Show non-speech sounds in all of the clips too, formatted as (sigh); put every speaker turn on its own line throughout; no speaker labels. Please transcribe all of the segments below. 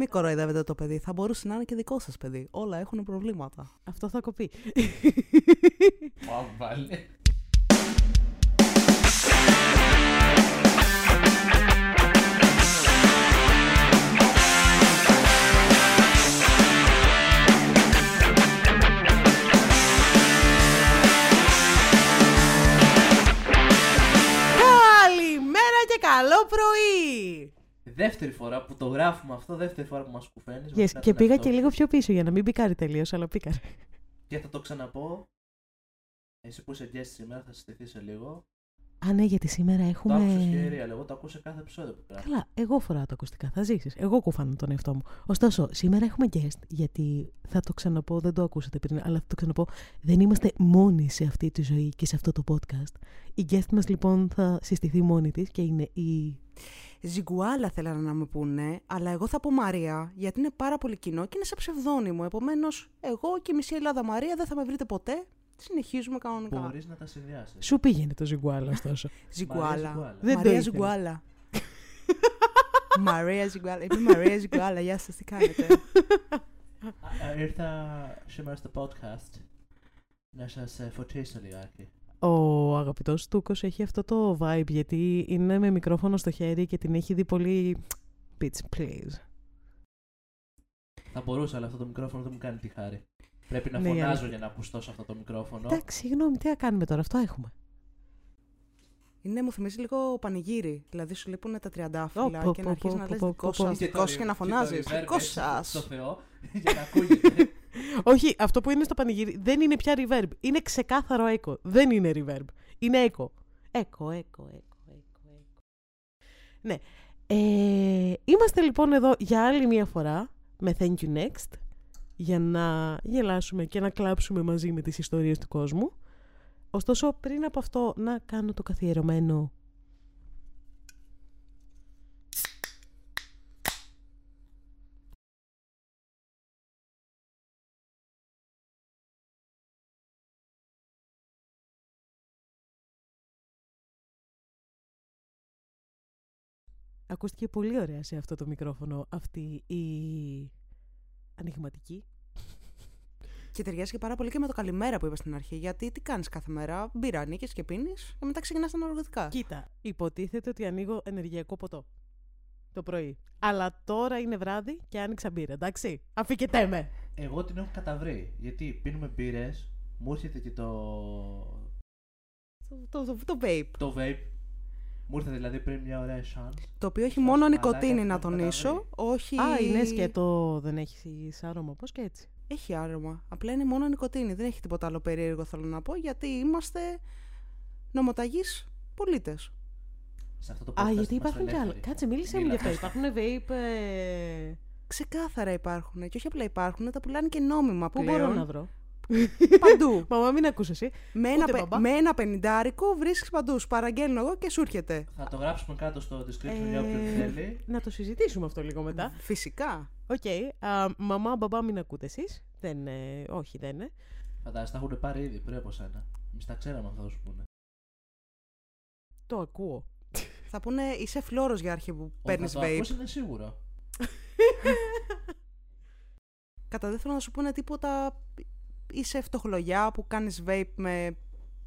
Μην κοροϊδεύετε το παιδί. Θα μπορούσε να είναι και δικό σας παιδί. Όλα έχουν προβλήματα.
Αυτό θα κοπεί.
Wow, βάλε.
Καλημέρα και καλό πρωί!
Δεύτερη φορά που το γράφουμε αυτό, δεύτερη φορά που μας κουφαίνεις.
Yes, και πήγα και λίγο πιο πίσω για να μην πικάρει τελείως, αλλά πήκαρε.
Και θα το ξαναπώ. Εσύ που είσαι guest σήμερα θα συστηθεί σε λίγο.
Α, ναι, γιατί σήμερα
Το άκουσες και η
έχουμε.
Ρία, εγώ το ακούω σε κάθε επεισόδιο που γράφει.
Καλά, εγώ φοράω τα ακουστικά. Θα ζήσεις. Εγώ κουφάνω τον εαυτό μου. Ωστόσο, σήμερα έχουμε guest, γιατί θα το ξαναπώ, δεν το ακούσατε πριν, αλλά θα το ξαναπώ. Δεν είμαστε μόνοι σε αυτή τη ζωή και σε αυτό το podcast. Η guest μας λοιπόν θα συστηθεί μόνη της και είναι η.
Ζιγκουάλα θέλανε να με πούνε, αλλά εγώ θα πω Μαρία, γιατί είναι πάρα πολύ κοινό και είναι σε ψευδόνυμο. Επομένως, εγώ και η μισή Ελλάδα Μαρία δεν θα με βρείτε ποτέ. Συνεχίζουμε κανονικά.
Μπορείς να τα συνδυάσεις.
Σου πήγαινε το ζυγκουάλα, ωστόσο. (laughs)
Ζιγκουάλα.
Ζιγκουάλα.
Δεν το
Μαρία
ήθελες.
Ζιγκουάλα. (laughs) Μαρία Ζιγκουάλα. Είμαι η Μαρία Ζιγκουάλα. Γεια σας, τι κάνετε;
Α, α, Ήρθα σήμερα στο podcast να σας φωτίσω λιγάκι.
Ο αγαπητός Τούκος έχει αυτό το vibe γιατί είναι με μικρόφωνο στο χέρι και την έχει δει πολύ... Bitch, please.
Θα μπορούσα, αλλά αυτό το μικρόφωνο δεν μου κάνει τη χάρη. Πρέπει να
Ναι, η
φωνάζω
αλήθεια.
για να ακουστώ σε αυτό το μικρόφωνο.
Εντάξει, συγγνώμη, τι να κάνουμε τώρα, αυτό έχουμε.
Είναι, μου θυμίζει λίγο πανηγύρι. Δηλαδή σου λείπουν τα τριαντάφυλλα
Ω, πω,
και να
πω,
αρχίσει
πω,
να
πω,
λες
πω,
δικό
πω,
σας,
πω.
δικό σου και να φωνάζεις.
το reverb
Δικό
έτσι
σας.
Στο Θεό, (laughs) για να ακούγεται. (laughs)
Όχι, αυτό που είναι στο πανηγύρι δεν είναι πια reverb. Είναι ξεκάθαρο echo. Δεν είναι reverb. Είναι echo. Echo, echo, echo, echo, echo. Ναι. Ε, είμαστε λοιπόν εδώ για άλλη μία φορά με Thank you next για να γελάσουμε και να κλάψουμε μαζί με τις ιστορίες του κόσμου. Ωστόσο, πριν από αυτό, να κάνω το καθιερωμένο Ακούστηκε πολύ ωραία σε αυτό το μικρόφωνο αυτή η ανοιγματική.
Και ταιριάζει και πάρα πολύ και με το καλημέρα που είπα στην αρχή. Γιατί τι κάνεις κάθε μέρα, μπύρα νίκες και πίνεις και μετά ξεκινάς τα ναρκωτικά.
Κοίτα, υποτίθεται ότι ανοίγω ενεργειακό ποτό το πρωί. Αλλά τώρα είναι βράδυ και άνοιξα μπύρα, εντάξει. Αφήκετέ με.
Εγώ την έχω καταβρει. Γιατί πίνουμε μπύρες, μου έρχεται και το.
Το, το, το, το vape.
το vape. Μου ήρθε δηλαδή πριν μια ωραία chance.
Το οποίο έχει
Σας
μόνο
μαλάκα,
νικοτίνη
το
να
έχω
τονίσω.
καταβρει.
Όχι.
Α, είναι σκέτο, δεν έχει άρωμα, πώς και έτσι.
Έχει άρωμα. Απλά είναι μόνο νικοτίνη. Δεν έχει τίποτα άλλο περίεργο θέλω να πω. Γιατί είμαστε νομοταγείς πολίτες.
Σε αυτό το
Α,
podcast
γιατί
είμαστε
υπάρχουν κι άλλα.
ελεύθεροι.
Κάτσε, μίλησε μου γι'
Μίλα.
αυτό. Υπάρχουν vape. ε,
Ξεκάθαρα υπάρχουν. Και όχι απλά υπάρχουν, τα πουλάνε και νόμιμα
Πού
πλέον.
μπορώ να βρω;
Παντού. (laughs)
Μαμά, μην ακούς εσύ.
με, ένα,
Ούτε
πε-
μπαμπά.
με ένα πενιντάρικο βρίσκεις παντού. Σου παραγγέλνω εγώ και σου έρχεται.
Θα το γράψουμε κάτω στο description
Ε,
για όποιον θέλει.
Να το συζητήσουμε αυτό λίγο μετά.
Φυσικά.
Οκ. α, μαμά, μπαμπά, μην ακούτε εσείς. Δεν, ε, όχι, δεν είναι.
Φαντάζεσαι, τα έχουν πάρει ήδη πριν από σένα. Εμείς τα ξέραμε αυτό θα σου πούνε.
Το ακούω.
Θα πούνε είσαι φλόρος για αρχή που παίρνεις
Όταν το
vape.
ακούς είναι σίγουρο. (laughs)
Κατά δεύτερον, να σου πούνε τίποτα. Είσαι φτωχλογιά που κάνεις vape με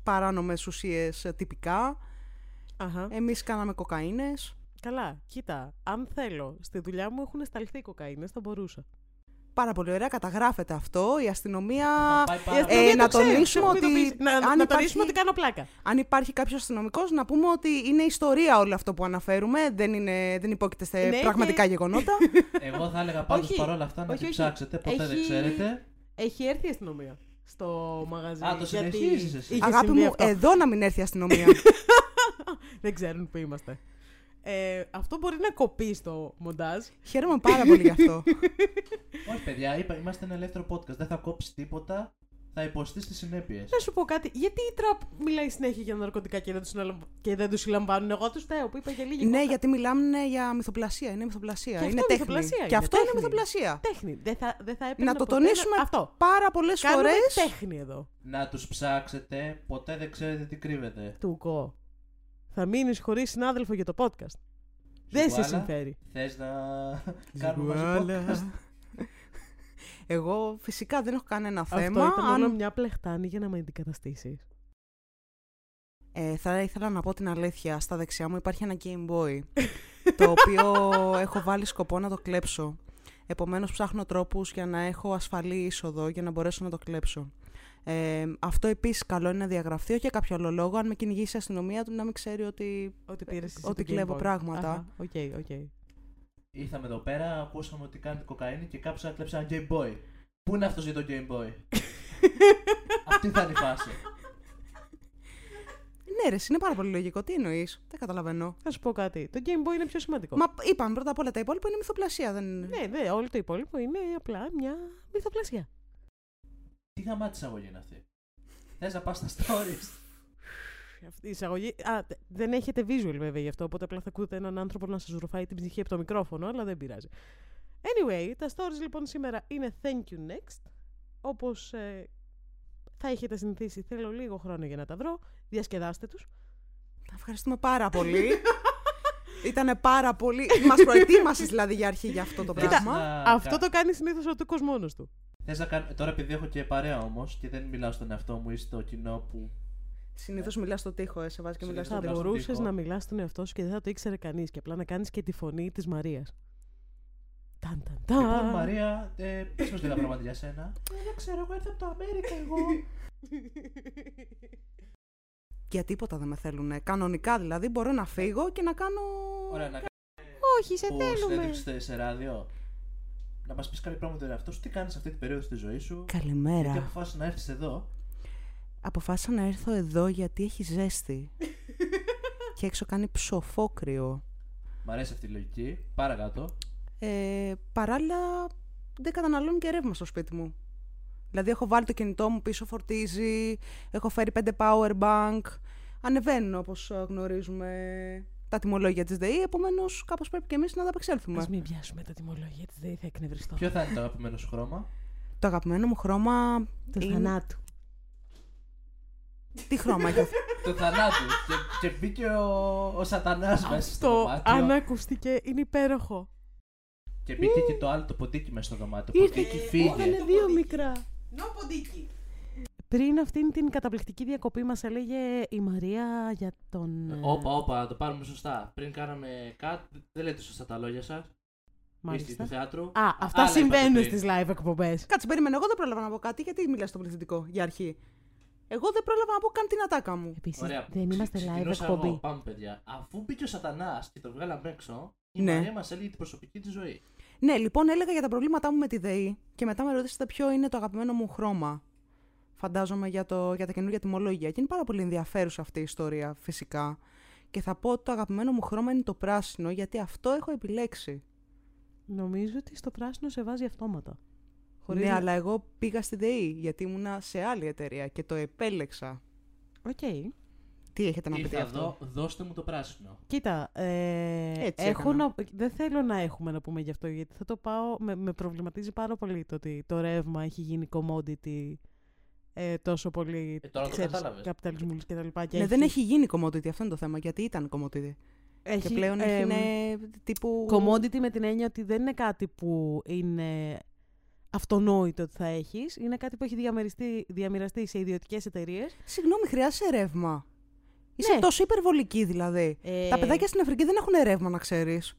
παράνομες ουσίες τυπικά.
Αχα.
Εμείς κάναμε κοκαίνες.
Καλά, κοίτα. Αν θέλω, στη δουλειά μου έχουν σταλθεί κοκαίνες, θα μπορούσα.
Πάρα πολύ ωραία, καταγράφεται αυτό. Η αστυνομία.
Θα πάει
Η
πάρα
αστυνομία
Ε,
το
να
ξέρεις,
τονίσουμε
μην το
ότι
πεις. Να,
αν
να
υπάρχει-
τονίσουμε ότι κάνω πλάκα.
Αν υπάρχει κάποιος αστυνομικός, να πούμε ότι είναι ιστορία όλο αυτό που αναφέρουμε. Δεν, είναι, δεν υπόκειται σε
Ναι,
πραγματικά
και-
γεγονότα. (laughs)
Εγώ θα έλεγα πάντως
Όχι,
παρόλα αυτά να
όχι,
την
όχι.
ψάξετε. Ποτέ δεν
Έχει-
ξέρετε.
Έχει έρθει η αστυνομία στο μαγαζί.
Α, το
γιατί
συνεχίζεις εσύ.
είχε
Αγάπη
συμβεί
μου,
αυτό.
εδώ να μην έρθει η αστυνομία. (laughs)
Δεν ξέρουν που είμαστε. Ε, αυτό μπορεί να κοπεί στο μοντάζ.
Χαίρομαι πάρα πολύ γι' αυτό.
Όχι, παιδιά, είπα, είμαστε ένα ελεύθερο podcast. Δεν θα κόψεις τίποτα. Θα υποστεί τι συνέπειες.
Να σου πω κάτι. Γιατί η τραπ μιλάει συνέχεια για ναρκωτικά και δεν τους και δεν τους συλλαμβάνουν; Εγώ τους φταίω που είπα για λίγη
ναι,
κόκα.
γιατί μιλάμε για μυθοπλασία. Είναι μυθοπλασία.
Και
είναι
αυτό
τέχνη.
μυθοπλασία
Και
είναι,
αυτό είναι
τέχνη.
μυθοπλασία.
Τέχνη. Δεν θα, δεν θα έπαιρνα
Να το
ποτέ
τονίσουμε
Αυτό.
πάρα πολλές
Κάνουμε
φορές.
τέχνη εδώ.
Να τους ψάξετε. Ποτέ δεν ξέρετε τι κρύβεται.
Τούκο. Θα μείνεις χωρίς συνάδελφο για το podcast. Δεν σε
Ζουγκουάλα,
συμφέρει.
Θες να (laughs) κάνουμε μαζί podcast;
Εγώ φυσικά δεν έχω κανένα
Αυτό
θέμα.
ήταν
αν-
όλο μια πλεχτάνη για να με αντικαταστήσεις.
Ε, θα ήθελα να πω την αλήθεια. Στα δεξιά μου υπάρχει ένα Game Boy, το οποίο (laughs) έχω βάλει σκοπό να το κλέψω. Επομένως ψάχνω τρόπους για να έχω ασφαλή είσοδο για να μπορέσω να το κλέψω. Ε, αυτό επίσης καλό είναι να διαγραφεί, όχι για κάποιο άλλο λόγο. Αν με κυνηγήσει η αστυνομία του να μην ξέρει ότι
Ότι πήρες εσύ
ότι
το Game
κλέβω
Boy.
πράγματα.
Αχα, Οκ, οκ.
Ήρθαμε εδώ πέρα, ακούσαμε ότι κάνετε κοκαίνη και κάποιος να κλέψει ένα Game Boy. Πού είναι αυτός για το Game Boy; (laughs) Αυτή θα είναι η φάση.
Ναι, ρε, είναι πάρα πολύ λογικό. Τι εννοείς, δεν καταλαβαίνω.
Θα σου πω κάτι. Το Game Boy είναι πιο σημαντικό.
Μα είπαμε πρώτα απ' όλα τα υπόλοιπα είναι μυθοπλασία. Δεν...
Ναι, ναι, όλο το υπόλοιπο είναι απλά μια μυθοπλασία.
Τι γαμάτη εισαγωγή είναι αυτή; Θες να πας στα stories;
Αυτή η εισαγωγή. Α, τε- δεν έχετε visual βέβαια γι' αυτό, οπότε απλά θα ακούτε έναν άνθρωπο να σας ρουφάει την ψυχή από το μικρόφωνο, αλλά δεν πειράζει. Anyway, τα stories λοιπόν σήμερα είναι Thank you next. Όπως θα έχετε συνηθίσει, θέλω λίγο χρόνο για να τα βρω. Διασκεδάστε τους.
Τα ευχαριστούμε πάρα (laughs) πολύ. Ήταν πάρα πολύ. Μας προετοίμασες δηλαδή για αρχή για αυτό το
Θες
πράγμα.
να
Αυτό
κα-
το κάνει συνήθως ο Τούκος μόνος του.
Θες να κάνω... Τώρα επειδή έχω και παρέα όμως και δεν μιλάω στον εαυτό μου ή στο κοινό που...
Συνήθως μιλάς στο τοίχο, ε, σε βάζει και μιλάς στο
Θα
Συνήθως
τοίχο.
μιλάω στον
μπορούσες
τοίχο.
να μιλάς στον εαυτό σου και δεν θα το ήξερε κανείς και απλά να κάνεις και τη φωνή της Μαρίας. Ταν, ταν, ταν.
Λοιπόν, Μαρία, ε, πες μας λίγα πράγματα για σένα. Ε, δεν ξέρω, εγώ ήρθα από το Αμέρικα εγώ.
Για τίποτα δεν με θέλουν. Κανονικά δηλαδή μπορώ να φύγω και να κάνω.
Ωραία, να
Όχι, σε
κάνεις
θέλουμε.
συνέντευξη σε ράδιο. Να μας πεις κάποια πράγματα για αυτό σου, τι κάνεις αυτή την περίοδο στη ζωή σου. Γιατί
Καλημέρα.
αποφάσισες να έρθεις εδώ.
Αποφάσισα να έρθω εδώ γιατί έχει ζέστη. (laughs) και έξω κάνει ψοφόκριο.
Μ' αρέσει αυτή η λογική. Πάρα κάτω.
Ε, παράλληλα δεν καταναλώνει και ρεύμα στο σπίτι μου. Δηλαδή έχω βάλει το κινητό μου πίσω, φορτίζει, έχω φέρει 5 power bank. Ανεβαίνουν όπως ε, γνωρίζουμε τα τιμολόγια της ΔΕΗ, επομένως κάπως πρέπει και εμείς να τα απεξέλθουμε.
Α μην πιάσουμε τα τιμολόγια της ΔΕΗ, θα εκνευριστώ.
Ποιο θα είναι το αγαπημένο σου χρώμα;
Το αγαπημένο μου χρώμα...
Το
είναι-
θανάτου.
Τι χρώμα έχει αυτό.
το θανάτου. και, και μπήκε ο, ο σατανάς μέσα στο
Αυτό,
δωμάτιο.
αν ακούστηκε, είναι υπέροχο.
Και μπήκε και το άλλο το ποντίκι μέσα στο δωμάτιο.
Ήρθε-
Ποντίκι φύγε.
Ήτανε δύο μικρά.
Νο ποντίκι.
Πριν αυτήν την καταπληκτική διακοπή μας έλεγε η Μαρία για τον... ε,
Όπα, όπα, να το πάρουμε σωστά. Πριν κάναμε κάτι, δεν λέτε σωστά τα λόγια σας. Είστε
Μάλιστα.
του θεάτρου.
Α, αυτά
Άλλα
συμβαίνουν
είπατε πριν.
στις live εκπομπές.
Κάτσε, περίμενε, εγώ δεν πρόλαβα να πω κάτι, γιατί μιλάς στο πληθυντικό για αρχή. Εγώ δεν πρόλαβα να πω καν την ατάκα μου.
Επίσης,
Ωραία.
δεν είμαστε live
Ξεκινούσα
εκπομπή.
Εγώ. Πάμε, παιδιά. Αφού μπήκε ο Σατανάς και το βγάλαμε έξω, η
Ναι.
Μαρία μας έλεγε την προσωπική της ζωή.
Ναι, λοιπόν, έλεγα για τα προβλήματά μου με τη ΔΕΗ και μετά με ρωτήσατε ποιο είναι το αγαπημένο μου χρώμα. Φαντάζομαι για, το, για τα καινούργια τιμολόγια. Και είναι πάρα πολύ ενδιαφέρουσα αυτή η ιστορία, φυσικά. Και θα πω ότι το αγαπημένο μου χρώμα είναι το πράσινο, γιατί αυτό έχω επιλέξει.
Νομίζω ότι στο πράσινο σε βάζει αυτόματα. Χωρίς
Ναι,
να-
αλλά εγώ πήγα στη ΔΕΗ, γιατί ήμουνα σε άλλη εταιρεία και το επέλεξα.
Οκ.
Τι έχετε να πείτε
Ήρθα
γι' αυτό;
εδώ, δώστε μου το πράσινο.
Κοίτα, ε,
Έτσι
έχω
έκανα.
να, δεν θέλω να έχουμε να πούμε γι' αυτό, γιατί θα το πάω, με, με προβληματίζει πάρα πολύ το ότι το ρεύμα έχει γίνει commodity ε, τόσο πολύ,
Ε, τώρα το
ξέρεις,
κατάλαβες.
καπιταλισμού και τα λοιπά. Και
Ναι, δεν έχει γίνει commodity, αυτό είναι το θέμα, γιατί ήταν commodity.
έχει,
και πλέον
εμ,
είναι τύπου...
commodity με την έννοια ότι δεν είναι κάτι που είναι αυτονόητο ότι θα έχεις, είναι κάτι που έχει διαμεριστεί, διαμοιραστεί σε ιδιωτικές εταιρείες.
Συγγνώμη, χρειάζεσαι ρεύμα. Είσαι
Ναι.
τόσο υπερβολική δηλαδή.
Ε,
Τα παιδάκια στην Αφρική δεν έχουν ρεύμα, να ξέρεις.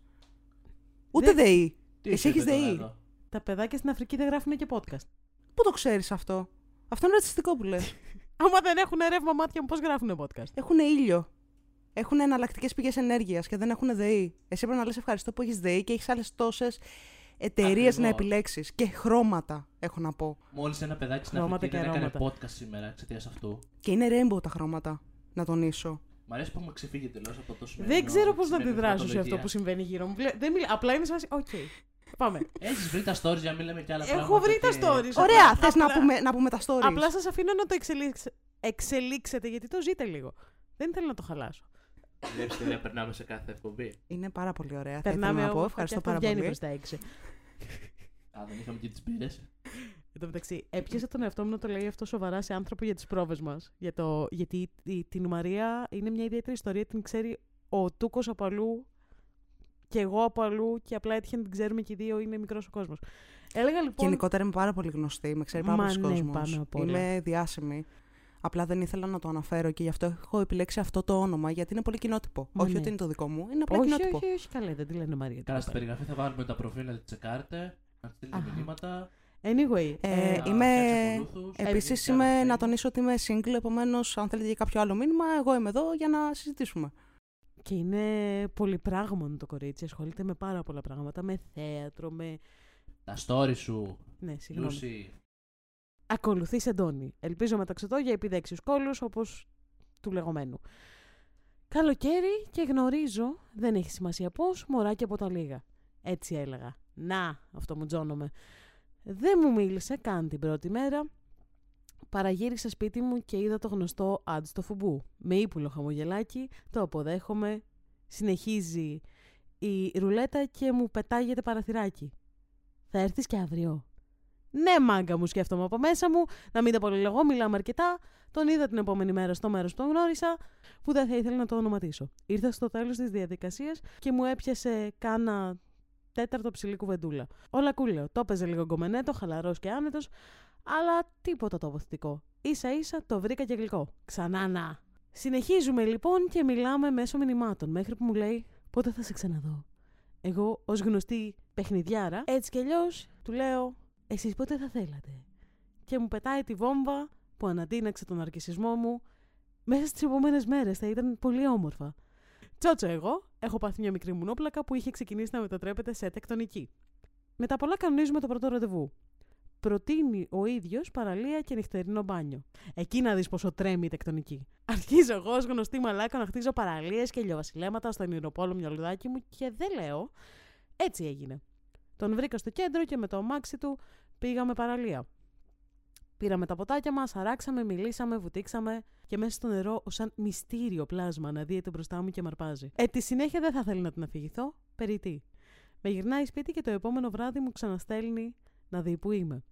Ούτε
Δεν-
ΔΕΗ.
Τι
Εσύ έχεις
έχετε τώρα
ΔΕΗ.
εδώ;
Τα παιδάκια στην Αφρική δεν γράφουν και podcast.
Πού το ξέρεις αυτό; Αυτό είναι ρατσιστικό που λες. (laughs)
Άμα δεν έχουν ρεύμα μάτια μου, πώς γράφουν podcast;
έχουν ήλιο. Έχουν εναλλακτικές πηγές ενέργειας και δεν έχουν ΔΕΗ. Εσύ πρέπει να λες ευχαριστώ που έχεις ΔΕΗ και έχεις άλλες τόσες εταιρείες
Ακριβώς.
να επιλέξεις. Και χρώματα, έχω να πω.
Μόλις ένα παιδάκι στην
Χρώματα
Αφρική
και
δεν έκανε
αρώματα.
podcast σήμερα εξαιτίας αυτού.
Και είναι rainbow τα χρώματα, να τονίσω.
Μ' αρέσει που έχουμε ξεφύγει εντελώς από το σημερινό.
Δεν ξέρω πώς
τη
να
σημερινή
αντιδράσω σε αυτό
θεματολογία.
που συμβαίνει γύρω μου. Βλέ- Δεν μιλ... Απλά είναι σε φάση. Οκ. Πάμε.
Έχεις βρει τα stories για να μην λέμε κι άλλα πράγματα.
Έχω βρει τα
και-
stories.
Ωραία,
Απλά-
θες να
απλά-
πούμε, να πούμε τα stories.
Απλά σας αφήνω να το εξελίξ- εξελίξετε γιατί το ζείτε λίγο. Δεν θέλω να το χαλάσω.
Βλέπεις τι ωραία περνάμε σε κάθε εκπομπή.
Είναι πάρα πολύ ωραία. θα
Περνάμε
ήθελα να πω.
όμω.
Ευχαριστώ
αυτό
πάρα
βγαίνει
πολύ.
προς τα έξω.
Α, δεν είχαμε και τις πύρε.
Εν τω μεταξύ, έπιασα τον εαυτό μου να το λέει αυτό σοβαρά σε άνθρωπο για τις πρόβες μας. Για το... Γιατί η- την Μαρία είναι μια ιδιαίτερη ιστορία, την ξέρει ο Τούκος από αλλού και εγώ από αλλού και απλά έτυχε να την ξέρουμε και οι δύο, είναι μικρός ο κόσμος. Έλεγα λοιπόν.
Γενικότερα είμαι πάρα πολύ γνωστή, με ξέρει πάρα
Μα
πολλοί
ναι,
κόσμος.
πάνω απ' όλα.
Είμαι διάσημη. Απλά δεν ήθελα να το αναφέρω και γι' αυτό έχω επιλέξει αυτό το όνομα, γιατί είναι πολύ κοινότυπο.
Μα
όχι
ναι.
ότι είναι το δικό μου, είναι απλά
όχι,
κοινότυπο.
όχι, όχι, καλά, δεν τη λένε Μαρία.
Καλά,
τι
στην
να
περιγραφή θα βάλουμε τα προφίλ να τη τσεκάρετε, να τη στείλετε
Αχα.
μηνύματα.
πάει. Anyway,
Ε,
ε,
να
είμαι-
φτιάξει ακολούθους,
Επίσης,
να
είμαι
κάνετε
να
Facebook.
τονίσω ότι είμαι single, επομένως, αν θέλετε για κάποιο άλλο μήνυμα, εγώ είμαι εδώ για να συζητήσουμε.
και είναι πολυπράγμονο το κορίτσι. Ασχολείται με πάρα πολλά πράγματα. Με θέατρο, με.
Τα story σου,
Ναι, συγγνώμη.
Λούση.
Ακολουθείς Εντόνι. Ελπίζω μεταξωτό για επιδέξιου κόλους όπως του λεγόμενου. Καλοκαίρι και γνωρίζω, δεν έχει σημασία πώς, μωράκι από τα λίγα. Έτσι έλεγα. Να, αυτό μου τζώνομαι. Δεν μου μίλησε καν την πρώτη μέρα. Παραγύρισα σπίτι μου και είδα το γνωστό ad στο φουμπού. Με ύπουλο χαμογελάκι, το αποδέχομαι. Συνεχίζει η ρουλέτα και μου πετάγεται παραθυράκι. Θα έρθεις και αύριο. Ναι, μάγκα μου, σκέφτομαι από μέσα μου. Να μην τα πολυλογώ, μιλάμε αρκετά. Τον είδα την επόμενη μέρα στο μέρος που τον γνώρισα, που δεν θα ήθελα να το ονοματίσω. Ήρθα στο τέλος της διαδικασίας και μου έπιασε κάνα τέταρτο ψηλή κουβεντούλα. Όλα κούλεο. Το έπαιζε λίγο γκομενέτο, χαλαρός και άνετος, αλλά τίποτα το αποθητικό. σα ίσα το βρήκα και γλυκό. Ξανά να. Συνεχίζουμε λοιπόν και μιλάμε μέσω μηνυμάτων, μέχρι που μου λέει πότε θα σε ξαναδώ; Εγώ, ως γνωστή παιχνιδιάρα, έτσι κι αλλιώς του λέω εσείς πότε θα θέλατε; Και μου πετάει τη βόμβα που ανατείναξε τον αρκισισμό μου. Μέσα στις επόμενες μέρες θα ήταν πολύ όμορφα. Τσότσο εγώ, έχω πάθει μια μικρή μουνόπλακα που είχε ξεκινήσει να μετατρέπεται σε τεκτονική. Μετά πολλά κανονίζουμε το πρώτο ραντεβού. Προτείνει ο ίδιος παραλία και νυχτερινό μπάνιο. Εκεί να δεις πόσο τρέμει η τεκτονική. Αρχίζω εγώ, ως γνωστή μαλάκα, να χτίζω παραλίες και ηλιοβασιλέματα στο ονειροπόλο μυαλουδάκι μου και δεν λέω. Έτσι έγινε. Τον βρήκα στο κέντρο και με το αμάξι του πήγαμε παραλία. Πήραμε τα ποτάκια μας, αράξαμε, μιλήσαμε, βουτήξαμε και μέσα στο νερό, ως σαν μυστήριο πλάσμα, αναδύεται μπροστά μου και μαρπάζει. Ε, τη συνέχεια δεν θα θέλει να την αφηγηθώ. Περί τι. Με γυρνάει σπίτι και το επόμενο βράδυ μου ξαναστέλνει να δει που είμαι.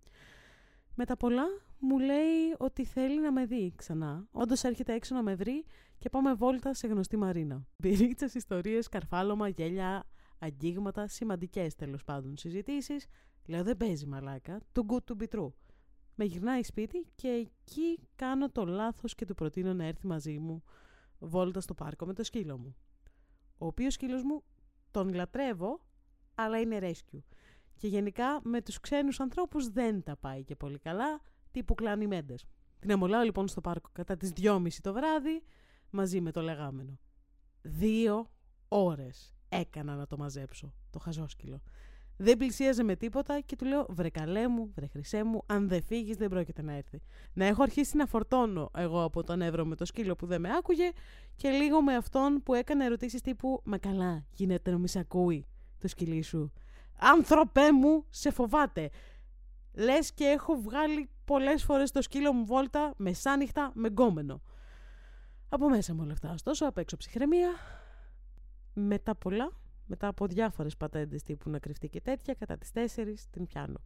Με τα πολλά μου λέει ότι θέλει να με δει ξανά. Όντως έρχεται έξω να με βρει και πάμε βόλτα σε γνωστή μαρίνα. Πυρίτσε, ιστορίες, καρφάλωμα, γέλια, αγγίγματα, σημαντικές τέλος πάντων συζητήσεις. Λέω δεν παίζει μαλάκα. Too good to be true. Με γυρνάει σπίτι και εκεί κάνω το λάθος και του προτείνω να έρθει μαζί μου βόλτας στο πάρκο με το σκύλο μου. Ο οποίος σκύλος μου τον λατρεύω, αλλά είναι rescue. Και γενικά με τους ξένους ανθρώπους δεν τα πάει και πολύ καλά, τύπου κλάνει μέντες. Την αμολάω λοιπόν στο πάρκο κατά τις 2.30 το βράδυ, μαζί με το λεγάμενο. Δύο ώρες έκανα να το μαζέψω, το χαζόσκυλο. Δεν πλησίαζε με τίποτα και του λέω: Βρε καλέ μου, βρε χρυσέ μου, αν δεν φύγεις, δεν πρόκειται να έρθει. Να έχω αρχίσει να φορτώνω εγώ από τον Εύρο με το σκύλο που δεν με άκουγε και λίγο με αυτόν που έκανε ερωτήσεις τύπου Μα καλά, γίνεται να μη σε ακούει το σκυλί σου. Άνθρωπέ μου, σε φοβάται. Λες και έχω βγάλει πολλές φορές το σκύλο μου βόλτα μεσάνυχτα με γκόμενο. Από μέσα μου όλα αυτά, ωστόσο, απ' έξω ψυχραιμία. Μετά πολλά, μετά από διάφορες πατέντες τύπου να κρυφτεί και τέτοια, κατά τις 4 την πιάνω.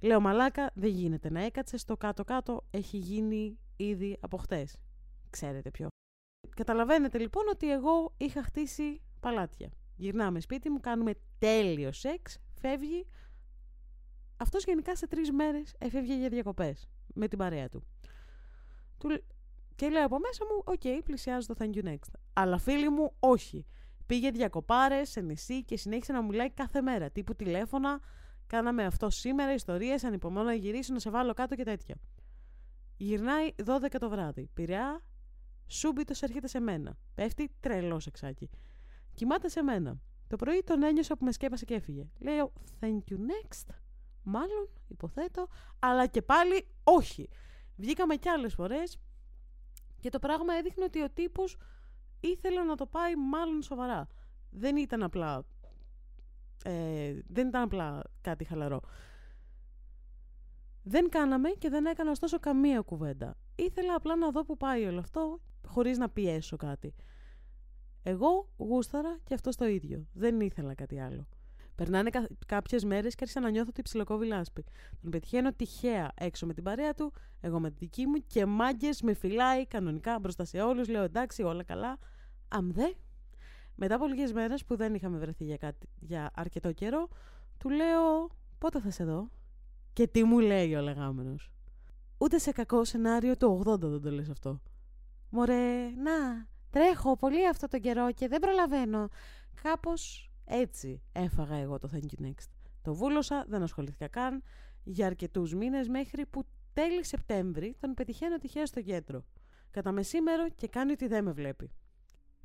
Λέω μαλάκα, δεν γίνεται να έκατσε, στο κάτω-κάτω έχει γίνει ήδη από χτες. Ξέρετε ποιο. Καταλαβαίνετε λοιπόν ότι εγώ είχα χτίσει παλάτια. Γυρνάμε σπίτι μου, κάνουμε τέλειο σεξ, φεύγει. Αυτός γενικά σε τρεις μέρες έφευγε για διακοπές με την παρέα του. του... Και λέω από μέσα μου, οκ, πλησιάζω το thank you next. Αλλά φίλοι μου, όχι. Πήγε διακοπάρε σε νησί και συνέχισε να μου λέει κάθε μέρα. Τύπου τηλέφωνα, κάναμε αυτό σήμερα, ιστορίες, ανυπομονώ να γυρίσω, να σε βάλω κάτω και τέτοια. Γυρνάει 12 το βράδυ. Πειραιά, σούμπιτο έρχεται σε μένα. Πέφτει τρελός εξάκι. Κοιμάται σε μένα. Το πρωί τον ένιωσα που με σκέπασε και έφυγε. Λέω thank you next. Μάλλον, υποθέτω, αλλά και πάλι όχι. Βγήκαμε κι άλλες φορές και το πράγμα έδειχνε ότι ο τύπος ήθελε να το πάει μάλλον σοβαρά. Δεν ήταν απλά, ε, δεν ήταν απλά κάτι χαλαρό. Δεν κάναμε και δεν έκανα ωστόσο καμία κουβέντα. Ήθελα απλά να δω που πάει όλο αυτό χωρίς να πιέσω κάτι. Εγώ γούσταρα και αυτό το ίδιο. Δεν ήθελα κάτι άλλο. Περνάνε κα- κάποιες μέρες και άρχισα να νιώθω ότι ψιλοκόβει λάσπη. Τον πετυχαίνω τυχαία έξω με την παρέα του, εγώ με τη δική μου και μάγκες με φυλάει κανονικά μπροστά σε όλους. Λέω εντάξει, όλα καλά. Αμ δε. Μετά από λίγες μέρες που δεν είχαμε βρεθεί για, κάτι, για αρκετό καιρό, του λέω πότε θα σε δω. Και τι μου λέει ο λεγάμενος. Ούτε σε κακό σενάριο του 80 δεν το λες αυτό. Μωρέ, να, τρέχω πολύ αυτό τον καιρό και δεν προλαβαίνω. Κάπως έτσι έφαγα εγώ το Thank you next. Το βούλωσα, δεν ασχολήθηκα καν για αρκετούς μήνες μέχρι που τέλη Σεπτέμβρη τον πετυχαίνω τυχαία στο κέντρο. Κατά μεσήμερο και κάνει ότι δεν με βλέπει.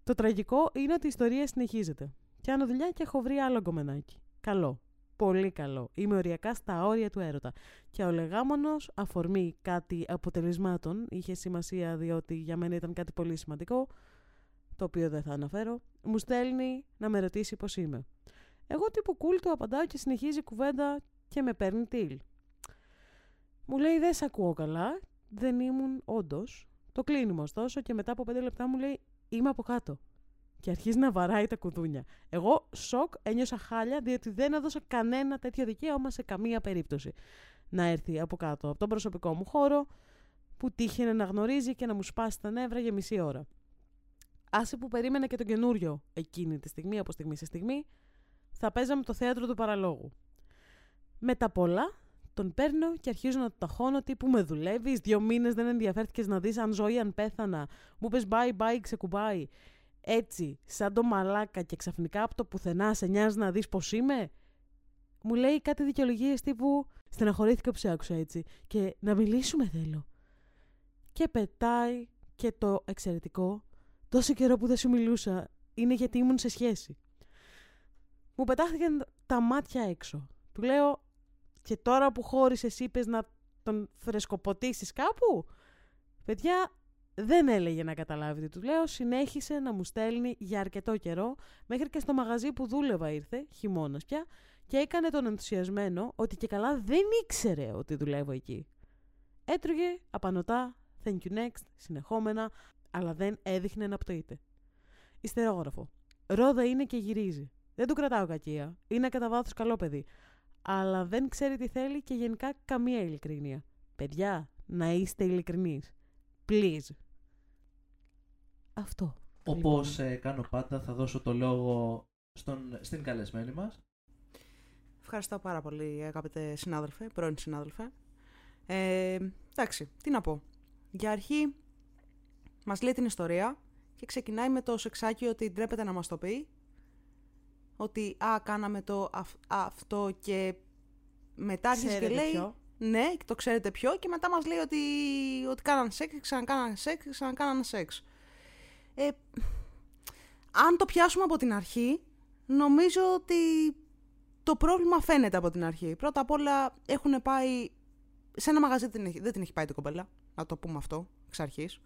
Το τραγικό είναι ότι η ιστορία συνεχίζεται. Πιάνω δουλειά και έχω βρει άλλο γκομενάκι. Καλό. Πολύ καλό. Είμαι οριακά στα όρια του έρωτα. Και ο λεγάμονος, αφορμή κάτι αποτελεσμάτων, είχε σημασία διότι για μένα ήταν κάτι πολύ σημαντικό, το οποίο δεν θα αναφέρω, μου στέλνει να με ρωτήσει πώς είμαι. Εγώ τύπου κουλ του απαντάω και συνεχίζει κουβέντα και με παίρνει τίλ. Μου λέει δεν σε ακούω καλά, δεν ήμουν όντως. Το κλείνουμε ωστόσο και μετά από πέντε λεπτά μου λέει είμαι από κάτω. Και αρχίζει να βαράει τα κουδούνια. Εγώ σοκ ένιωσα χάλια διότι δεν έδωσα κανένα τέτοιο δικαίωμα σε καμία περίπτωση. Να έρθει από κάτω από τον προσωπικό μου χώρο που τύχαινε να γνωρίζει και να μου σπάσει τα νεύρα για μισή ώρα. Άσε που περίμενα και τον καινούριο εκείνη τη στιγμή, από στιγμή σε στιγμή, θα παίζαμε το θέατρο του παραλόγου. Με τα πολλά, τον παίρνω και αρχίζω να του ταχώνω τύπου με δουλεύεις. Δύο μήνες δεν ενδιαφέρθηκες να δεις αν ζω ή αν πέθανα. Μου πες bye bye, ξεκουμπάει. Έτσι, σαν το μαλάκα και ξαφνικά από το πουθενά σε νοιάζει να δεις πώς είμαι. Μου λέει κάτι δικαιολογίες τύπου Στεναχωρήθηκα που σε άκουσα έτσι. Και να μιλήσουμε θέλω. Και πετάει και το εξαιρετικό. Τόσο καιρό που δεν σου μιλούσα είναι γιατί ήμουν σε σχέση. Μου πετάχτηκαν τα μάτια έξω. Του λέω και τώρα που χώρισες είπες να τον φρεσκοποτήσεις κάπου. Παιδιά, δεν έλεγε να καταλάβει τι τους λέω. Συνέχισε να μου στέλνει για αρκετό καιρό. Μέχρι και στο μαγαζί που δούλευα ήρθε, χειμώνας πια, και έκανε τον ενθουσιασμένο ότι και καλά δεν ήξερε ότι δουλεύω εκεί. Έτρωγε απανοτά, thank you next, συνεχόμενα, αλλά δεν έδειχνε να πτωείται. Ιστερόγραφο. Ρόδα είναι και γυρίζει. Δεν του κρατάω κακία. Είναι κατά βάθος καλό παιδί αλλά δεν ξέρει τι θέλει και γενικά καμία ειλικρίνεια. Παιδιά, να είστε ειλικρινείς. Please. Αυτό.
Όπως λοιπόν. ε, κάνω πάντα θα δώσω το λόγο στον, στην καλεσμένη μας.
Ευχαριστώ πάρα πολύ αγαπητέ συνάδελφε, πρώην συνάδελφε. Ε, εντάξει, τι να πω. Για αρχή μας λέει την ιστορία και ξεκινάει με το σεξάκι ότι ντρέπεται να μας το πει ότι α, κάναμε το αυτό και μετά αρχίζει και λέει... Ποιο. Ναι, το ξέρετε ποιο και μετά μας λέει ότι, ότι κάνανε σεξ, ξανακάνανε σεξ, ξανακάνανε σεξ. Ε, αν το πιάσουμε από την αρχή, νομίζω ότι το πρόβλημα φαίνεται από την αρχή. Πρώτα απ' όλα έχουν πάει... Σε ένα μαγαζί δεν, δεν την έχει πάει την κομπέλα, να το πούμε αυτό εξ αρχής.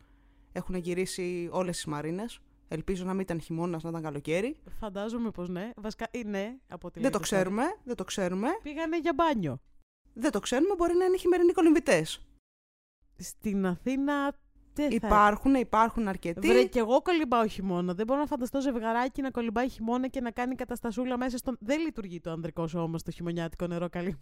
Έχουν γυρίσει όλες τις μαρίνες. Ελπίζω να μην ήταν χειμώνας, να ήταν καλοκαίρι.
Φαντάζομαι πως ναι. Βασικά ή ναι, από τη
Δεν το ξέρουμε. Δεν το ξέρουμε.
Πήγανε για μπάνιο.
Δεν το ξέρουμε, μπορεί να είναι χειμερινοί κολυμβητές.
Στην Αθήνα δεν
υπάρχουν, υπάρχουν αρκετοί.
Βρε, και εγώ κολυμπάω χειμώνα. Δεν μπορώ να φανταστώ ζευγαράκι να κολυμπάει χειμώνα και να κάνει καταστασούλα μέσα στον. Δεν λειτουργεί το ανδρικό σώμα στο χειμωνιάτικο νερό καλή.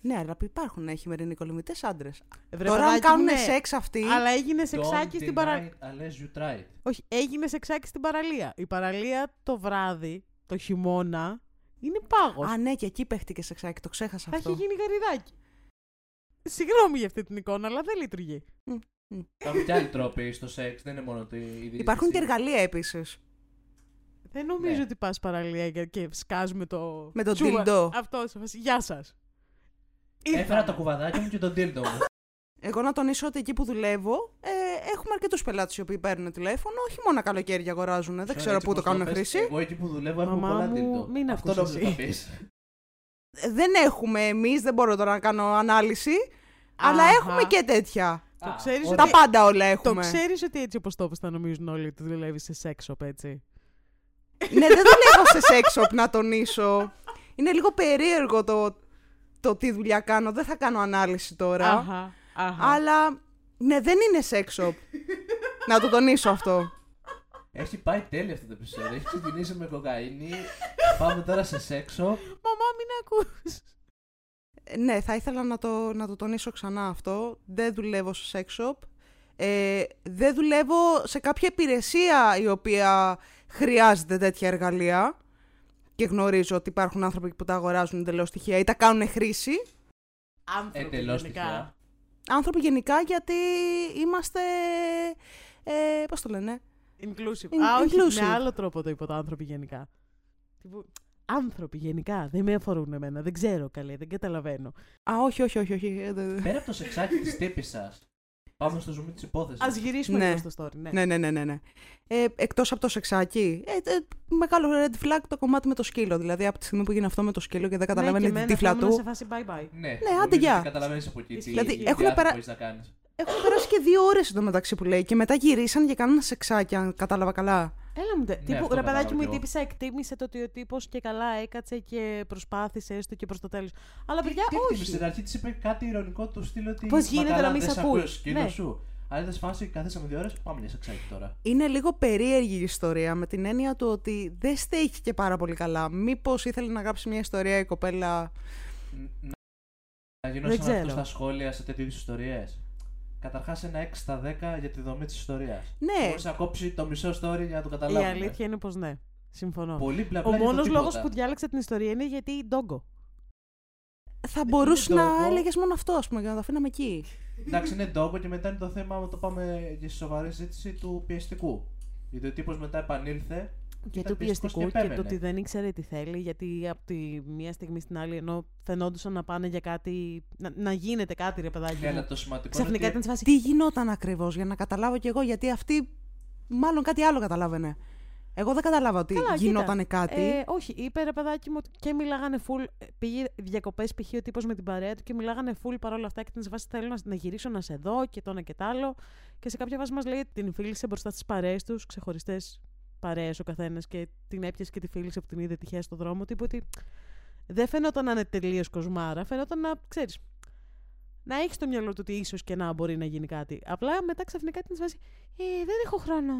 Ναι, αλλά υπάρχουν χειμερινοί κολυμβητές άντρες. Τώρα αν κάνουν ναι, σεξ αυτοί.
Αλλά έγινε σεξάκι στην παραλία.
You
Όχι, έγινε σεξάκι στην παραλία. Η παραλία το βράδυ, το χειμώνα, είναι πάγος.
Α, ναι, και εκεί παίχτηκε σεξάκι, το ξέχασα
Θα
αυτό.
Θα έχει γίνει γαριδάκι. Συγγνώμη για αυτή την εικόνα, αλλά δεν λειτουργεί.
Υπάρχουν και άλλοι τρόποι στο σεξ, δεν είναι μόνο ότι.
Υπάρχουν και εργαλεία επίσης.
Δεν νομίζω ναι. ότι πας παραλία και σκάζουμε το.
Με τον τίλντο.
Αυτό, γεια σας.
Έφερα το κουβαδάκι μου και τον τίλτο μου.
Εγώ να τονίσω ότι εκεί που δουλεύω ε, έχουμε αρκετούς πελάτες οι οποίοι παίρνουν τηλέφωνο, όχι μόνο καλοκαίρια αγοράζουν. Δεν ξέρω πού το κάνουν χρήση.
Εγώ εκεί που δουλεύω έχω πολλά τίλτο.
Μην Αυτό νόμιζα θα πεις.
Δεν έχουμε εμείς, δεν μπορώ τώρα να κάνω ανάλυση. Αλλά έχουμε και τέτοια.
Το ξέρεις
Τα πάντα όλα έχουμε.
Το ξέρεις ότι έτσι όπως το είπες θα νομίζουν όλοι ότι δουλεύεις σε sex shop, έτσι;
ναι, δεν δουλεύω σε sex shop, να τονίσω. Είναι λίγο περίεργο το, το τι δουλειά κάνω. Δεν θα κάνω ανάλυση τώρα.
Αχα, αχα.
Αλλά ναι, δεν είναι sex shop. να το τονίσω αυτό.
Έχει πάει τέλεια αυτό το επεισόδιο. Έχει ξεκινήσει με κοκαίνη. Πάμε τώρα σε sex shop.
Μαμά, μην ακούς.
Ναι, θα ήθελα να το, να το τονίσω ξανά αυτό. Δεν δουλεύω σε sex shop. Ε, δεν δουλεύω σε κάποια υπηρεσία η οποία χρειάζεται τέτοια εργαλεία και γνωρίζω ότι υπάρχουν άνθρωποι που τα αγοράζουν εντελώς τυχαία ή τα κάνουν χρήση.
Άνθρωποι
Εντελώς
γενικά.
τυχαία.
Άνθρωποι γενικά γιατί είμαστε. Ε, Πώς το λένε.
Inclusive.
In-
Α, όχι,
inclusive.
με άλλο τρόπο το είπα το άνθρωποι γενικά. Τύπου, άνθρωποι γενικά. Δεν με αφορούν εμένα. Δεν ξέρω καλέ. Δεν καταλαβαίνω.
Α, όχι, όχι, όχι. όχι. ε, δε- δε-
Πέρα από το σεξάκι της τύπης σας. Πάμε στο zoom της υπόθεσης.
Α γυρίσουμε
Ναι.
λίγο στο story. Ναι.
Ναι, ναι, ναι, ναι. ναι. Ε, Εκτός από το σεξάκι. Ε, ε, μεγάλο red flag το κομμάτι με το σκύλο. Δηλαδή από τη στιγμή που γίνει αυτό με το σκύλο και δεν καταλαβαίνει
ναι,
την
και
τύφλα
εμένα θα
του.
ήμουν σε φάση bye bye.
Ναι,
άντε,
νομίζω
γεια.
ότι Καταλαβαίνεις από εκεί τι
Δηλαδή,
τι
έχουμε
διάθεση
περα-
μπορείς να κάνεις.
Έχουν περάσει και δύο ώρες εντωμεταξύ που λέει και μετά γυρίσαν και κάνουν σεξάκι, αν κατάλαβα καλά.
Έλα μου. τε-
Ναι,
τύπου,
αυτό
ρε παιδάκι
κατάλαβα
μου, η
κι εγώ.
τύπησα εκτίμησε το ότι ο τύπος και καλά έκατσε και προσπάθησε έστω και προς το τέλος. Αλλά παιδιά,
Τι εκτίμησες,
όχι.
Στην αρχή της είπε κάτι ηρωνικό του στυλ ότι.
Πώς
«Μα
γίνεται
καλά,
να μην
δεν
σ'
ακούει
ακούει».
ο σκύλο
Ναι.
σου. Αλλά δεν σφάσει, καθίσαμε δύο ώρες, πάμε για σεξάκι τώρα.
Είναι λίγο περίεργη η ιστορία με την έννοια του ότι δεν στέκει και πάρα πολύ καλά. Μήπως ήθελε να γράψει μια ιστορία η κοπέλα;
Ν- να- Να γίνω
Δεν
σαν αυτό
ξέρω.
στα σχόλια σε τέτοιου είδους ιστορίες; Καταρχάς ένα 6 στα 10 για τη δομή της ιστορίας.
Ναι,
Μπορείς να κόψει το μισό story για να το
Η
καταλάβει.
αλήθεια είναι πως ναι. Συμφωνώ.
Πολύ μπλα
Ο
μπλα για το
μόνος λόγος
τίποτα.
που διάλεξα την ιστορία είναι γιατί ντόγκο.
θα μπορούσε
είναι
να
ντόγκο.
έλεγες μόνο αυτό, ας πούμε, για να το αφήναμε εκεί.
Εντάξει, είναι ντόγκο και μετά είναι το θέμα, άμα το πάμε για σοβαρή συζήτηση του πιεστικού. Γιατί ο τύπος μετά επανήλθε.
Και
ήταν
του
πιεστικός
πιεστικού και το
επέμενε.
ότι δεν ήξερε τι θέλει, γιατί από τη μία στιγμή στην άλλη, ενώ φαινόντουσαν να πάνε για κάτι. να, να γίνεται κάτι, ρε παιδάκι.
Ναι, αλλά
μου.
το σημαντικό
Ξαφνικά
είναι
ήταν
ότι
σε φάση.
Τι γινόταν ακριβώς, για να καταλάβω κι εγώ, γιατί αυτή μάλλον κάτι άλλο καταλάβαινε. Εγώ δεν κατάλαβα ότι
Καλά,
γινόταν
κοίτα,
κάτι.
Ε, όχι, είπε ρε παιδάκι μου ότι και μιλάγανε full. ε, Πήγε διακοπές π.χ. ο τύπος με την παρέα του και μιλάγανε full παρόλα αυτά και ήταν σε φάση θέλω να, να γυρίσω να σε δω και το ένα και το άλλο. Και σε κάποια βάση μας λέει ότι την φίλησε μπροστά στις παρέες τους, ξεχωριστές παρέες ο καθένας και την έπιασε και τη φίλησε που την είδε τυχαία στο δρόμο. Τύπου ότι δεν φαινόταν να είναι τελείως κοσμάρα, φαινόταν να ξέρεις. Να έχεις στο μυαλό του ότι ίσως και να μπορεί να γίνει κάτι. Απλά μετά ξαφνικά την σε φάση. Ε, δεν έχω χρόνο.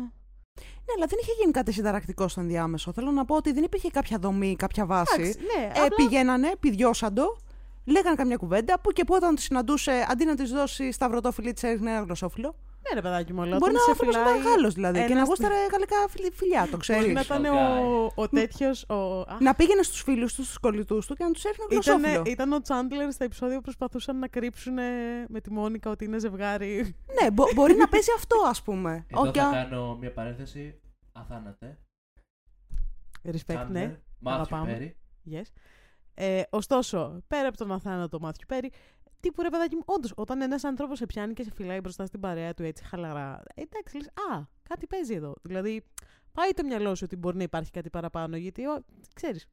Ναι, αλλά δεν είχε γίνει κάτι συνταρακτικό στο ενδιάμεσο. Θέλω να πω ότι δεν υπήρχε κάποια δομή, κάποια βάση.
Εντάξει, ναι,
Ε,
απλά-
Πηγαίνανε, πηδιώσαν το, λέγανε καμιά κουβέντα, που και που όταν τη συναντούσε, αντί να της δώσει σταυρωτόφιλι, της έριχνε ένα γλωσσόφυλλο.
Ναι, ρε παιδάκι μου, αλλά
Μπορεί
όταν
να
σε
είναι
φυλάει...
μεγάλο δηλαδή και να
ένας-
γούσταρε γαλλικά φιλ- φιλιά, το
Μπορεί
ξέρεις.
να ήταν ο, ο τέτοιος. Ο... Α,
Να πήγαινε στους φίλους του, στους κολλητούς του και να τους έριχνε
Ήτανε-
γλωσσόφυλλο.
ήταν ο Τσάντλερ στα επεισόδια που προσπαθούσαν να κρύψουν ε, με τη Μόνικα ότι είναι ζευγάρι.
Ναι, μπο- μπορεί να παίζει αυτό, ας πούμε.
Εδώ
Όχι,
θα
α-
κάνω μια παρένθεση. Αθάνατε.
Respect, ναι.
Μάθιου
Αγαπάμε.
Πέρι.
Yes. Ε, ωστόσο, πέρα από τον αθάνατο Μάθιου Πέρι, τύπου ρε παιδάκι μου, όντως, όταν ένας άνθρωπος σε πιάνει και σε φυλάει μπροστά στην παρέα του έτσι χαλαρά, ε, εντάξει, λες, Α, κάτι παίζει εδώ. Δηλαδή, πάει το μυαλό σου ότι μπορεί να υπάρχει κάτι παραπάνω, γιατί, ξέρεις.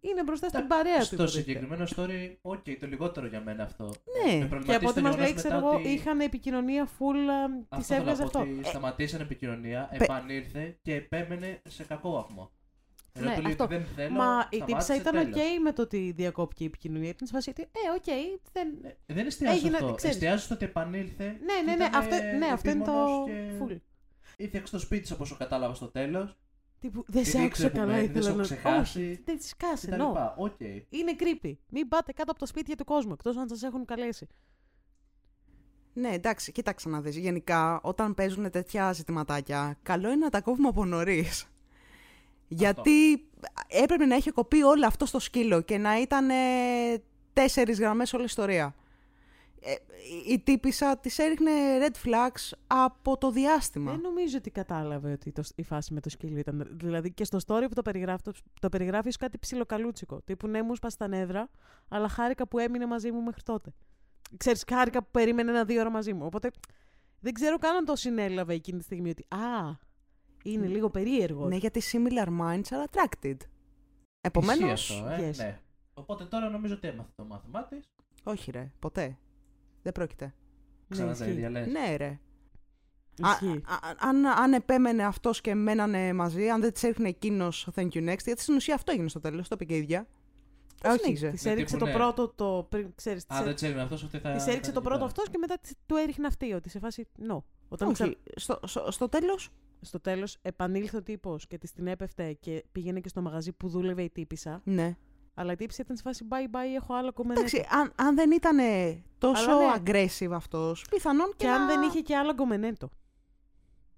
Είναι μπροστά στην παρέα του.
Στο
υποτίθεται.
συγκεκριμένο story, οκ, το λιγότερο για μένα αυτό.
Ναι.
Με
Και
προβληματίζει
από ό,τι
το
μας
γεγονός
λέει, ξέρω
μετά
εγώ,
ότι-
είχαν επικοινωνία full.
Αυτό
Τη
θέλω να
έβγαζε
πω,
αυτό.
Ότι σταματήσαν επικοινωνία,
πε-
επανήλθε και επέμενε σε κακό βαθμό. Ενώ
Ναι,
του λέει
αυτό.
ότι δεν θέλω.
Μα η
σταμάτησε,
τύψα ήταν οκ
τέλος.
με το ότι διακόπηκε η επικοινωνία. Ήταν σε φάση ότι, ε, οκ, δεν.
Ε, Δεν εστιάζει
Έγινε-
αυτό.
ξέρεις.
Εστιάζει στο ότι επανήλθε.
Ναι,
και
ναι, ναι,
ήταν,
αυτό,
ε,
ναι, αυτό είναι το.
επίμονος και
Full.
Ήρθε στο σπίτι από όσο κατάλαβα στο τέλος.
Τύπου, δεν
Την
σε άκουσα
ήξερε που
καλά,
μένει, δεν
ήθελα
σε
να.
έχω ξεχάσει.
Όχι, δεν τη σκάσε,
κτλ.
no.
Οκ.
Είναι creepy. Μην πάτε κάτω από τα σπίτια του κόσμου, εκτός αν σας έχουν καλέσει.
Ναι, εντάξει, κοίταξε να δεις. Γενικά, όταν παίζουν τέτοια ζητηματάκια, καλό είναι να τα κόβουμε από νωρίς. Γιατί έπρεπε να έχει κοπεί όλο αυτό στο σκύλο και να ήταν ε, τέσσερις γραμμές όλη η ιστορία. Ε, η- η τύπησα της έριχνε red flags από το διάστημα.
Δεν νομίζω ότι κατάλαβε ότι το, η φάση με το σκύλο ήταν. Δηλαδή και στο story που το περιγράφει, το, το περιγράφεις ως κάτι ψιλοκαλούτσικο. Τύπου ναι, μου σπάσει τα νεύρα, αλλά χάρηκα που έμεινε μαζί μου μέχρι τότε. Ξέρεις, χάρηκα που περίμενε ένα-δύο ώρα μαζί μου. Οπότε δεν ξέρω καν αν το συνέλαβε εκείνη τη στιγμή ότι Α, είναι λίγο περίεργος.
Ναι, γιατί similar minds are attracted. Επομένως,
Ισχύει αυτό, ε,
yes.
ναι. Οπότε τώρα νομίζω ότι έμαθε το μάθημά της.
όχι ρε, ποτέ. Δεν πρόκειται.
Ναι,
Ξανά τα
ισχύει.
ίδια λες.
Ναι ρε. Α,
Ισχύει.
α- αν, αν επέμενε αυτός και μένανε μαζί, αν δεν τη έριχνε εκείνος thank you next, γιατί στην ουσία αυτό έγινε στο τέλος, το είπε και η ίδια. Το
Όχι,
συνέχιζε.
της
Ναι,
έριξε
τύπου
το
ναι.
πρώτο το. Πριν, ξέρεις, της
Α,
έ-
δεν ξέρει αυτός, αυτή θα.
της
θα
έριξε το
κάνει
πρώτο
εκεί
αυτός και μετά της- του έριχνε αυτή. Ότι σε φάση. No. Όταν
Όχι,
ξα-
στο, στο, στο τέλος.
Στο τέλος επανήλθε ο τύπος και της την έπεφτε και πήγαινε και στο μαγαζί που δούλευε η τύπησα.
Ναι.
Αλλά η τύπησα ήταν σε φάση bye bye, έχω άλλο κομμενέτο.
Εντάξει, αν, αν δεν ήταν τόσο
Αλλά ναι.
aggressive αυτός, πιθανόν και,
Και αν
να...
δεν είχε και άλλο γκομενέτο.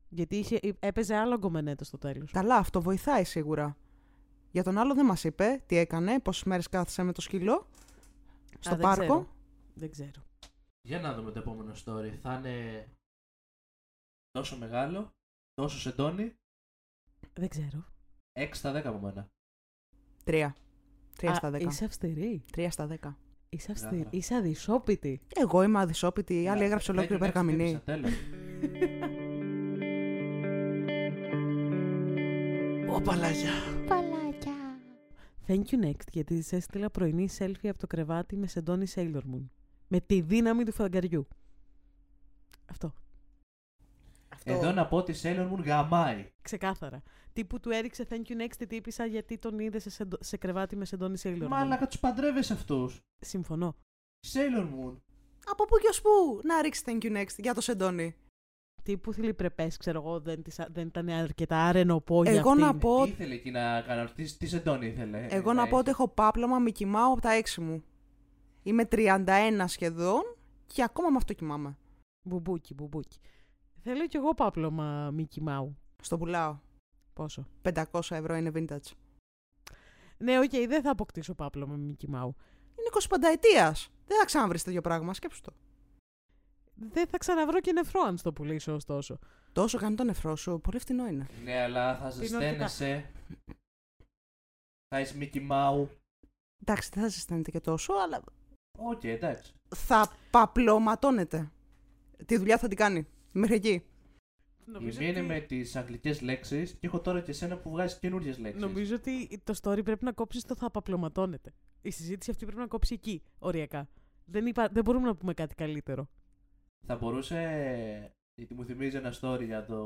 Γιατί είχε, έπαιζε άλλο γκομενέτο στο τέλος.
Καλά, αυτό βοηθάει σίγουρα. Για τον άλλο δεν μας είπε τι έκανε, πόσες μέρες κάθισε με το σκύλο. Στο
δεν
πάρκο.
ξέρω. Δεν ξέρω.
Για να δούμε το επόμενο story. Θα είναι τόσο μεγάλο, τόσο σεντόνι,
Δεν ξέρω.
6 στα 10 από μένα.
Τρία. Τρία
Α,
στα δέκα.
Είσαι αυστηρή.
Τρία στα δέκα.
Είσαι αυστηρή.
Γράφα.
Είσαι αδυσόπιτη.
Εγώ είμαι αδυσόπιτη, η άλλη έγραψε ολόκληρη περγαμηνή.
Τέλος. (laughs)
Οπαλάκια. Thank you next, γιατί σε έστειλα πρωινή selfie από το κρεβάτι με σεντόνι Sailor Moon. Με τη δύναμη του φαγκαριού. Αυτό.
Αυτό.
Εδώ να πω ότι η Sailor Moon γαμάει.
Ξεκάθαρα. Τύπου του έριξε thank you next τη τύπησα γιατί τον είδε σε, σεντο- σε κρεβάτι με σεντόνι Sailor Moon.
Μάλακα τους παντρεύεσαι αυτούς.
Συμφωνώ.
Sailor Moon.
Από πού και ως πού να ρίξει thank you next για το σεντόνι;
Τύπου θηλυπρεπές, ξέρω εγώ, δεν, της, δεν ήταν αρκετά αρρενωπό για
Εγώ
αυτήν.
να πω,
Τι ήθελε εκεί να κάνω, τι, τι σεντόνι ήθελε;
εγώ να πω ότι έχω πάπλωμα Mickey Mouse από τα έξι μου. Είμαι 31 σχεδόν και ακόμα με αυτό κοιμάμαι.
Μπουμπούκι, μπουμπούκι. Θέλω κι εγώ πάπλωμα Mickey Mouse.
Στο πουλάω.
Πόσο;
500 ευρώ είναι vintage.
Ναι, οκ, δεν θα αποκτήσω πάπλωμα Mickey Mouse.
Είναι 25 ετία. Δεν θα ξαναβρεις τέτοιο πράγμα, σκέψου το.
Δεν θα ξαναβρω και νεφρό αν στο πουλήσω ωστόσο.
Τόσο κάνει το νεφρό σου, πολύ φτηνό είναι.
Ναι, αλλά θα ζεσταίνεσαι. Θα είσαι Mickey Mouse.
Εντάξει, δεν θα ζεσταίνεται και τόσο, αλλά
Οκ, εντάξει.
θα παπλωματώνεται. Τη δουλειά θα την κάνει. Μέχρι εκεί.
Η μία είναι με τις αγγλικές λέξεις και έχω τώρα και εσένα που βγάζεις καινούριες λέξεις.
Νομίζω ότι το story πρέπει να κόψεις το θα παπλωματώνεται. Η συζήτηση αυτή πρέπει να κόψει εκεί, οριακά. Δεν, υπά... δεν μπορούμε να πούμε κάτι καλύτερο.
Θα μπορούσε. Γιατί μου θυμίζει ένα story για το.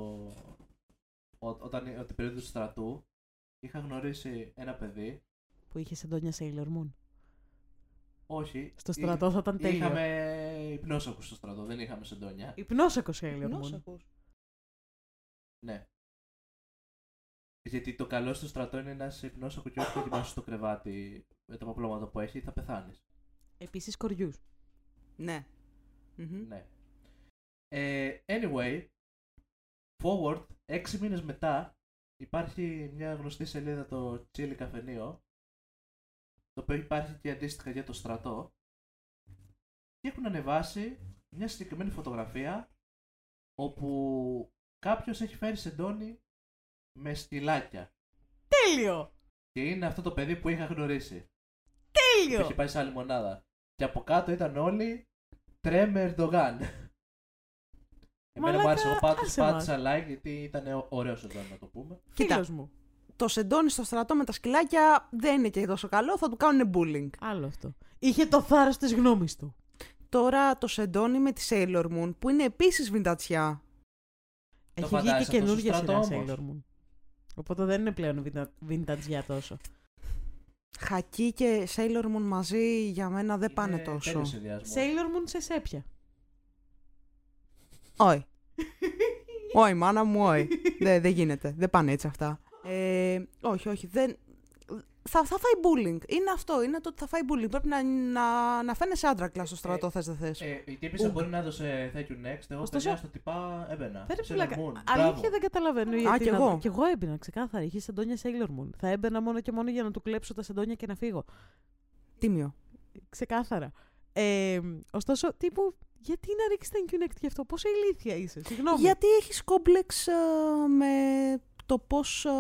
Ό, όταν ο- την περίοδο του στρατού είχα γνωρίσει ένα παιδί.
Που είχε σεντόνια Sailor Moon.
Όχι.
Στο στρατό θα ήταν τέλειο.
Είχαμε υπνόσακου στο στρατό, δεν είχαμε σεντόνια.
Υπνόσακος Sailor
Νόσο
Moon.
ακούς.
Ναι. Γιατί το καλό στο στρατό είναι να είσαι υπνόσακο και όχι να κοιμάσαι στο κρεβάτι με τα παπλώματα που έχει, θα πεθάνεις.
Επίσης κοριούς.
Ναι. Μμμ.
Ναι. Ε, anyway, forward, έξι μήνες μετά, υπάρχει μια γνωστή σελίδα το Chili Καφενείο, το οποίο υπάρχει και αντίστοιχα για το στρατό, και έχουν ανεβάσει μια συγκεκριμένη φωτογραφία όπου κάποιος έχει φέρει σεντόνι με σκυλάκια.
Τέλειο!
Και είναι αυτό το παιδί που είχα γνωρίσει. Που
Τέλειο!
είχε πάει σε άλλη μονάδα. Και από κάτω ήταν όλοι τρέμε Ερντογάν. Εμένα μου
Μαλάκα,
άρεσε, εγώ πάτησα,
άσε μας.
πάτησα like γιατί ήταν ωραίο εδώ να το πούμε.
Κοίτα.
Φίλος μου.
Το σεντόνι στο στρατό με τα σκυλάκια δεν είναι και τόσο καλό, θα του κάνουν bullying.
Άλλο αυτό. Είχε το θάρρος της γνώμης του.
Τώρα το σεντόνι με τη Sailor Moon που είναι επίσης βιντατσιά.
Έχει βγει και
φαντάζεσαι αυτό στο
καινούργια σειρά
στρατό
Sailor
όμως.
Moon. Οπότε δεν είναι πλέον βιντα- vintage για τόσο.
Χακί και Sailor Moon μαζί για μένα δεν πάνε
Είναι
τόσο.
τέλειος συνδυασμός.
Sailor Moon σε σέπια.
Όχι. Όχι, μάνα μου, όχι. Δεν δεν γίνεται. Δεν πάνε έτσι αυτά. Ε, όχι, όχι. Δεν... Θα, θα φάει bullying. Είναι αυτό. Είναι το ότι θα φάει bullying. Πρέπει να, να, να φαίνεσαι άντρακλα στο στρατό,
Ε,
θες δεν θες.
Ε, η τύπησα
Ουγ.
μπορεί να έδωσε thank you next. Εγώ
Ωστόσο-
παιδιά στο τυπά έμπαινα.
Φέρε
Sailor
πλάκα.
Moon,
Αλήθεια
μπράβο.
δεν καταλαβαίνω. γιατί
κι
να-
εγώ.
Κι εγώ έμπαινα, ξεκάθαρα. Είχες σεντόνια Sailor Moon. Θα έμπαινα μόνο και μόνο για να του κλέψω τα σεντόνια και να φύγω.
Τίμιο.
Ξεκάθαρα. Ε, ωστόσο, τύπου, γιατί να ρίξεις thank you next γι' αυτό, πόσο ηλίθια είσαι. Συγγνώμη.
Γιατί έχεις κόμπλεξ ε, με το πώς, ε,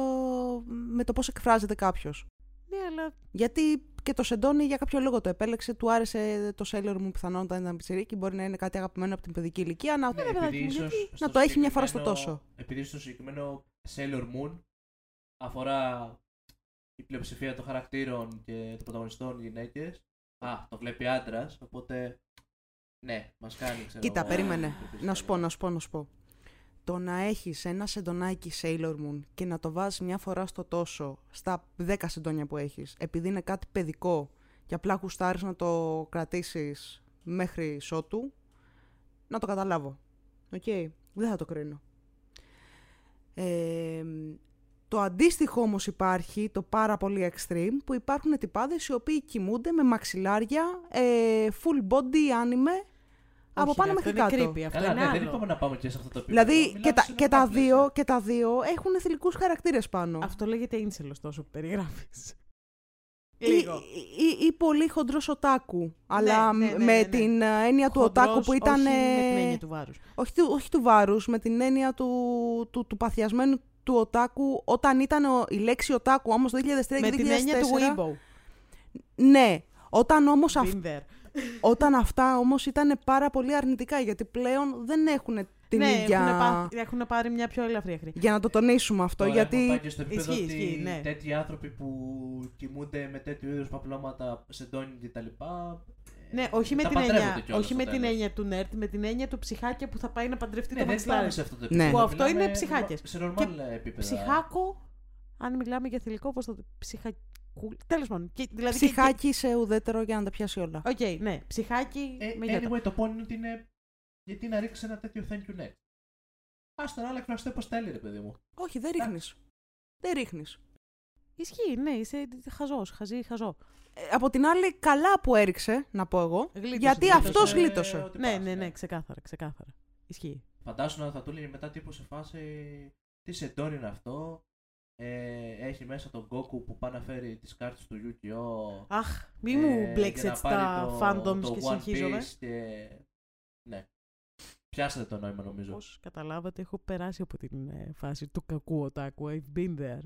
με το πώς εκφράζεται κάποιος;
Ναι, αλλά
Γιατί και το Σεντόνι για κάποιο λόγο το επέλεξε, του άρεσε το Sailor Moon πιθανόν όταν ήταν πιτσιρίκι, μπορεί να είναι κάτι αγαπημένο από την παιδική ηλικία, να...
Ναι,
ρε παιδάκι
επειδή
μου,
ίσως
γιατί
στο
να το έχει μια φορά στο
συγκεκριμένο-
τόσο.
Επειδή στο συγκεκριμένο Sailor Moon αφορά η πλειοψηφία των χαρακτήρων και των πρωταγωνιστών γυναίκες. Α, το βλέπει άντρας, οπότε. Ναι, μας κάνει ξέρω
Κοίτα,
εγώ,
περίμενε.
πρωταγωνιστές.
Να σου πω, να σου πω, να σου πω. Το να έχεις ένα σεντονάκι Sailor Moon και να το βάζεις μια φορά στο τόσο, στα 10 σεντόνια που έχεις, επειδή είναι κάτι παιδικό και απλά γουστάρεις να το κρατήσεις μέχρις ότου, να το καταλάβω. Οκ, δεν θα το κρίνω. Ε, το αντίστοιχο όμως υπάρχει, το πάρα πολύ extreme, που υπάρχουν τυπάδες οι οποίοι κοιμούνται με μαξιλάρια, ε, full body anime, από
Όχι,
πάνω
ρε,
μέχρι
αυτό
κάτω.
Είναι creepy, αυτό
Καλά,
είναι
ναι, δεν
άλλο.
είπαμε να πάμε και σε αυτό το επίπεδο.
Δηλαδή
Μιλάμε
και τα,
σε
και, τα
νομικά
δύο,
πλαίσια.
και τα δύο έχουν θηλυκούς χαρακτήρες πάνω.
Αυτό λέγεται incel-ος τόσο που περιγράφεις.
Ή,
Λίγο.
ή, ή πολύ χοντρός οτάκου. Αλλά
ναι, ναι,
με
ναι, ναι.
την ε, έννοια του
Χοντρός,
οτάκου που ήταν.
Όχι με
ε,
την έννοια του βάρους.
όχι, του, όχι του βάρους, με την έννοια του, του, του παθιασμένου του οτάκου όταν ήταν ο- η λέξη οτάκου όμως το 2003
Με
και
την
2004.
έννοια του Weibo.
Ναι. Όταν όμως αυ-
Been there.
Όταν αυτά όμως ήταν πάρα πολύ αρνητικά γιατί πλέον δεν έχουν την
ναι,
ίδια...
έχουν, πάθει- έχουν πάρει μια πιο ελαφριά χρήση.
Για να το τονίσουμε αυτό,
Τώρα
γιατί...
έχουμε πάει και στο επίπεδο
Ισχύει,
ότι
ισχύει, ναι.
τέτοιοι άνθρωποι που κοιμούνται με τέτοιου είδους παπλώματα σεντόνι και τα λοιπά. ε,
Ναι, όχι με,
τα
την
παντρεύονται
έννοια,
κιόλας
όχι
στο
με την
τέλος.
έννοια του nerd, με την έννοια του ψυχάκια που θα πάει να παντρευτεί
Ναι,
το
δεν
μαξιλάρι.
πάμε σε αυτό το
Ναι.
επίπεδο.
Που
αυτό
Μιλάμε
είναι ψυχάκες.
Σε normal επίπεδα.
Ψυχάκο, αν μιλάμε για θηλυκό, πώς το ψυχακού. Τέλος πάντων. Και, δηλαδή και-
Ψυχάκι σε ουδέτερο για να τα πιάσει όλα.
Οκ, ναι. Ψυχάκι
Ε,
με γιώτα.
anyway, το point είναι ότι είναι. Γιατί να ρίξεις ένα τέτοιο thank you next. Α τον άλλο εκφραστεί όπως θέλει, ρε παιδί μου.
Όχι, δεν ρίχνεις. Δεν ρίχνεις.
Ισχύει, ναι, είσαι χαζός, χαζή, χαζό.
Ε, από την άλλη, καλά που έριξε, να πω εγώ,
Γλίτωσε,
γιατί
γλίτωσε.
αυτός
Ε,
γλίτωσε.
ότι
Ναι,
πας,
ναι, ναι, ξεκάθαρα, ξεκάθαρα. Ισχύει.
Φαντάσου να θα του έλεγε μετά τύπου σε φάση. Τι σεντόνι είναι αυτό. Ε, έχει μέσα τον Goku που πάει να φέρει τις κάρτες του Yu-Gi-Oh!
Αχ, μη
ε,
μου
για
μπλέξει
να
έτσι
πάρει
τα
το-
fandoms
το
και
One
συγχύζομαι.
Piece και... Ναι. Πιάσατε το νόημα νομίζω.
Πώς καταλάβατε, έχω περάσει από την ε, φάση του κακού οτάκου. I've been there.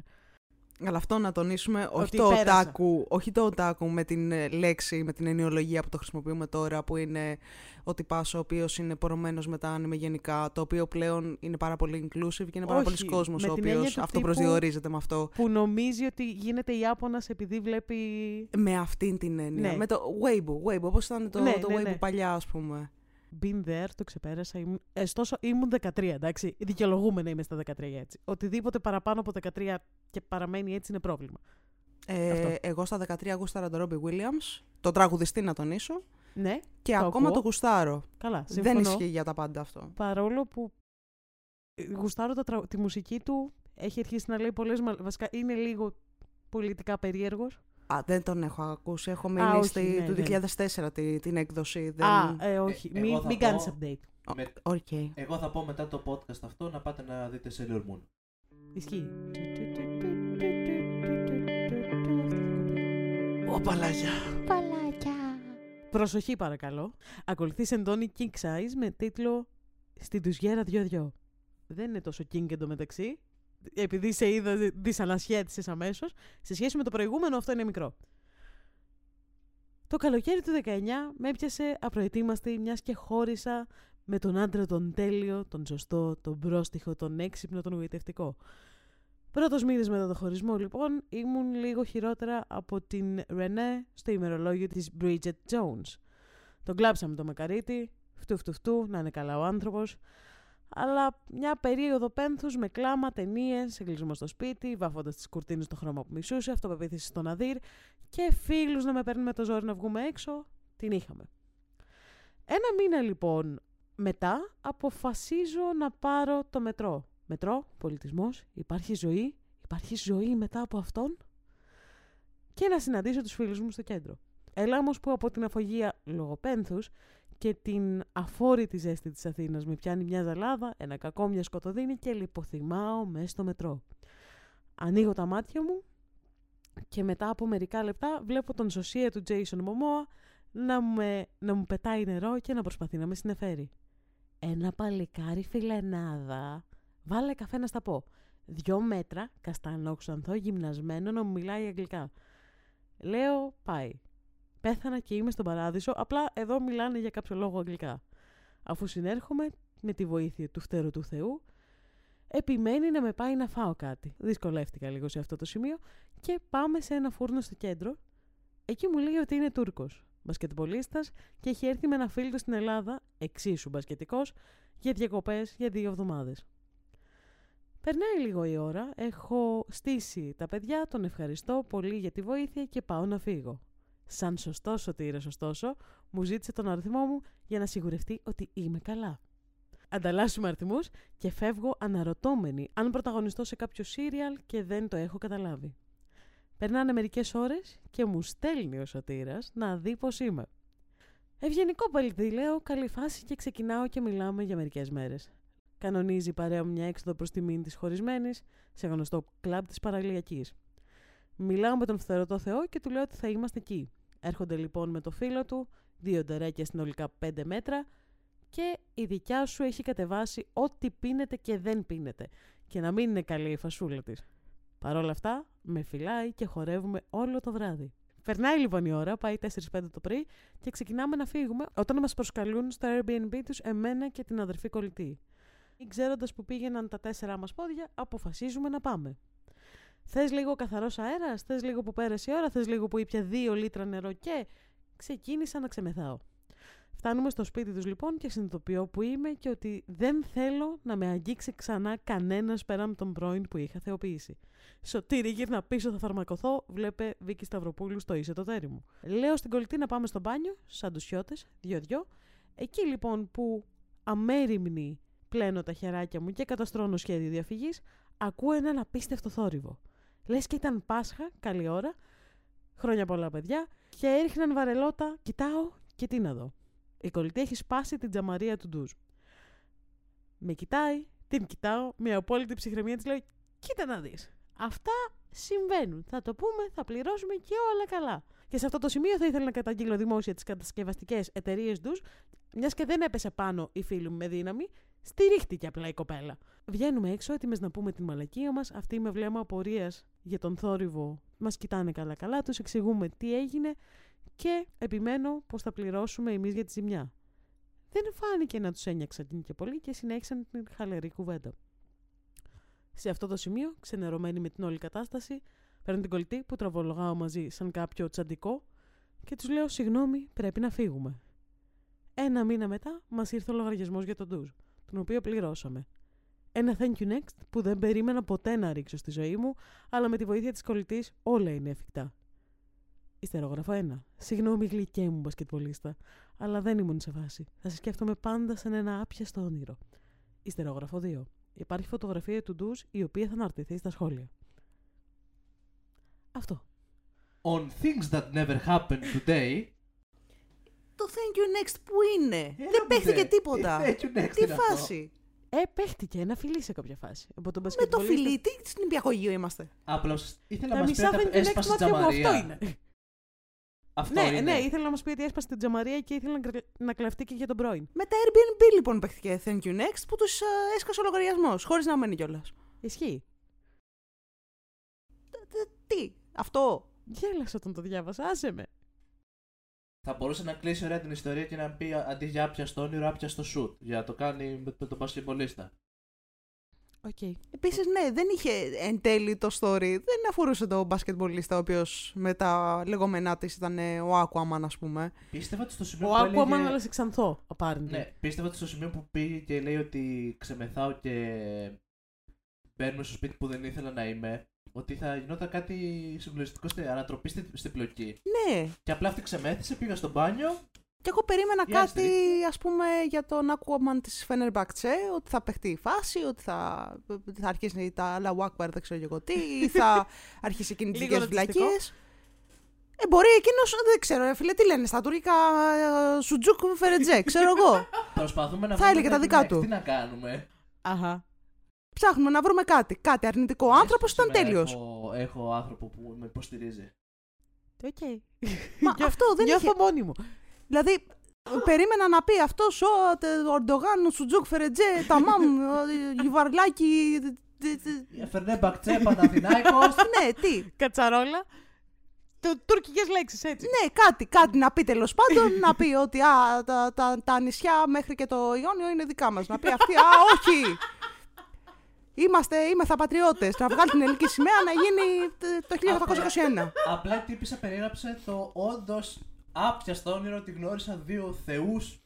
Αλλά αυτό να τονίσουμε, όχι
Ότι
το,
πέρασα.
οτάκου, όχι το οτάκου με την ε, λέξη, με την ενοιολογία που το χρησιμοποιούμε τώρα, που είναι ο τυπάς ο οποίος είναι πορωμένος με τα άνιμε γενικά, το οποίο πλέον είναι πάρα πολύ inclusive και είναι πάρα
Όχι,
πολλοί κόσμος
με
ο
την έννοια
οποίος
του
αυτό
τύπου-
προσδιορίζεται με αυτό.
Που νομίζει ότι γίνεται Ιάπωνας επειδή βλέπει.
Με αυτήν την έννοια.
Ναι.
Με το Weibo, Weibo, όπως ήταν το,
Ναι,
το
ναι,
Weibo
ναι.
παλιά, ας πούμε.
Been there, το ξεπέρασα. Ήμουν... Ωστόσο, ήμουν 13, εντάξει. Δικαιολογούμε να είμαι στα 13 έτσι. Οτιδήποτε παραπάνω από 13 και παραμένει έτσι είναι πρόβλημα.
Ε,
Αυτό.
εγώ στα 13 γούσταρα τον Robbie Williams, τον τραγουδιστή να τονίσω,
Ναι,
και
Το
ακόμα
ακούω.
το γουστάρω.
καλά.
Δεν
Συμφωνώ.
ισχύει για τα πάντα αυτό.
Παρόλο που ε, γουστάρω τα τρα- τη μουσική του, έχει αρχίσει να λέει πολλές... μα- Βασικά είναι λίγο πολιτικά περίεργος.
Α, δεν τον έχω ακούσει. Έχω μείνει
όχι,
στη,
ναι,
του
ναι.
2004 τη- την έκδοση. Δεν...
Α, ε, όχι.
Ε,
μην
εγώ θα
μην
πω-
κάνεις update.
Ω,
με-
οκ.
Εγώ θα πω μετά το podcast αυτό να πάτε να δείτε Sailor Moon.
Ισχύει.
Όπα λάγια.
Προσοχή παρακαλώ. Ακολουθεί σεντόνι King Size με τίτλο «Στην τουζιέρα δυο-δυο». Δεν είναι τόσο king εντωμεταξύ. Επειδή σε είδα δυσανασχέτησες αμέσως. Σε σχέση με το προηγούμενο αυτό είναι μικρό. Το καλοκαίρι του 19 με έπιασε απροετοίμαστη μιας και χώρισα με τον άντρα τον τέλειο, τον σωστό, τον πρόστιχο, τον έξυπνο, τον γοητευτικό. Πρώτος μήνες μετά το χωρισμό, λοιπόν, ήμουν λίγο χειρότερα από την Ρενέ στο ημερολόγιο της Bridget Jones. Τον κλάψαμε το μακαρίτι, φτου φτου φτου, να είναι καλά ο άνθρωπος, αλλά μια περίοδο πένθους με κλάμα, ταινίες, εγκλισμό στο σπίτι, βάφοντα τις κουρτίνες στο χρώμα που μισούσε, αυτοπεποίθηση στον Αδύρ και φίλους να με παίρνουν με το ζόρι να βγούμε έξω, την είχαμε. Ένα μήνα λοιπόν μετά αποφασίζω να πάρω το μετρό. Μετρό, πολιτισμός, υπάρχει ζωή, υπάρχει ζωή μετά από αυτόν και να συναντήσω τους φίλους μου στο κέντρο. Έλα όμως που από την αφογία λογοπένθους και την αφόρητη ζέστη της Αθήνας με πιάνει μια ζαλάδα, ένα κακό μια σκοτωδίνη και λιποθυμάω μέσα στο μετρό. Ανοίγω τα μάτια μου και μετά από μερικά λεπτά βλέπω τον σωσία του Jason Momoa να, με, να μου πετάει νερό και να προσπαθεί να με συνεφέρει. Ένα παλικάρι φιλενάδα. Βάλε καφέ να στα πω. Δυο μέτρα, καστανόξανθο, γυμνασμένο να μου μιλάει αγγλικά. Λέω, πάει. Πέθανα και είμαι στον παράδεισο, απλά εδώ μιλάνε για κάποιο λόγο αγγλικά. Αφού συνέρχομαι, με τη βοήθεια του φτερού του Θεού, επιμένει να με πάει να φάω κάτι. Δυσκολεύτηκα λίγο σε αυτό το σημείο και πάμε σε ένα φούρνο στο κέντρο. Εκεί μου λέει ότι είναι Τούρκος, μπασκετμπολίστας και έχει έρθει με ένα φίλο του στην Ελλάδα, εξίσου μπασκετικός, για διακοπές για δύο εβδομάδες. Περνάει λίγο η ώρα, έχω στήσει τα παιδιά, τον ευχαριστώ πολύ για τη βοήθεια και πάω να φύγω. Σαν σωστός σωτήρας ωστόσο, μου ζήτησε τον αριθμό μου για να σιγουρευτεί ότι είμαι καλά. Ανταλλάσσουμε αριθμούς και φεύγω αναρωτώμενη αν πρωταγωνιστώ σε κάποιο σύριαλ και δεν το έχω καταλάβει. Περνάνε μερικές ώρες και μου στέλνει ο σωτήρας να δει πώς είμαι. Ευγενικό πολιτή, λέω, καλή φάση και ξεκινάω και μιλάμε για μερικές μέρες. Κανονίζει η παρέα μου μια έξοδο προς τη μήνυ της χωρισμένης σε γνωστό κλαμπ της παραλιακής. Μιλάω με τον φθερωτό Θεό και του λέω ότι θα είμαστε εκεί. Έρχονται λοιπόν με το φίλο του, δύο ντερέκια συνολικά 5 μέτρα και η δικιά σου έχει κατεβάσει ό,τι πίνεται και δεν πίνεται. Και να μην είναι καλή η φασούλα της. Παρ' όλα αυτά, με φυλάει και χορεύουμε όλο το βράδυ. Περνάει λοιπόν η ώρα, πάει 4-5 το πρωί και ξεκινάμε να φύγουμε όταν μας προσκαλούν στο Airbnb τους εμένα και την αδερφή κολλητή. Ξέροντας που πήγαιναν τα τέσσερά μας πόδια, αποφασίζουμε να πάμε. Θες λίγο καθαρός αέρας, θες λίγο που πέρασε η ώρα, θες λίγο που ήπια δύο λίτρα νερό και. Ξεκίνησα να ξεμεθάω. Φτάνουμε στο σπίτι τους λοιπόν και συνειδητοποιώ που είμαι και ότι δεν θέλω να με αγγίξει ξανά κανένας πέραν τον πρώην που είχα θεοποιήσει. Σωτήρι γύρνα πίσω θα φαρμακοθώ, βλέπε Βίκη Σταυροπούλου στο είσαι το τέρι μου. Λέω στην κολλητή να πάμε στο μπάνιο, σαν τους σιώτες, δυο-δυο. Εκεί λοιπόν που αμέριμνη πλένω τα χεράκια μου και καταστρώνω σχέδιο διαφυγής, ακούω έναν απίστευτο θόρυβο. Λες και ήταν Πάσχα, καλή ώρα, χρόνια πολλά παιδιά, και έριχναν βαρελότα, κοιτάω και τι να δω. Η κολλητή έχει σπάσει την τζαμαρία του ντουζ. Με κοιτάει, την κοιτάω, μια απόλυτη ψυχραιμία της λέω: Κοίτα να δεις. Αυτά συμβαίνουν. Θα το πούμε, θα πληρώσουμε και όλα καλά. Και σε αυτό το σημείο θα ήθελα να καταγγείλω δημόσια τις κατασκευαστικές εταιρείες ντουζ, μιας και δεν έπεσε πάνω η φίλη μου με δύναμη, στηρίχτηκε απλά η κοπέλα. Βγαίνουμε έξω, έτοιμες να πούμε την μαλακία μας. Αυτοί με βλέμμα απορίας για τον θόρυβο μας κοιτάνε καλά-καλά, τους εξηγούμε τι έγινε και επιμένω πως θα πληρώσουμε εμείς για τη ζημιά. Δεν φάνηκε να τους ένιωξαν και πολύ και συνέχισαν την χαλερή κουβέντα. Σε αυτό το σημείο, ξενερωμένη με την όλη κατάσταση, παίρνω την κολλητή που τραβολογάω μαζί σαν κάποιο τσαντικό και τους λέω συγγνώμη, πρέπει να φύγουμε. Ένα μήνα μετά μας ήρθε ο λογαριασμός για τον ντουζ, τον οποίο πληρώσαμε. Ένα thank you next που δεν περίμενα ποτέ να ρίξω στη ζωή μου, αλλά με τη βοήθεια της κολλητής όλα είναι εφικτά. Ιστερόγραφο 1. Συγγνώμη γλυκέ μου μπασκετβολίστα, αλλά δεν ήμουν σε βάση. Θα σε σκέφτομαι πάντα σαν ένα άπιαστο όνειρο. Ιστερόγραφο 2. Υπάρχει φωτογραφία του ντουζ η οποία θα αναρτηθεί στα σχόλια. Αυτό.
On things that never happened today.
Το thank you next που είναι;
Έλα
δεν
μου,
παίχτηκε
δε.
τίποτα.
Τι thank you next
Τι
είναι αυτό;
φάση;
Ε, παίχτηκε ένα φιλί σε κάποια φάση. Από τον
Με το
μπασκετμπολίστα.
φιλί, τι στην υπηαγωγείο είμαστε;
Απλώς ήθελα να
Τα
μας πει
μισά thank
ότι
you next
έσπασε
μάτια μου
τζαμαρία.
αυτό είναι.
Αυτό
ναι,
είναι.
ναι, ήθελα να μας πει ότι έσπασε την τζαμαρία και ήθελα να, κλα- να κλαφτεί και για τον πρώην.
Με τα Airbnb λοιπόν παίχτηκε thank you next που τους έσκασε ο λογαριασμός, χωρίς να μένει κιόλας.
Ισχύει.
Τι, αυτό;
Γέλασα όταν το διάβασα, άσε με.
Θα μπορούσε να κλείσει ωραία την ιστορία και να πει αντί για άπιαστο όνειρο, άπιαστο σουτ. Για να το κάνει με, με τον μπασκετμπολίστα.
Οκ.
Επίσης, ναι, δεν είχε εν τέλει το story. Δεν αφορούσε τον μπασκετμπολίστα, ο οποίος με τα λεγόμενά της ήταν ε, ο Aquaman, ας πούμε.
Πίστευα ότι στο σημείο
Ο
που
Aquaman
έλεγε...
αλλά σε ξανθό, apparently.
Ναι, πίστευα ότι στο σημείο που πήγε και λέει ότι ξεμεθάω και μπαίνουμε στο σπίτι που δεν ήθελα να είμαι, ότι θα γινόταν κάτι συγκλονιστικό στην ανατροπή στην, στην πλοκή.
Ναι.
Και απλά αυτή ξεμέθησε, πήγα στο μπάνιο.
Και εγώ περίμενα
Για
κάτι, ας πούμε, για τον Aquaman της Φένερμπακτσε, ότι θα παιχτεί η φάση, ότι θα, θα αρχίσει τα άλλα Wakbar, δεν ξέρω και εγώ τι, ή θα (laughs) αρχίσει εκείνη τις
Λίγο
δικές
ρατσιστικό.
βλακίες. Ε, μπορεί εκείνος, δεν ξέρω, ρε φίλε, τι λένε στα τουρκικά, ε, Σουτζούκ Φερετζέ, ξέρω εγώ. (laughs)
Προσπαθούμε να
Θα έλεγε
βρούμε
τα
κάτι
δικά
next.
του.
Τι να κάνουμε.
Αχα.
Ψάχνουμε να βρούμε κάτι, κάτι αρνητικό. Ο άνθρωπος ήταν
Σήμερα
τέλειος.
Έχω, έχω άνθρωπο που με υποστηρίζει.
Οκ.
Μα
Νιώ-
αυτό δεν
Νιώθω
είχε...
μόνη μου.
Δηλαδή, περίμενα να πει αυτός ο τε- ο Ορντογάν, ο Σουτζούκ Φερετζέ, τα μάμ, ο Γιουβαρλάκη, τε- τε-
Φερνέ Μπακτσέ, Παναθηνάικος. (laughs)
ναι, τι.
Κατσαρόλα. Του, τουρκικές λέξεις, έτσι.
Ναι, κάτι, κάτι να πει τέλος πάντων. να πει ότι α, τα, τα, τα νησιά μέχρι και το Ιόνιο είναι δικά μας. Να πει αυτή, α, όχι. Είμαστε, είμεθα πατριώτες. Να βγάλει την ελληνική σημαία να γίνει το 1821.
Απλά η τύπισσα περιέγραψε το όντως άπιαστο όνειρο ότι γνώρισα δύο θεούς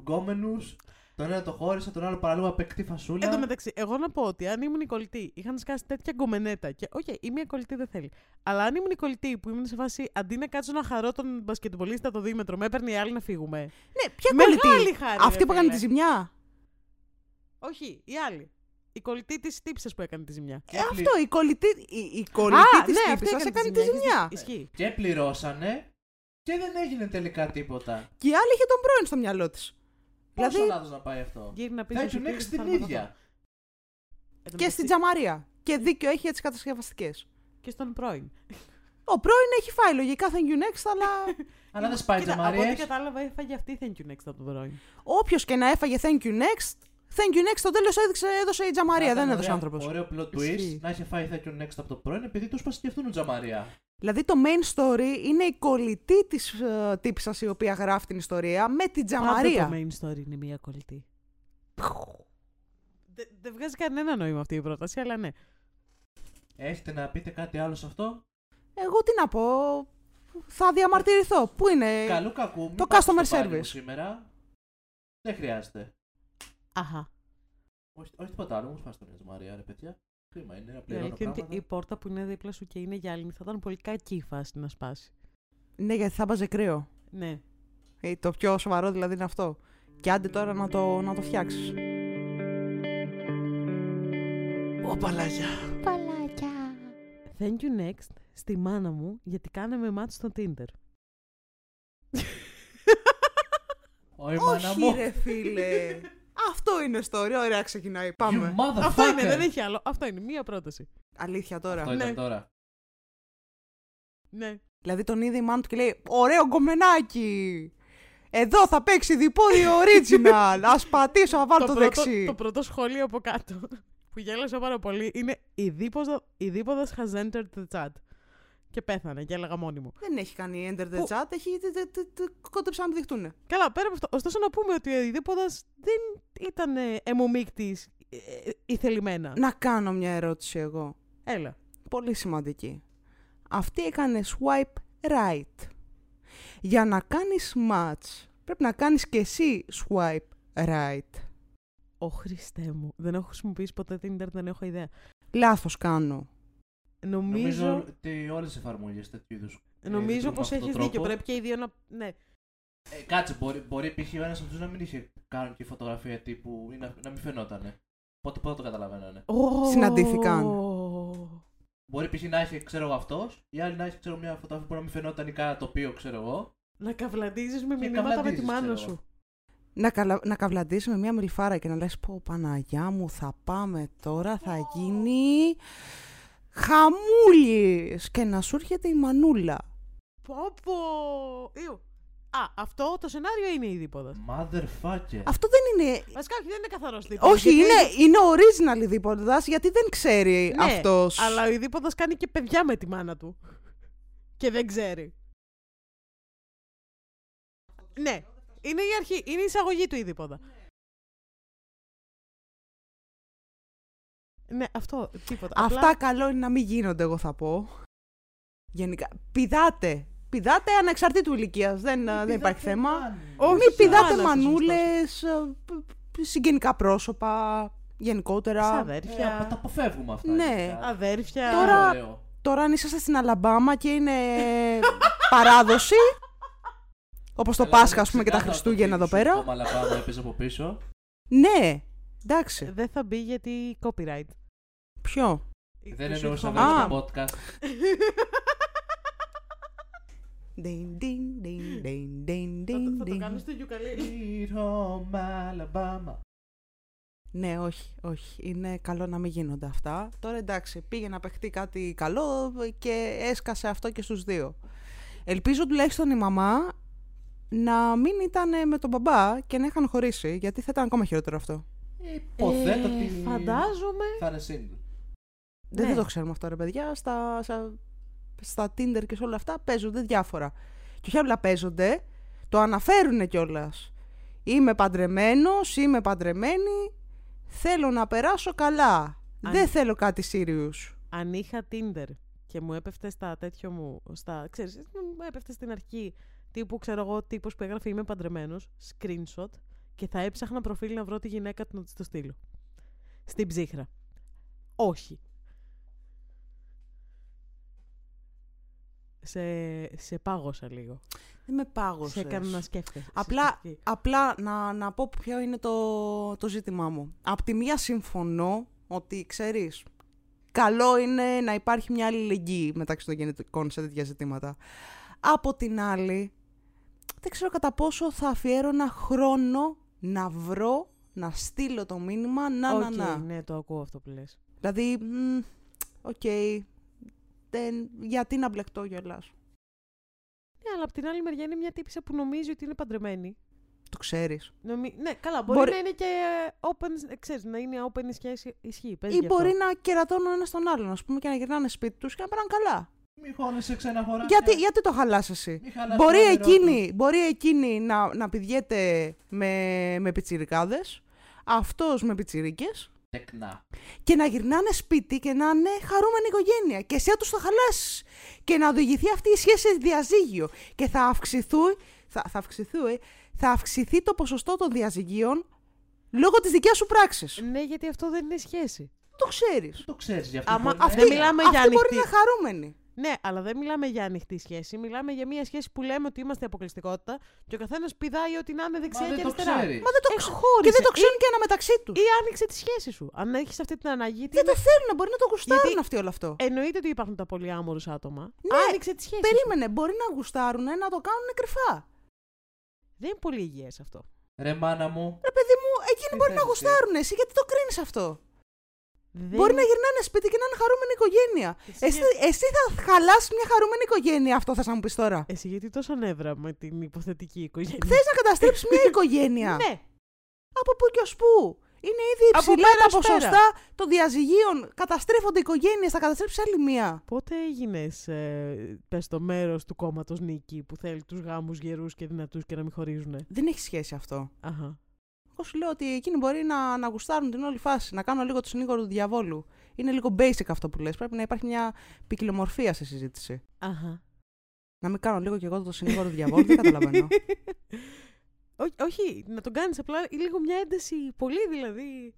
γκόμενους. Τον ένα τον χώρισα, τον άλλο παραλίγο από εκτυφλωτική.
Εν τω μεταξύ, εγώ να πω ότι αν ήμουν η κολλητή, είχαν σκάσει τέτοια γκομενέτα. Και, οκ, η μία κολλητή δεν θέλει. Αλλά αν ήμουν η κολλητή που ήμουν σε φάση αντί να κάτσω να χαρώ τον μπασκετμπολίστα το δίμετρο, με έπαιρνε η άλλη να φύγουμε.
Ναι, ποια
Μεγάλη
κολλητή;
χάρη,
Αυτή
ρε
που έκανε
φίλε.
τη ζημιά;
Όχι, η άλλη. Η κολλητή της τύψα που έκανε τη ζημιά.
Ε, αυτό, η κολλητή, η, η κολλητή
Α,
της
ναι,
τύπισσας
αυτή
έκανε τη ζημιά.
Ισχύει.
Και πληρώσανε Και δεν έγινε τελικά τίποτα.
Και η άλλη είχε τον πρώην στο μυαλό της.
Πόσο
Δηλαδή
λάθος να πάει αυτό;
Γύρνα πίσω.
Thank
σου
you
και
next
θα
την
ήμουν
ίδια.
αυτό. Εν τω
και
μεταξύ-
στην Τζαμαρία. Και δίκιο έχει για τι κατασκευαστικές.
Και στον πρώην.
Ο πρώην έχει φάει λογικά thank you next, αλλά (laughs)
Αλλά δεν σπάει
Κοίτα, από
τζαμαρίες.
ό,τι κατάλαβα έφαγε αυτή thank you next από τον πρώην.
όποιος και να έφαγε thank you next, thank you next στο τέλος έδωσε η Τζαμαρία.
Θα
Δεν
ήταν
έδωσε
ωραία-
άνθρωπος.
Ωραίο plot
Ισχύει.
twist να είχε φάει thank you next από το πρώην επειδή τους είπα και αυτόν ο Τζαμαρία.
Δηλαδή το main story είναι η κολλητή της uh, τύψα η οποία γράφει την ιστορία με την Τζαμαρία.
Πάντα το main story είναι μία κολλητή. Δεν δεν βγάζει κανένα νόημα αυτή η πρόταση, αλλά ναι.
Έχετε να πείτε κάτι άλλο σε αυτό;
Εγώ τι να πω. Θα διαμαρτυρηθώ. Πού είναι.
Καλού κακού. μην
το
πάτε στο
customer
πάρτι μου
service.
Σήμερα. Δεν χρειάζεται.
Αχα.
Όχι, όχι τίποτα άλλο. Μου φάστε μια Τζαμαρία, ρε παιδιά. Κρίμα είναι. Να
Η
πληρώνω
αλήθεια είναι ότι
πράγματα.
η πόρτα που είναι δίπλα σου και είναι γυάλινη θα ήταν πολύ κακή η φάση να σπάσει.
Ναι, γιατί θα βάζε κρύο.
Ναι.
Ε, το πιο σοβαρό δηλαδή είναι αυτό. Και άντε τώρα να το, να το φτιάξεις.
Οπαλαγιά.
Thank you next στη μάνα μου γιατί κάναμε μάτς στο Tinder.
Όχι, μάνα
Όχι,
μου.
ρε φίλε. (laughs) Αυτό είναι story. Ωραία, ξεκινάει.
You
Πάμε.
motherfucker.
Αυτό είναι, δεν έχει άλλο. Αυτό είναι, μία πρόταση.
Αλήθεια τώρα.
Αυτό ήταν
Ναι.
τώρα.
Ναι.
Δηλαδή τον είδε η μάνα του και λέει: Ωραίο γκομενάκι! Εδώ θα παίξει διπόδιο original. Α πατήσω, να βάλω το,
πρώτο,
δεξί.
το πρώτο σχόλιο από κάτω (laughs) που γέλασα πάρα πολύ είναι η δίποδα, η δίποδας has entered the chat. Και πέθανε και έλεγα μόνη μου.
Δεν έχει κάνει enter the
Πού;
chat, έχει τε- τε- τε- τε- κόντεψαν να μην δειχτούν.
Καλά, πέρα από αυτό. Ωστόσο να πούμε ότι η δίποδας δεν ήταν ε, αιμομίκτης ε, ε, ηθελημένα.
Να κάνω μια ερώτηση εγώ.
Έλα.
Πολύ σημαντική. Αυτή έκανε swipe right. Για να κάνεις match, πρέπει να κάνεις και εσύ swipe right.
Ω Χριστέ μου. Δεν έχω χρησιμοποιήσει ποτέ Tinder, δεν έχω ιδέα.
Λάθος κάνω.
Νομίζω,
Νομίζω ότι όλες οι εφαρμογές τέτοιου είδους.
νομίζω
λειτουργούν
πως
με αυτόν
έχεις
τον
δίκιο.
τρόπο.
Πρέπει και οι δύο να... Ναι.
Ε, κάτσε, μπορεί, μπορεί π.χ. ο ένας από του να μην είχε κάνει και φωτογραφία τύπου ή να, να μην φαινότανε. Πότε, πότε το καταλαβαίνανε.
Συναντήθηκαν.
Μπορεί π.χ. να είχε, ξέρω εγώ, αυτός, η άλλη να έχει, ξέρω μια φωτογραφία που να μην φαινόταν ή κάνα τοπίο, ξέρω εγώ.
Να καυλαντίζεις με
Και
μηνύματα με τη
καυλαντίζεις,
μάνα
ξέρω
σου.
Να, καλα... να καυλαντήσεις με μια μιλφάρα και να λες πω Παναγιά μου θα πάμε τώρα θα γίνει χαμούλης και να σου έρχεται η μανούλα.
Πω πω. Ιου. Α, αυτό το σενάριο είναι η δίποδα.
Motherfucker.
Αυτό δεν είναι...
Βασικά όχι, δεν είναι καθαρός δίποδα.
Όχι, είναι, είναι original η δίποδας γιατί δεν ξέρει
Ναι,
αυτός.
Αλλά ο ειδήποδας κάνει και παιδιά με τη μάνα του. Και δεν ξέρει. Ναι, είναι η αρχή, είναι η εισαγωγή του ειδήποδα. Ναι, αυτό, τίποτα.
Αυτά
Απλά,
καλό είναι να μην γίνονται, εγώ θα πω. Γενικά. Πηδάτε. Πηδάτε ανεξαρτήτου ηλικίας. Δεν, δεν υπάρχει θέμα.
Όχι,
Μην πηδάτε
μάνα,
μανούλες, συγγενικά πρόσωπα, γενικότερα.
σε
Ε,
αδέρφια,
απο- τα αποφεύγουμε αυτά.
Ναι.
γενικά.
αδέρφια.
Τώρα-
Ωραίο.
Τώρα, αν είσαστε στην Αλαμπάμα και είναι παράδοση, όπως το
Ελλάδα
Πάσχα, ας πούμε, και τα
ξεκάθαρα
Χριστούγεννα
το
εδώ
φίλο σου,
πέρα.
Το Μαλαμπάμα έπαιζε από πίσω.
Ναι, εντάξει.
Δεν θα μπει γιατί copyright.
Ποιο;
Δεν
Του
εννοούσα
Sweet
μέσα
Α.
στο podcast.
Ding, ding, ding, ding, ding,
Θα το-
ding,
Θα το
ding.
κάνω στο γιουκαλί.
Sweet home Alabama.
Ναι, όχι, όχι. Είναι καλό να μην γίνονται αυτά. Τώρα εντάξει, πήγε να παιχτεί κάτι καλό και έσκασε αυτό και στους δύο. Ελπίζω τουλάχιστον η μαμά να μην ήταν με τον μπαμπά και να είχαν χωρίσει, γιατί θα ήταν ακόμα χειρότερο αυτό.
Υποθέτω
Ε,
ότι
Φαντάζομαι.
θα είναι single.
Δεν,
Ναι.
δεν το ξέρουμε αυτό, ρε παιδιά. Στα, στα, στα Tinder και σε όλα αυτά παίζονται διάφορα. Και όχι απλά παίζονται, το αναφέρουν κιόλας. Είμαι παντρεμένος, είμαι παντρεμένη, θέλω να περάσω καλά.
Αν-
Δεν θέλω κάτι serious.
αν είχα Tinder και μου έπεφτε στα τέτοιο μου, στα, ξέρεις, μου έπεφτε στην αρχή τύπου, ξέρω εγώ, τύπος που έγραφε είμαι παντρεμένος, screenshot και θα έψαχνα προφίλ να βρω τη γυναίκα του να της το στείλω. Στην ψύχρα. Όχι. Σε, σε πάγωσα λίγο.
Δεν με πάγωσες.
Σε έκανα να σκέφτεσαι.
Απλά,
σκεφτεί.
απλά να, να πω ποιο είναι το, το ζήτημά μου. Απ' τη μία συμφωνώ ότι, ξέρεις, καλό είναι να υπάρχει μια αλληλεγγύη μεταξύ των γυναικών σε τέτοια ζητήματα. Από την άλλη, δεν ξέρω κατά πόσο θα αφιέρωνα χρόνο να βρω, να στείλω το μήνυμα, να, να,
Οκ,
να.
ναι, το ακούω αυτό που λες.
Δηλαδή, μ, οκ, δεν, γιατί να μπλεχτώ; Γελάς.
Ναι, αλλά από την άλλη μεριά είναι μια τύπισσα που νομίζει ότι είναι παντρεμένη.
Το ξέρεις.
Νομι... Ναι, καλά, μπορεί,
Μπορεί-
να είναι και open, ε, ξέρεις, να είναι open η σχέση, ισχύει. Πες
Ή
γι' αυτό.
μπορεί να κερατώνουν ένα τον άλλον, ας πούμε, και να γυρνάνε σπίτι τους και να περνάν καλά.
Μη χώνεσαι ξένα χωραφάκια.
Γιατί, γιατί το χαλάς εσύ;
Μη χαλάς
Μπορεί
το όνειρό
εκείνη, μπορεί εκείνη να, να πηδιέται με, με πιτσιρικάδες, αυτός με πιτσιρίκες
του. Τεκνά.
και να γυρνάνε σπίτι και να είναι χαρούμενη οικογένεια. Και εσύ να τους το χαλάσεις και να οδηγηθεί αυτή η σχέση σε διαζύγιο. Και θα αυξηθούν, θα, θα αυξηθούν, θα αυξηθεί το ποσοστό των διαζυγίων λόγω της δικιάς σου πράξης.
Ναι, γιατί αυτό δεν είναι σχέση.
Το ξέρεις.
Το ξέρεις γι' αυτό.
Άμα-
μπορεί να
αυτή
είναι.
μιλάμε για
Αυτή μπορεί
ανοιχτή.
να είναι χαρούμενη.
Ναι, αλλά δεν μιλάμε για ανοιχτή σχέση. Μιλάμε για μια σχέση που λέμε ότι είμαστε αποκλειστικότητα και ο καθένας πηδάει ό,τι να είναι
Μα
δεξιά
δεν
και
το
αριστερά.
ξέρεις.
Μα δεν το ξέρουν.
Εξχώρισε.
Και δεν το ξέρουν και ένα μεταξύ τους.
Ή άνοιξε τη σχέση σου. Αν έχεις αυτή την ανάγκη. τι
Δεν το
είναι-
θέλουν, μπορεί να το γουστάρουν
Γιατί-
αυτοί όλο αυτό.
Εννοείται ότι υπάρχουν τα πολυάμορου άτομα.
Ναι,
άνοιξε τη σχέση. σου.
Περίμενε, μπορεί να γουστάρουν να το κάνουν κρυφά.
Δεν είναι πολύ υγιές αυτό.
Ρε μάνα μου.
Ρε παιδί μου, εκείνοι
Τι
μπορεί να
θες εσύ;
γουστάρουν. Εσύ γιατί το κρίνεις αυτό;
Δεν
Μπορεί να
είναι-
γυρνάνε σπίτι και να είναι χαρούμενη οικογένεια.
Εσύ
Εσύ,
γιατί-
εσύ θα χαλάσει μια χαρούμενη οικογένεια, αυτό θα να μου πεις τώρα.
Εσύ γιατί τόσο νεύρα με την υποθετική οικογένεια;
Θες να καταστρέψεις μια (laughs) οικογένεια;
Ναι.
Από πού και ως πού; Είναι ήδη
Από
υψηλά
πέρα
τα
ως πέρα.
ποσοστά των διαζυγίων. Καταστρέφονται οικογένειες, θα καταστρέψεις άλλη μία.
Πότε έγινες, ε, πες το μέρος του κόμματος Νίκη που θέλει τους γάμους γερούς και δυνατούς και να μην χωρίζουν.
Δεν έχει σχέση αυτό.
Αχα.
Εγώ σου λέω ότι εκείνοι μπορεί να, να γουστάρουν την όλη φάση, να κάνουν λίγο το συνήγορο του διαβόλου. Είναι λίγο basic αυτό που λες. Πρέπει να υπάρχει μια ποικιλομορφία στη συζήτηση.
Αχα.
Να μην κάνω λίγο κι εγώ το συνήγορο του διαβόλου, δεν καταλαβαίνω. (laughs)
Ό, όχι, να τον κάνεις απλά λίγο μια ένταση. Πολύ δηλαδή.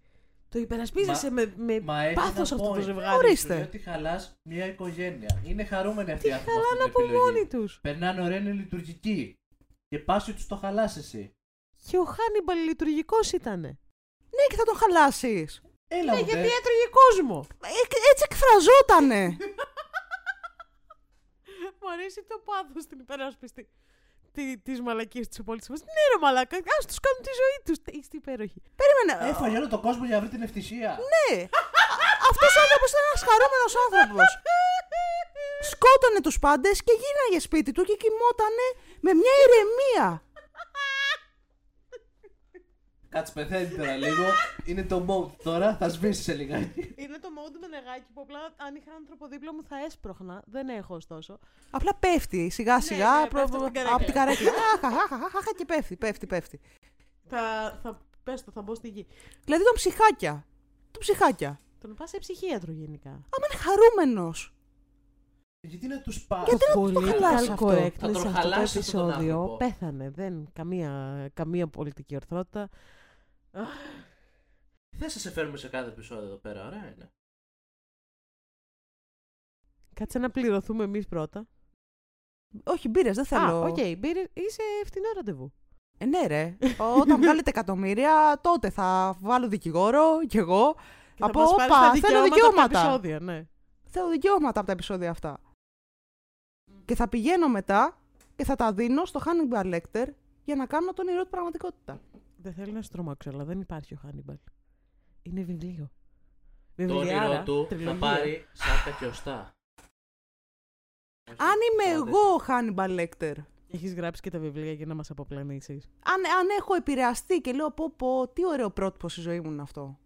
Το υπερασπίζεσαι με, με
Μα έχει
πάθος
ένα
αυτό το
point.
ζευγάρι.
Ορίστε.
Διότι χαλάς μια οικογένεια. Είναι χαρούμενοι αυτοί οι
Τι
άνθρωποι. με
χαλάνε
αυτή την
από
επιλογή.
μόνοι τους.
Περνάνε ωραία, είναι λειτουργικοί. Και πάσου τους το χαλάς εσύ.
Και ο Χάνιμπαλ λειτουργικός ήταν.
ναι, και θα τον χαλάσεις.
Έλα
Ναι,
μου,
γιατί
δε.
έτρωγε κόσμο.
έτσι εκφραζότανε.
Μου αρέσει το πάθος στην υπεράσπιση τη της μαλακία της υπόλοιπη. Ναι, ρε μαλακά, ας τους κάνουν τη ζωή τους. Είστε υπέροχοι.
Περίμενε.
Έφαγε όλο τον κόσμο για να βρει την ευτυχία.
ναι. Αυτός ο άνθρωπος ήταν ένας χαρούμενος άνθρωπος. Σκότωνε τους πάντες και γύρναγε σπίτι του και κοιμότανε με μια ηρεμία.
Κάτσε πεθαίνει τώρα λίγο. Είναι το mode τώρα, θα σβήσει σε λιγάκι.
Είναι το mode με νεγάκι που απλά αν είχα άνθρωπο δίπλα μου θα έσπρωχνα. Δεν έχω ωστόσο.
Απλά πέφτει σιγά σιγά
ναι, πέφτει από την καρέκλα.
από την καρέκλα. Αχ, αχ, αχ, αχ, και πέφτει, πέφτει, πέφτει.
Θα, θα πες το, θα μπω στη γη.
Δηλαδή τον ψυχάκια. Τον ψυχάκια.
Τον πας σε ψυχίατρο γενικά.
Άμα είναι χαρούμενος.
Γιατί να τους πας;
Γιατί να
Πολύ
το χαλάσει αυτό;
correctness
Θα τον
σε αυτό το
χαλάσεις αυτόν τον
επεισόδιο.
άνθρωπο.
Πέθανε. Δεν, καμία, καμία πολιτική ορθότητα. Αχ,
Δεν θα σε φέρουμε σε κάθε επεισόδιο εδώ πέρα, ωραία είναι.
Κάτσε να πληρωθούμε εμείς πρώτα.
Όχι, μπύρες, δεν θέλω.
Α, οκ, μπύρες, είσαι φθηνό ραντεβού.
Ε, ναι, ρε. Όταν (laughs) βγάλετε εκατομμύρια, τότε θα βάλω δικηγόρο κι εγώ.
Και
Από,
θα μας πάρεις
όπα,
τα
θέλω
δικαιώματα. από
δικαιώματα.
τα επεισόδια, ναι.
Θέλω δικαιώματα από τα επεισόδια αυτά. Και θα πηγαίνω μετά και θα τα δίνω στο Hannibal Lecter για να κάνω τον ηρώ του πραγματικότητα.
Δεν θέλω να σου τρομάξω, αλλά δεν υπάρχει ο Χάνιμπαλ. Είναι βιβλίο.
Το
Βιβλιάρα,
όνειρό του θα
τριλογία.
πάρει σάρκα και οστά.
Αν είμαι
Πάντες.
εγώ ο Hannibal Lecter,
Έχεις γράψει και τα βιβλία για να μας αποπλανήσεις.
αν, αν έχω επηρεαστεί και λέω πω πω τι ωραίο πρότυπο στη ζωή μου είναι αυτό.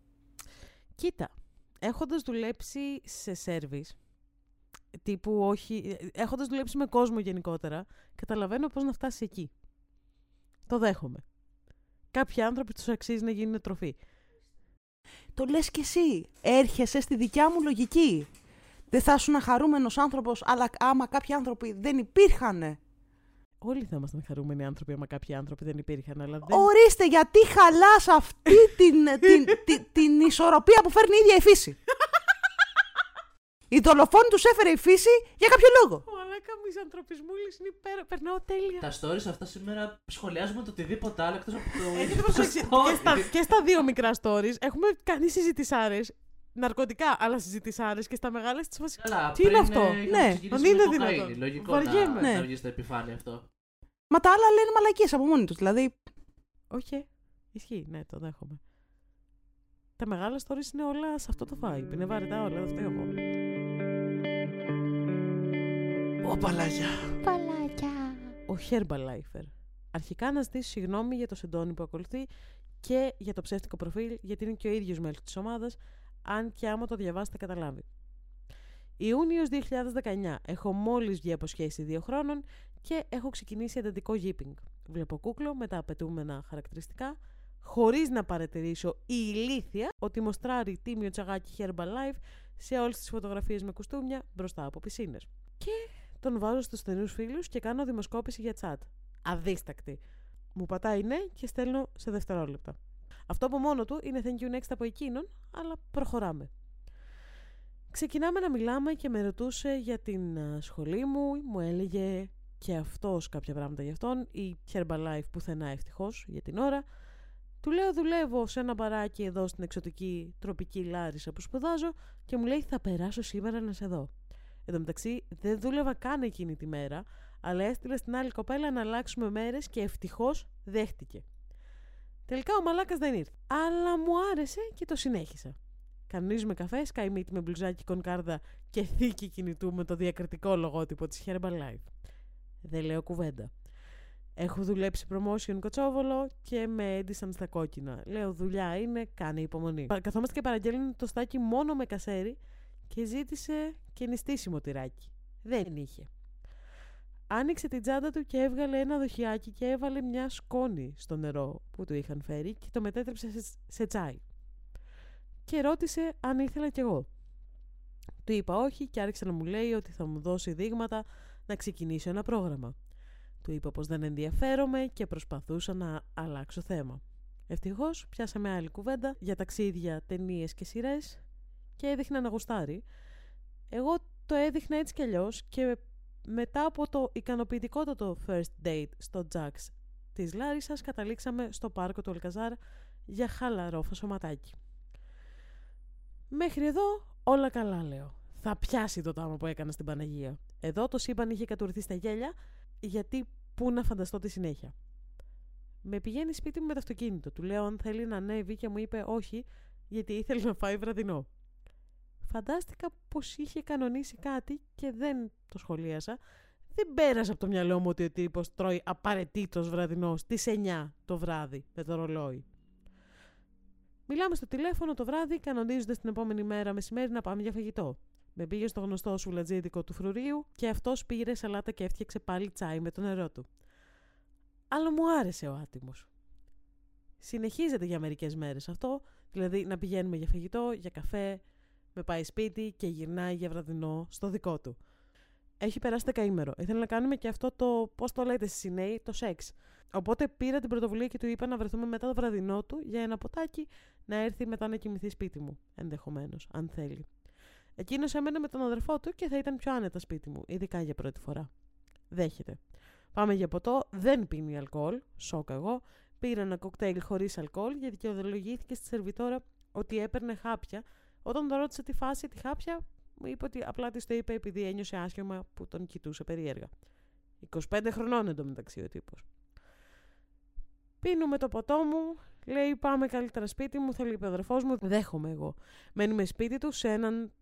Κοίτα, έχοντας δουλέψει σε σέρβις, τύπου όχι, έχοντας δουλέψει με κόσμο γενικότερα, καταλαβαίνω πώς να φτάσεις εκεί. Το δέχομαι. Κάποιοι άνθρωποι τους αξίζει να γίνουν τροφή.
Το λες κι εσύ. Έρχεσαι στη δικιά μου λογική. Δεν θα ήσουν χαρούμενος άνθρωπος, αλλά άμα κάποιοι άνθρωποι δεν υπήρχαν.
Όλοι θα ήμασταν χαρούμενοι άνθρωποι άμα κάποιοι άνθρωποι δεν υπήρχαν, αλλά δεν...
Ορίστε, γιατί χαλάς αυτή (laughs) την, την, την, την ισορροπία που φέρνει η ίδια η φύση; (laughs) Η δολοφόνη τους έφερε η φύση για κάποιο λόγο.
Ο Αλέκα μισανθρωπισμούλης είναι υπέρα... Περνάω τέλεια.
Τα stories αυτά σήμερα σχολιάζουμε το οτιδήποτε άλλο εκτός από το.
Έχετε
το
προσέξει,
story.
και, στα, και στα δύο μικρά stories έχουμε κάνει συζητησάρες, ναρκωτικά, αλλά συζητησάρες και στα μεγάλα της φάση.
Καλά,
Τι είναι
πριν,
αυτό;
ε, είχαμε
Ναι,
ξεκινήσει
δεν είναι
με κοκαίνη.
δυνατόν.
Λογικό
Βαριέμαι.
να,
Ναι.
να βγεις στα επιφάνεια αυτό.
Μα τα άλλα λένε μαλακίες από μόνοι τους. Δηλαδή,
Όχι. Ισχύει, ναι, το δέχομαι. Τα μεγάλα stories είναι όλα σε αυτό το vibe. Είναι βαρετά όλα, δεν φταίω εγώ.
Ω παλάκια.
Ο Herbalifer. Αρχικά να ζητήσω συγγνώμη για το σεντόνι που ακολουθεί και για το ψεύτικο προφίλ, γιατί είναι και ο ίδιος μέλος της ομάδας, αν και άμα το διαβάσετε καταλάβει. Ιούνιος 2019. Έχω μόλις βγει από σχέση δύο χρόνων και έχω ξεκινήσει εντατικό γίπινγκ. Βλέπω κούκλο με τα απαιτούμενα χαρακτηριστικά, χωρίς να παρατηρήσω η ηλίθεια ότι μοστράρει τίμιο τσαγάκι Herbalife σε όλες τις φωτογραφίες με κουστούμια μπροστά από πισίνες. Και τον βάζω στους στενούς φίλους και κάνω δημοσκόπηση για chat. Αδίστακτη. Μου πατάει ναι και στέλνω σε δευτερόλεπτα. Αυτό από μόνο του είναι thank you next από εκείνον, αλλά προχωράμε. Ξεκινάμε να μιλάμε και με ρωτούσε για την α, σχολή μου, μου έλεγε και αυτός κάποια πράγματα για αυτόν, η Herbalife πουθενά ευτυχώς για την ώρα. Του λέω δουλεύω σε ένα μπαράκι εδώ στην εξωτική τροπική Λάρισα που σπουδάζω και μου λέει θα περάσω σήμερα να σε δω. Εν τω μεταξύ δεν δούλευα καν εκείνη τη μέρα, αλλά έστειλε στην άλλη κοπέλα να αλλάξουμε μέρες και ευτυχώς δέχτηκε. Τελικά ο μαλάκας δεν ήρθε, αλλά μου άρεσε και το συνέχισα. Κανονίζουμε καφές, σκαϊμίτι με μπλουζάκι κονκάρδα και θήκη κινητού με το διακριτικό λογότυπο της Herbalife. Δεν λέω κουβέντα. Έχω δουλέψει promotion κοτσόβολο και με έντυσαν στα κόκκινα. Λέω δουλειά είναι, κάνε υπομονή. Πα- Καθόμαστε και παραγγέλνουν το στάκι μόνο με κασέρι και ζήτησε και νηστίσιμο τυράκι. Δεν είχε. Άνοιξε την τσάντα του και έβγαλε ένα δοχιάκι και έβαλε μια σκόνη στο νερό που του είχαν φέρει και το μετέτρεψε σε, σε τσάι. Και ρώτησε αν ήθελα κι εγώ. Του είπα όχι και άρχισε να μου λέει ότι θα μου δώσει δείγματα να ξεκινήσω ένα πρόγραμμα. Του είπα πως δεν ενδιαφέρομαι και προσπαθούσα να αλλάξω θέμα. Ευτυχώς πιάσαμε άλλη κουβέντα για ταξίδια, ταινίες και σειρές και έδειχνα να γουστάρει. Εγώ το έδειχνα έτσι κι αλλιώς και μετά από το ικανοποιητικότατο first date στο Jax της Λάρισας καταλήξαμε στο πάρκο του Αλκαζάρ για χαλαρό φασωματάκι. Μέχρι εδώ όλα καλά λέω. Θα πιάσει το τάμα που έκανα στην Παναγία. Εδώ το σύμπαν είχε κατουρθεί στα γέλια γιατί πού να φανταστώ τη συνέχεια. Με πηγαίνει σπίτι μου με το αυτοκίνητο. Του λέω αν θέλει να ανέβει και μου είπε όχι γιατί ήθελε να φάει βραδινό. Φαντάστηκα πως είχε κανονίσει κάτι και δεν το σχολίασα. Δεν πέρασε από το μυαλό μου ότι ο τύπος τρώει απαραίτητος βραδινό στις 9 το βράδυ με το ρολόι. Μιλάμε στο τηλέφωνο το βράδυ, κανονίζοντας την επόμενη μέρα μεσημέρι να πάμε για φαγητό. Με πήγε στο γνωστό σουλατζίδικο του φρουρίου και αυτός πήρε σαλάτα και έφτιαξε πάλι τσάι με το νερό του. Αλλά μου άρεσε ο άτιμος. Συνεχίζεται για μερικές μέρες αυτό, δηλαδή να πηγαίνουμε για φαγητό, για καφέ, με πάει σπίτι και γυρνάει για βραδινό στο δικό του. Έχει περάσει δεκαήμερο. Ήθελα να κάνουμε και αυτό το, πώς το λέτε εσείς οι νέοι, το σεξ. Οπότε πήρα την πρωτοβουλία και του είπα να βρεθούμε μετά το βραδινό του για ένα ποτάκι να έρθει μετά να κοιμηθεί σπίτι μου, ενδεχομένως, αν θέλει. Εκείνος έμενε με τον αδερφό του και θα ήταν πιο άνετα σπίτι μου, ειδικά για πρώτη φορά. Δέχεται. Πάμε για ποτό, δεν πίνει αλκοόλ, σοκ εγώ. Πήρα ένα κοκτέιλ χωρίς αλκοόλ γιατί δικαιολογήθηκε στη σερβιτόρα ότι έπαιρνε χάπια. Όταν τον ρώτησε τη φάση τη χάπια, μου είπε ότι απλά της το είπε επειδή ένιωσε άσχημα που τον κοιτούσε περίεργα. 25 χρονών εντωμεταξύ ο τύπος. Πίνουμε το ποτό μου, λέει πάμε καλύτερα σπίτι μου, θα λείπει ο αδερφός μου, δέχομαι εγώ. Μένουμε σπίτι του σε έναν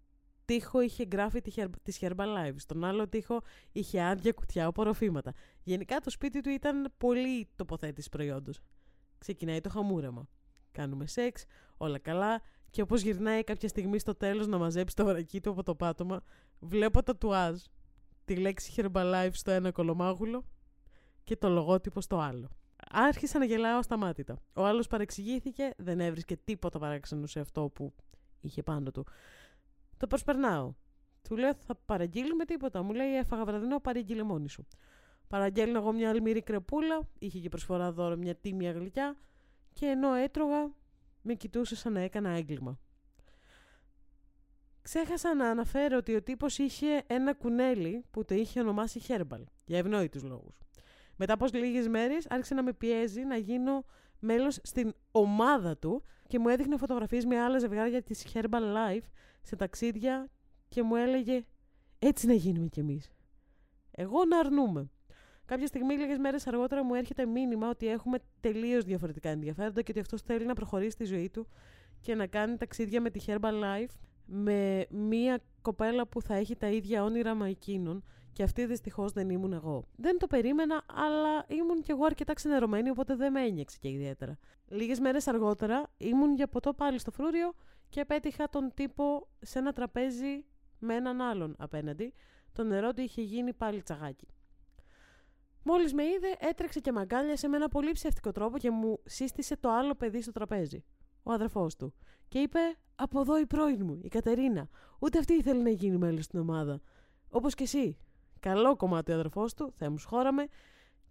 τοίχο είχε γράφει τη Herb- της Herbalife, στον άλλο τοίχο είχε άδεια κουτιά απορροφήματα. Γενικά το σπίτι του ήταν πολύ τοποθέτηση προϊόντος. Ξεκινάει το χαμούρεμα. Κάνουμε σεξ, όλα καλά και όπως γυρνάει κάποια στιγμή στο τέλος να μαζέψει το βρακί του από το πάτωμα, βλέπω τα τουάζ, τη λέξη Herbalife στο ένα κολομάγουλο και το λογότυπο στο άλλο. Άρχισα να γελάω σταμάτητα. Ο άλλος παρεξηγήθηκε, δεν έβρισκε τίποτα παράξενο σε αυτό που είχε πάνω του. Το προσπερνάω. Του λέω θα παραγγείλουμε τίποτα. Μου λέει έφαγα βραδινό, παρήγγειλε μόνη σου. Παραγγέλνω εγώ μια αλμυρή κρεπούλα, είχε και προσφορά δώρο μια τίμια γλυκιά και ενώ έτρωγα με κοιτούσε σαν να έκανα έγκλημα. Ξέχασα να αναφέρω ότι ο τύπος είχε ένα κουνέλι που το είχε ονομάσει Herbal, για ευνόητους λόγους. Μετά από λίγες μέρες άρχισε να με πιέζει να γίνω μέλος στην ομάδα του και μου έδειχνε φωτογραφίες με άλλα ζευγάρια της Herbal Life σε ταξίδια και μου έλεγε έτσι να γίνουμε κι εμείς. Εγώ να αρνούμε. Κάποια στιγμή, λίγες μέρες αργότερα, μου έρχεται μήνυμα ότι έχουμε τελείως διαφορετικά ενδιαφέροντα και ότι αυτός θέλει να προχωρήσει τη ζωή του και να κάνει ταξίδια με τη Herbalife με μία κοπέλα που θα έχει τα ίδια όνειρα με εκείνον και αυτή δυστυχώς δεν ήμουν εγώ. Δεν το περίμενα, αλλά ήμουν κι εγώ αρκετά ξενερωμένη, οπότε δεν με ένιωξε και ιδιαίτερα. Λίγες μέρες αργότερα ήμουν για ποτό πάλι στο φρούριο και πέτυχα τον τύπο σε ένα τραπέζι με έναν άλλον απέναντι. Το νερό του είχε γίνει πάλι τσαγάκι. Μόλις με είδε, έτρεξε και μαγκάλιασε με ένα πολύ ψεύτικο τρόπο και μου σύστησε το άλλο παιδί στο τραπέζι. Ο αδερφός του. Και είπε: Από εδώ η πρώην μου, η Κατερίνα. Ούτε αυτή ήθελε να γίνει μέλος στην ομάδα. Όπως και εσύ. Καλό κομμάτι ο αδερφός του, Θεέ μου σχόραμε.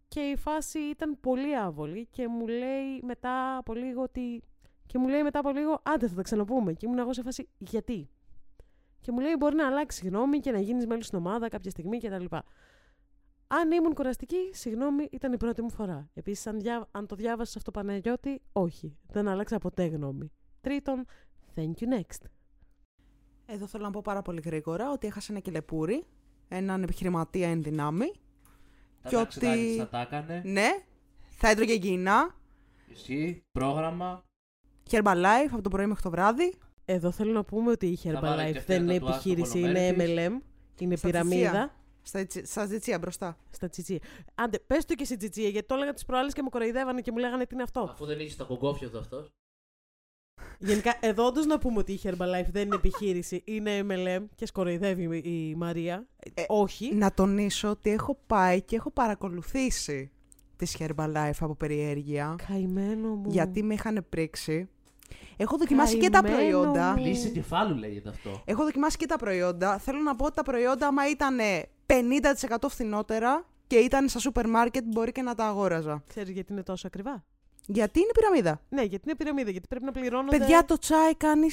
Και η φάση ήταν πολύ άβολη και μου λέει μετά από λίγο ότι. Και μου λέει μετά από λίγο, άντε θα τα ξαναπούμε. Και ήμουν εγώ σε φάση, γιατί; Και μου λέει, μπορεί να αλλάξει γνώμη και να γίνεις μέλος στην ομάδα κάποια στιγμή κτλ. Αν ήμουν κουραστική, συγγνώμη, ήταν η πρώτη μου φορά. Επίσης, αν, διά... αν το διάβασες αυτό Παναγιώτη, όχι. Δεν άλλαξα ποτέ γνώμη. Τρίτον, thank you next.
Εδώ θέλω να πω πάρα πολύ γρήγορα ότι έχασε ένα κελεπούρι, έναν επιχειρηματία εν δυνάμει.
Τα
Και
ταξιδάκια
ότι-
θα τα έκανε.
Ναι, θα έτρωγε γκίνα,
Ισχύει. Πρόγραμμα.
Herbalife από το πρωί μέχρι το βράδυ.
Εδώ θέλω να πούμε ότι η
Θα βάλω και
Herbalife
αυτή
δεν είναι
ένα τατουάζ στο
επιχείρηση,
κολομέρι
είναι
της.
MLM. Είναι
Στα
πυραμίδα.
Τσιτσία. Στα, τσι- στα ζητσία μπροστά.
Στα τσιτσία. Άντε, πες το και σε τσιτσία, γιατί το έλεγα τις προάλλες και με κοροϊδεύανε και μου λέγανε τι είναι αυτό.
Αφού δεν είχε τα κογκόφια του αυτός.
Γενικά, εδώ όντως να πούμε ότι η Herbalife δεν είναι επιχείρηση, είναι MLM και σκοροϊδεύει η Μαρία.
Ε,
Όχι.
Να τονίσω ότι έχω πάει και έχω παρακολουθήσει τις Herbalife από περιέργεια.
Καημένο μου.
Γιατί με είχαν πρίξει. Έχω δοκιμάσει και τα
Καημένο
προϊόντα.
μου.
Λύση κεφάλου λέγεται αυτό.
Έχω δοκιμάσει και τα προϊόντα. Θέλω να πω ότι τα προϊόντα, άμα ήταν 50% φθηνότερα και ήταν στα σούπερ μάρκετ, μπορεί και να τα αγόραζα.
Ξέρεις γιατί είναι τόσο ακριβά;
Γιατί είναι πυραμίδα.
Ναι, γιατί είναι πυραμίδα, γιατί πρέπει να πληρώνονται.
Παιδιά, το τσάι κάνει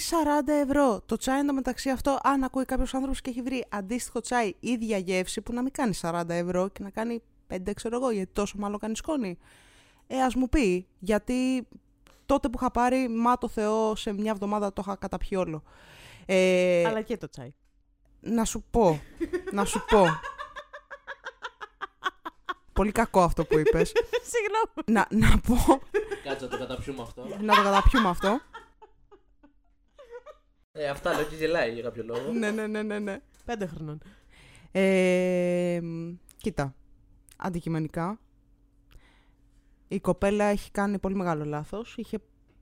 40 ευρώ. Το τσάι εντωμεταξύ αυτό, αν ακούει κάποιος άνθρωπος και έχει βρει αντίστοιχο τσάι ίδια γεύση που να μην κάνει 40 ευρώ και να κάνει 5, ξέρω εγώ, γιατί τόσο μάλλον κάνει σκόνη. Ε, ας μου πει, γιατί τότε που είχα πάρει, μα το Θεό, σε μια εβδομάδα το είχα καταπιεί όλο. Ε,
Αλλά και το τσάι.
Να σου πω, να σου πω. Πολύ κακό αυτό που είπες.
Συγγνώμη.
να, να πω,
Κάτσε να το καταπιούμε αυτό.
να το καταπιούμε αυτό.
Ε, αυτά λέω και γελάει για κάποιο λόγο.
ναι, ναι, ναι, ναι, ναι.
Πέντε χρονών.
Ε, κοίτα, αντικειμενικά, η κοπέλα έχει κάνει πολύ μεγάλο λάθος. Είχε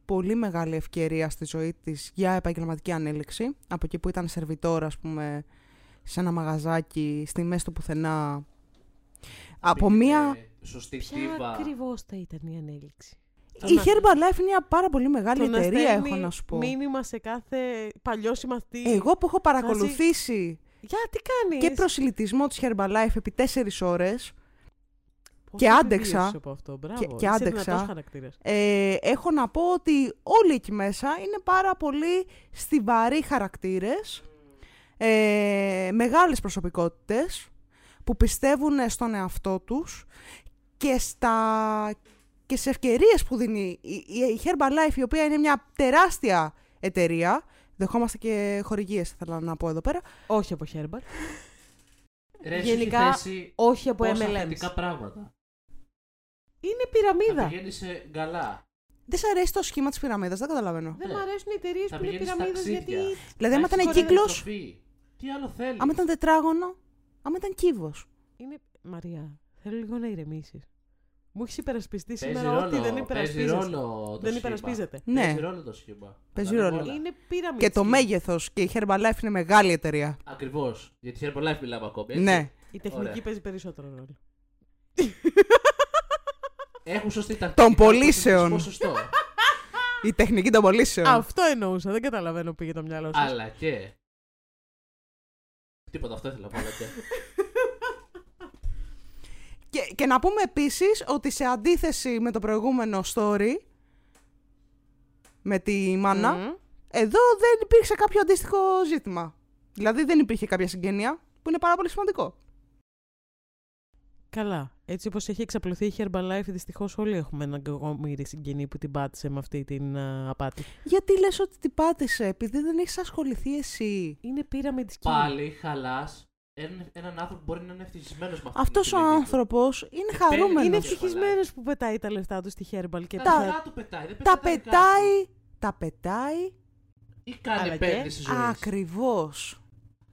πολύ μεγάλη ευκαιρία στη ζωή της για επαγγελματική ανέλυξη. Από εκεί που ήταν σερβιτόρα, ας πούμε, σε ένα μαγαζάκι, στη μέση του πουθενά. Από
Πήγαινε
μία...
Σωστή
Ποια
στίβα.
ακριβώς θα ήταν η ανέλυξη;
Η Herbalife είναι μια πάρα πολύ μεγάλη
Το να
εταιρεία,
στέλνει
έχω να σου πω.
Μήνυμα σε κάθε παλιό συμμαθητή.
Εγώ που έχω παρακολουθήσει
Για τι κάνεις;
και προσιλητισμό της Herbalife επί τέσσερις ώρες,
Πώς
και
το
άντεξα.
επιβίωσες από αυτό. Μπράβο.
Και- και
Είσαι
άντεξα.
δυνατός χαρακτήρας.
ε, έχω να πω ότι όλοι εκεί μέσα είναι πάρα πολύ στιβαροί χαρακτήρες, ε, μεγάλες προσωπικότητες που πιστεύουν στον εαυτό τους και, στα, και σε ευκαιρίες που δίνει η, η, η Herbalife, η οποία είναι μια τεράστια εταιρεία, δεχόμαστε και χορηγίες, θέλω να πω εδώ πέρα,
Όχι από Herbal.
Ρε, σου
Γενικά,
έχεις θέσει
Όχι από
πόσα
MLMs.
θετικά πράγματα.
Είναι
Θα
πυραμίδα.
πηγαίνεις σε γκαλά.
Δεν σ' αρέσει το σχήμα της πυραμίδας, δεν καταλαβαίνω.
Δεν
Ναι.
μου αρέσουν οι εταιρείες
Θα
που είναι
πηγαίνεις
πυραμίδες
ταξίδια.
γιατί.
Δηλαδή, άμα
Θα
ήταν
έχεις
κύκλος,
τροφή. Τι άλλο θέλεις;
άμα ήταν τετράγωνο, άμα ήταν κύβος.
Είναι... Μαρία, θέλω λίγο να ηρεμήσεις. Μου έχεις υπερασπιστεί
Παίζει
σήμερα
ρόλο,
ότι δεν
παίζει
υπερασπίζεσαι.
ρόλο το
Δεν
σχήμα.
υπερασπίζεται.
Ναι.
Παίζει ρόλο το σχήμα.
Παίζει
Τα λέμε
ρόλο.
όλα.
Είναι πυραμίδα.
Και το μέγεθος και η Herbalife είναι μεγάλη εταιρεία.
Ακριβώς. Γιατί η Herbalife μιλάμε ακόμη. έτσι.
Ναι.
Η τεχνική
Ωραία.
παίζει περισσότερο ρόλο. (laughs)
Έχουν σωστή τακτική.
Των
να έχουν
πωλήσεων.
Ποσοστό.
Η τεχνική των πωλήσεων.
Αυτό εννοούσα. Δεν καταλαβαίνω που πήγε το μυαλό σας.
Αλλά και. Τίποτα αυτό ήθελα να πω. αλλά και.
Και, και να πούμε επίσης ότι σε αντίθεση με το προηγούμενο story, με τη μάνα, εδώ δεν υπήρξε κάποιο αντίστοιχο ζήτημα. Δηλαδή δεν υπήρχε κάποια συγγένεια, που είναι πάρα πολύ σημαντικό.
Καλά. Έτσι όπως έχει εξαπλωθεί η Herbalife, δυστυχώς όλοι έχουμε έναν κακομοίρη συγγενή που την πάτησε με αυτή την α, απάτη.
Γιατί λες ότι την πάτησε, επειδή δεν έχεις ασχοληθεί εσύ;
Είναι pyramid scheme.
Πάλι χαλάς ένα- έναν άνθρωπο μπορεί να είναι ευτυχισμένος με αυτή
Αυτός
την
ο
επιλογή του.
άνθρωπος είναι
Επέλεγε-
χαρούμενος.
Είναι
Herbalife.
ευτυχισμένος που πετάει τα λεφτά του στη Herbal και
Τα
Τα-
λεφτά του πετάει. δεν
Τα
πετάει δικά του.
πετάει. Τα πετάει
Ή κάνει
Αλλά και-
επένδυση ζωή.
ακριβώς.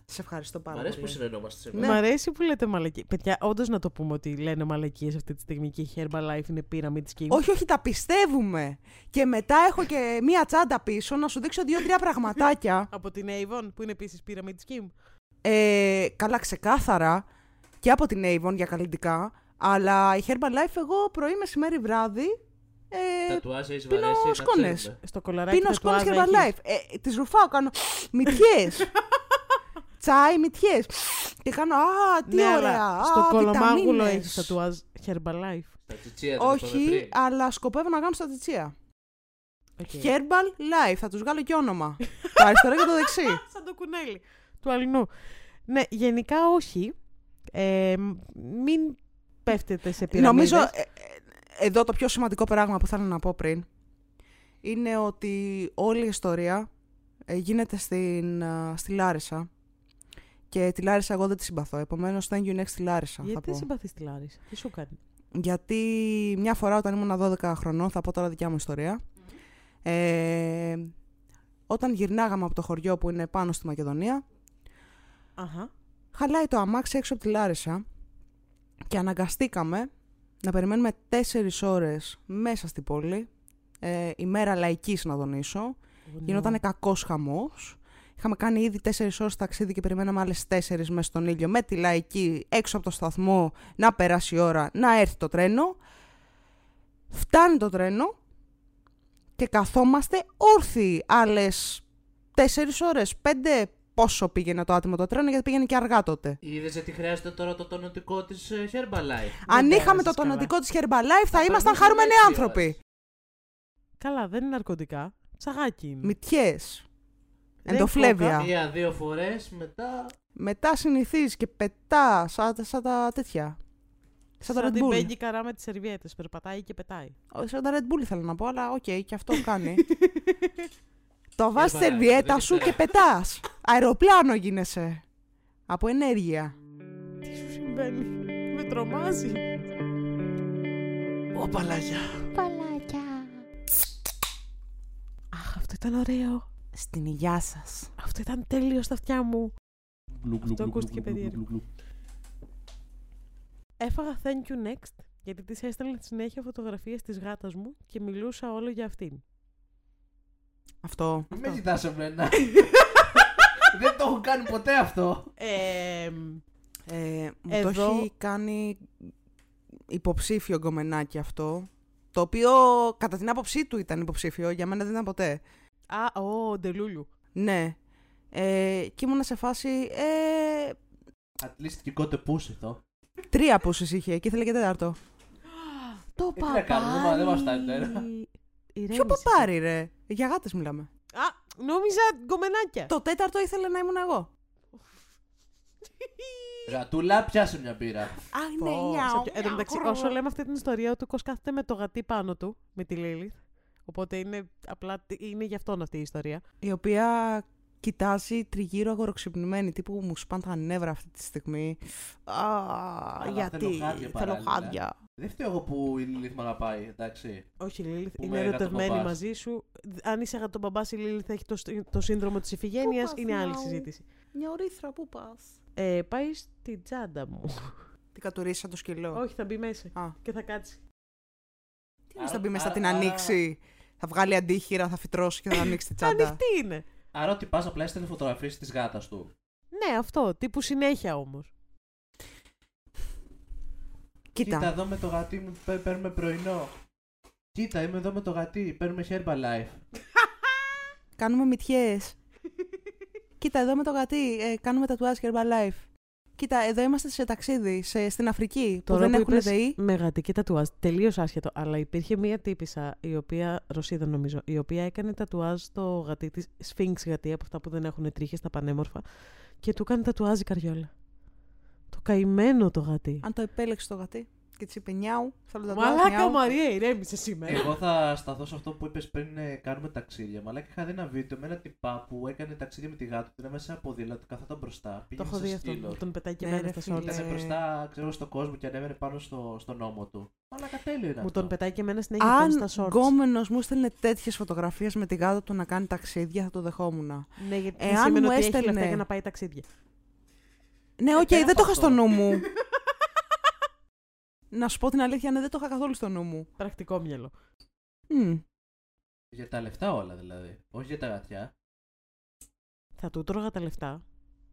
Σε ευχαριστώ
Μ'
πάρα
αρέσει που
πολύ.
συνεννόμαστε
Ναι.
σήμερα.
Μ' αρέσει που λέτε μαλακή. Παιδιά, όντως να το πούμε ότι λένε μαλακίες αυτή τη στιγμή και η Herbalife είναι pyramid scheme.
Όχι, όχι, τα πιστεύουμε. Και μετά έχω και μία τσάντα πίσω να σου δείξω δύο-τρία πραγματάκια. (laughs)
Από την Avon που είναι επίσης pyramid scheme.
Ε, καλά, ξεκάθαρα. Και από την Avon για καλλιτικά. Αλλά η Herbalife εγώ πρωί, μεσημέρι, βράδυ. Ε,
Τατουάζ έχεις
πίνω
βαρέσεις, να
σκόνες.
ξέρουμε.
Στο κολαράκι
πίνω σκόνες
τατουάζ
Herbalife. Ε, τις ρουφάω, κάνω μυτιές. (laughs) Τσάι, μυτιές. Και κάνω, α, τι
ναι,
ωραία.
αλλά
α,
στο κολομάγουλο
βιταμίνες».
έχεις τατουάζ Herbalife.
Στα τσιτσία δεν είπαμε
Όχι,
πριν.
αλλά σκοπεύω να κάνω στα τσιτσία.
Okay.
Herbal Life, θα τους βγάλω και όνομα. (laughs) το αριστερό και το δεξί. (laughs)
Σαν το κουνέλι του αλληνού. Ναι, γενικά όχι. Ε, μην πέφτετε σε πυραμίδες.
Νομίζω, ε, ε, εδώ το πιο σημαντικό πράγμα που θέλω να πω πριν, είναι ότι όλη η ιστορία ε, γίνεται στην, α, στη Λάρισα. Και τη Λάρισα εγώ δεν τη συμπαθώ. Επομένως, thank you next στη Λάρισα. θα
Γιατί
πω.
δεν συμπαθείς τη Λάρισα; Τι σου κάνει;
Γιατί μια φορά όταν ήμουν 12 χρονών, θα πω τώρα δικιά μου ιστορία, ε, όταν γυρνάγαμε από το χωριό που είναι πάνω στη Μακεδονία,
Αχα.
χαλάει το αμάξι έξω από τη Λάρισα και αναγκαστήκαμε να περιμένουμε τέσσερις ώρες μέσα στην πόλη, ε, ημέρα λαϊκής να τονίσω. Γινόταν κακός χαμός. Είχαμε κάνει ήδη τέσσερις ώρες ταξίδι και περιμέναμε άλλες τέσσερις μέσα στον ήλιο με τη λαϊκή έξω από το σταθμό να περάσει η ώρα να έρθει το τρένο. Φτάνει το τρένο και καθόμαστε όρθιοι άλλες τέσσερις ώρες, πέντε πόσο πήγαινε το άτιμο το τρένο γιατί πήγαινε και αργά τότε.
Είδες γιατί χρειάζεται τώρα το τονωτικό της Herbalife.
Αν
τα
είχαμε το
έζησες καλά.
τονωτικό της Herbalife θα
Θα
ήμασταν
περνούσαμε
χαρούμενοι
έξι
άνθρωποι.
Καλά, δεν είναι ναρκωτικά. Τσαγάκι είναι.
Μυτιές.
Δεν
Ενδοφλέβια.
Μία-δύο φορές μετά.
Μετά συνηθίζεις και πετάς σαν, σαν τα τέτοια. Σαν,
Σαν
το Red
την
Bull.
Πέγγι καρά με τις σερβιέτες. Περπατάει και πετάει.
Όχι, Σαν τα Red Bull ήθελα να πω, αλλά οκ, και αυτό κάνει. (laughs) το βάζεις στη
παράδειγμα,
σερβιέτα
δεν
σου
ξέρω.
και πετάς. Αεροπλάνο γίνεσαι. Από ενέργεια.
Τι σου συμβαίνει; Με τρομάζει.
Ω παλάγια.
Αχ, αυτό ήταν ωραίο.
Στην υγειά σας.
Αυτό ήταν τέλειος στα αυτιά μου. Αυτό ακούστηκε περίεργο. Έφαγα thank you next γιατί της έστελνα συνέχεια φωτογραφίες της γάτας μου και μιλούσα όλο για αυτήν.
Αυτό.
Μην με κοιτά εμένα. (laughs) Δεν το έχω κάνει ποτέ αυτό.
Ε,
Ε, μου
Εδώ-
το έχει κάνει υποψήφιο γκομενάκι αυτό. Το οποίο κατά την άποψή του ήταν υποψήφιο, για μένα δεν ήταν ποτέ.
Α, ο Ντελούλου.
Ναι. Ε, και ήμουν σε φάση. Ε,
At least και κότε πούσι το.
τρία πούσες είχε και ήθελε και τέταρτο. (gasps)
Το
Ε, τι να κάνουμε, μα δεν μας φτάνει τώρα.
Ποιο
Ηρέμησε.
παπάρι, ρε; Για γάτες μιλάμε.
Α, νόμιζα γκομενάκια.
Το τέταρτο ήθελε να ήμουν εγώ. (laughs)
Γατούλα, πιάσε μια μπύρα.
Α,
Πω,
ναι,
σε
νιάου,
ποιο- Εν τω μεταξύ,
νιάου.
όσο λέμε αυτή την ιστορία, ο Τούκος κάθεται με το γατί πάνω του, με τη Λίλιθ. Οπότε είναι απλά είναι γι' αυτόν αυτή η ιστορία.
Η οποία κοιτάζει τριγύρω αγοροξυπνημένη, τύπου μου σπάν τα νεύρα αυτή τη στιγμή. Α, γιατί;
θέλω χάδια
θέλω
παράλληλα.
χάδια.
Δεν φταίω εγώ που η Λίλιθ με αγαπάει, εντάξει.
Όχι, η Λίλιθ
Που
είναι
με
ερωτευμένη
γατοπαπάς.
μαζί σου. Αν είσαι γατοπαμπάς, η Λίλιθ έχει το, σ- το σύνδρομο της Ιφηγένειας.
πας,
Είναι άλλη
νιάου;
συζήτηση.
Μια ορίθρα, πού πας;
Ε, πάει στη τσάντα μου.
Τι κατουρίσα το σκυλό.
Όχι, θα μπει μέσα
Α,
και θα κάτσει.
τι εννοείς θα
Άρα-
μπει μέσα, θα
άρα-
την
άρα-
ανοίξει; Θα βγάλει αντίχειρα, θα φυτρώσει και θα ανοίξει τη τσάντα.
Ανοιχτή είναι.
Άρα ότι πας απλά έστελνε φωτογραφίε τη γάτας του.
Ναι, αυτό. Τύπου συνέχεια όμως.
Κοίτα.
Κοίτα,
εδώ με το γατί μου πέ- παίρνουμε πρωινό. Κοίτα, είμαι εδώ με το γατί, παίρνουμε Herbalife.
κάνουμε μυτιές. (laughs) Κοίτα, εδώ με το γατί, ε, κάνουμε τατουάζ Herbalife. Κοίτα, εδώ είμαστε σε ταξίδι, σε, στην Αφρική, που δεν έχουν
είπες
ΔΕΗ.
Με γατική τατουάζ. Τελείως άσχετο. Αλλά υπήρχε μία τύπησα, η οποία. Ρωσίδα νομίζω, η οποία έκανε τατουάζ στο γατί της. Σφίγγ γατί από αυτά που δεν έχουν τρίχες, τα πανέμορφα. Και του έκανε τατουάζ η καριόλα. Το καημένο το γατί.
Αν το επέλεξε το γατί. Και της είπε νιάου. Θέλω τα
Μαλάκα
νιάου.
Μαρία, ηρέμησε σήμερα.
Εγώ θα σταθώ σε αυτό που είπες πριν ε, κάνουμε ταξίδια. Μαλάκα είχα δει ένα βίντεο με ένα τυπά που έκανε ταξίδια με τη γάτα του. Την έβασε σε ένα ποδήλατο, καθόταν μπροστά.
Το
Πήγαινε
έχω
σε
δει αυτό.
σκύλο.
Τον πετάει και
Ναι,
εμένα
ρε
στα
φίλε.
shorts.
Ήταν μπροστά, ξέρω, στον κόσμο και ανέβαινε πάνω στο, στον νόμο του. Μαλάκα τέλειο είναι
Μου
αυτό.
τον πετάει και εμένα συνέχεια πάνω
Αν
στα shorts.
γκόμενος μου έστελνε τέτοιες φωτογραφίες με τη γάτα του να κάνει ταξίδια, θα το δεχόμουν.
Ναι, γιατί
Εάν
σημαίνει
μου
ότι έχει
έστελνε-
λεφτά για να πάει ταξίδια.
Ναι, οκ,
πέρα
δεν
από
το είχα στο
αυτό.
νου μου. (laughs) να σου πω την αλήθεια, ναι, δεν το είχα καθόλου στο νου μου.
Πρακτικό μυαλό.
Μμ.
Για τα λεφτά όλα δηλαδή. Όχι για τα γατιά.
Θα του τρώγα τα λεφτά.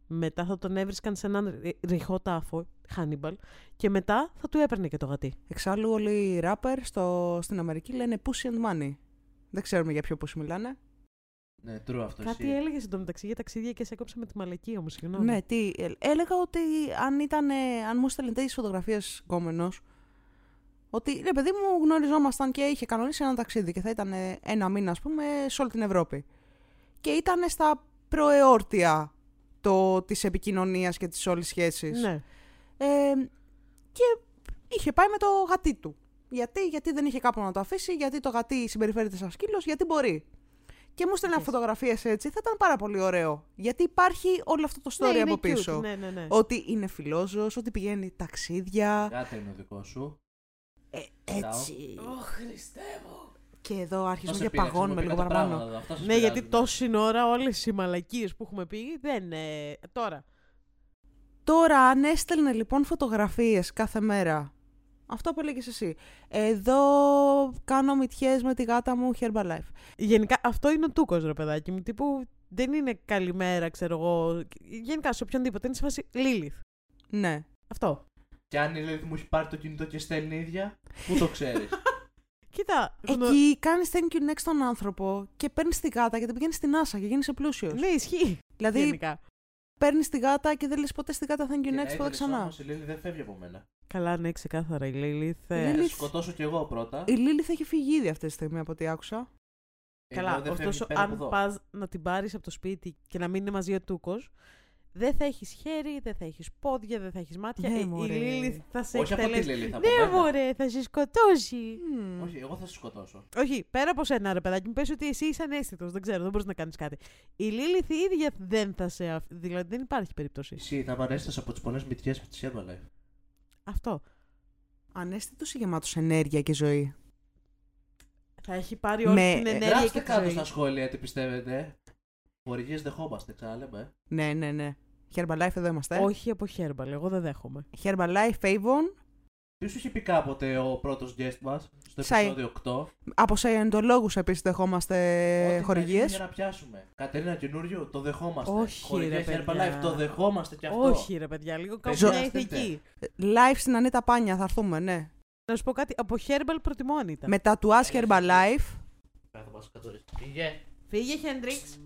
Μετά θα τον έβρισκαν σε έναν ρι- ρηχό τάφο, Hannibal, και μετά θα του έπαιρνε και το γατί.
Εξάλλου όλοι οι ράπερ στο, στην Αμερική λένε pussy and money. Δεν ξέρουμε για ποιο pussy μιλάνε.
Ναι, true αυτός.
Κάτι
εσύ.
έλεγες εντωμεταξύ για ταξίδια και σε έκοψα με τη μαλακή όμως. Συγγνώμη.
Ναι, τι, ε, έλεγα ότι αν, ήταν, ε, αν μου έστελνε τέτοιες φωτογραφίες γκόμενο, ότι ρε παιδί μου γνωριζόμασταν και είχε κανονίσει ένα ταξίδι και θα ήταν ε, ένα μήνα, ας πούμε, σε όλη την Ευρώπη. Και ήταν στα προεόρτια το, της επικοινωνίας και της όλης σχέσης.
ναι.
Ε, και είχε πάει με το γατί του. Γιατί, γιατί δεν είχε κάπου να το αφήσει, γιατί το γατί συμπεριφέρεται σαν σκύλος, γιατί μπορεί. Και μου στέλναν
Yes.
φωτογραφίες έτσι, θα ήταν πάρα πολύ ωραίο. Γιατί υπάρχει όλο αυτό το story
ναι, είναι
από
cute.
πίσω.
Ναι, ναι, ναι.
Ότι είναι φιλόζος, ότι πηγαίνει ταξίδια.
Γάτα είναι ο δικός σου.
Ε, έτσι.
Ω, Χριστέ μου.
Και εδώ αρχίζουμε
Τόσο
και παγώνουμε λίγο παραπάνω.
Ναι, γιατί τόση ώρα όλες οι μαλακίες που έχουμε πει δεν. Ε, τώρα.
Τώρα, αν έστελνε λοιπόν φωτογραφίες κάθε μέρα, αυτό που έλεγες εσύ, εδώ κάνω μυτιές με τη γάτα μου Herbalife.
Γενικά αυτό είναι ο τούκος, ρε παιδάκι μου. Τύπου δεν είναι καλημέρα, ξέρω εγώ. Γενικά σε οποιονδήποτε είναι σε φάση Lilith.
Ναι.
Αυτό.
Και αν η Lilith μου έχει πάρει το κινητό και στέλνει ίδια, πού το ξέρεις; (laughs)
Κοίτα. γνω-
Εκεί κάνεις thank you next στον άνθρωπο και παίρνεις τη γάτα και την πηγαίνεις στην άσα και γίνεσαι πλούσιος.
Ναι, ισχύει.
δηλαδή
Γενικά.
Παίρνεις τη γάτα και δεν λες ποτέ στη γάτα thank you
Και να
next, ποτέ
ήθελες
ξανά.
όμως, η Lilith δεν φεύγει από μένα.
Καλά, ναι, ξεκάθαρα η Lilith.
Η
ε,
Θα
Lilith-
σε σκοτώσω κι εγώ πρώτα.
Η Λίλη θα έχει φύγει ήδη αυτή τη στιγμή από ό,τι άκουσα.
Ενώ
Καλά,
δεν φεύγει
ωστόσο,
πέρα από
αν
εδώ.
πας να την πάρεις από το σπίτι και να μην είναι μαζί ο Τούκος, δεν θα έχεις χέρι, δεν θα έχεις πόδια, δεν θα έχεις μάτια.
Ναι,
Ε, η
μωρέ.
Lilith θα σε
Όχι από τη
εκτελέσει.
Lilith, από
Ναι,
μένα.
μωρέ, θα σε σκοτώσει.
Μμμ.
Όχι, εγώ θα σε σκοτώσω.
Όχι, πέρα από σένα, ρε παιδάκι μου, πες ότι εσύ είσαι ανέστητος. Δεν ξέρω, δεν μπορείς να κάνεις κάτι. Η Lilith η ίδια δεν θα σε. αφ- Δηλαδή δεν υπάρχει περίπτωση.
Εσύ θα παρέστας από τις πολλές μυτιέ με τη Herbalife.
Αυτό.
Ανέστητος ή γεμάτος ενέργεια και ζωή;
Θα έχει πάρει όλη
Με-
την
ε,
ενέργεια
Γράψτε
και τη
κάτω
ζωή.
στα σχόλια τι πιστεύετε. Χορηγίες δεχόμαστε, ξαναλέμε.
Ναι, ναι, ναι. Herbalife εδώ είμαστε.
Όχι από Herbal, εγώ δεν δέχομαι.
Herbalife, Avon.
Τι σου είχε πει κάποτε ο πρώτος guest μας στο
Σάι.
επεισόδιο 8.
Από Σαϊεντολόγους επίσης δεχόμαστε
Ό,τι θα
χορηγίες.
γίνει Για να πιάσουμε. Κατερίνα καινούριο, το δεχόμαστε.
Όχι,
Χορηγίες
ρε, παιδιά.
Herbalife, το δεχόμαστε κι αυτό.
Όχι, ρε παιδιά, λίγο κάπου
Ζω-
μια ηθική.
Live στην Ανίτα Πάνια θα έρθουμε, ναι.
Να σου πω κάτι, από Herbal προτιμώ Ανίτα.
Με τατουάζ Herbalife.
Θα μας κατορίσει. Πήγε.
Φύγε, Χέντριξ.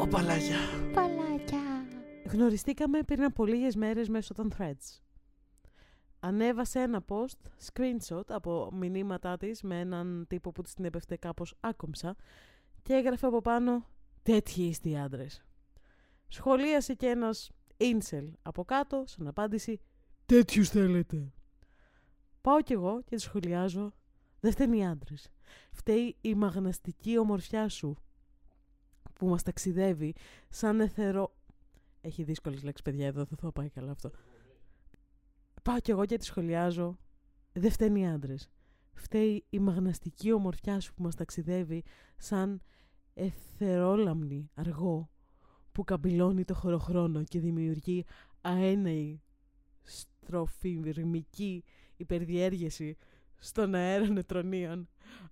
Ω παλάγια.
Γνωριστήκαμε πριν από λίγες μέρες μέσω των threads. Ανέβασε ένα post, screenshot από μηνύματά της με έναν τύπο που της την έπεφτε κάπως άκομψα και έγραφε από πάνω «Τέτοιοι είστε οι άντρες». Σχολίασε και ένας incel από κάτω σαν απάντηση «Τέτοιους θέλετε». Πάω κι εγώ και τη σχολιάζω «Δεν φταίνει οι άντρες. Φταίει η μαγναστική ομορφιά σου που μας ταξιδεύει σαν εθερό... Έχει δύσκολες λέξεις παιδιά εδώ, δεν θα πάει καλά αυτό. Πάω κι εγώ και τη σχολιάζω. Δεν φταίνει οι άντρες. Φταίει η μαγναστική ομορφιά σου που μας ταξιδεύει σαν εθερόλαμνη αργό που καμπυλώνει το χωροχρόνο και δημιουργεί αέναη στροφή ρημική υπερδιέργεση στον αέρα νετρονίων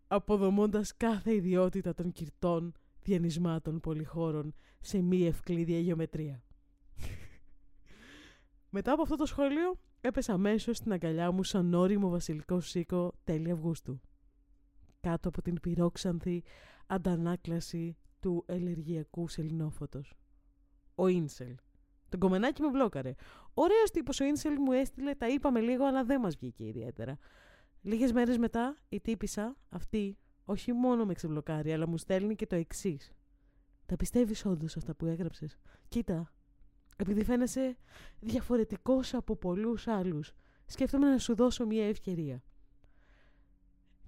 αποδομώντας κάθε ιδιότητα των κυρτών διανυσμάτων πολυχώρων σε μη ευκλήδια γεωμετρία. Μετά από αυτό το σχόλιο έπεσα αμέσως στην αγκαλιά μου σαν όριμο βασιλικό σίκο τέλη Αυγούστου. Κάτω από την πυρόξανθη αντανάκλαση του ελεργιακού σελινόφωτος. Ο Ίνσελ. Τον κομμενάκι με μπλόκαρε. Ωραίος τύπος ο Ίνσελ μου έστειλε, τα είπαμε λίγο, αλλά δεν μας βγήκε ιδιαίτερα. Λίγες μέρες μετά, η τύπησα, αυτή, όχι μόνο με ξεμπλοκάρει, αλλά μου στέλνει και το εξής. Τα πιστεύεις όντως αυτά που έγραψες; Κοίτα, επειδή φαίνεσαι διαφορετικός από πολλούς άλλους, σκέφτομαι να σου δώσω μια ευκαιρία.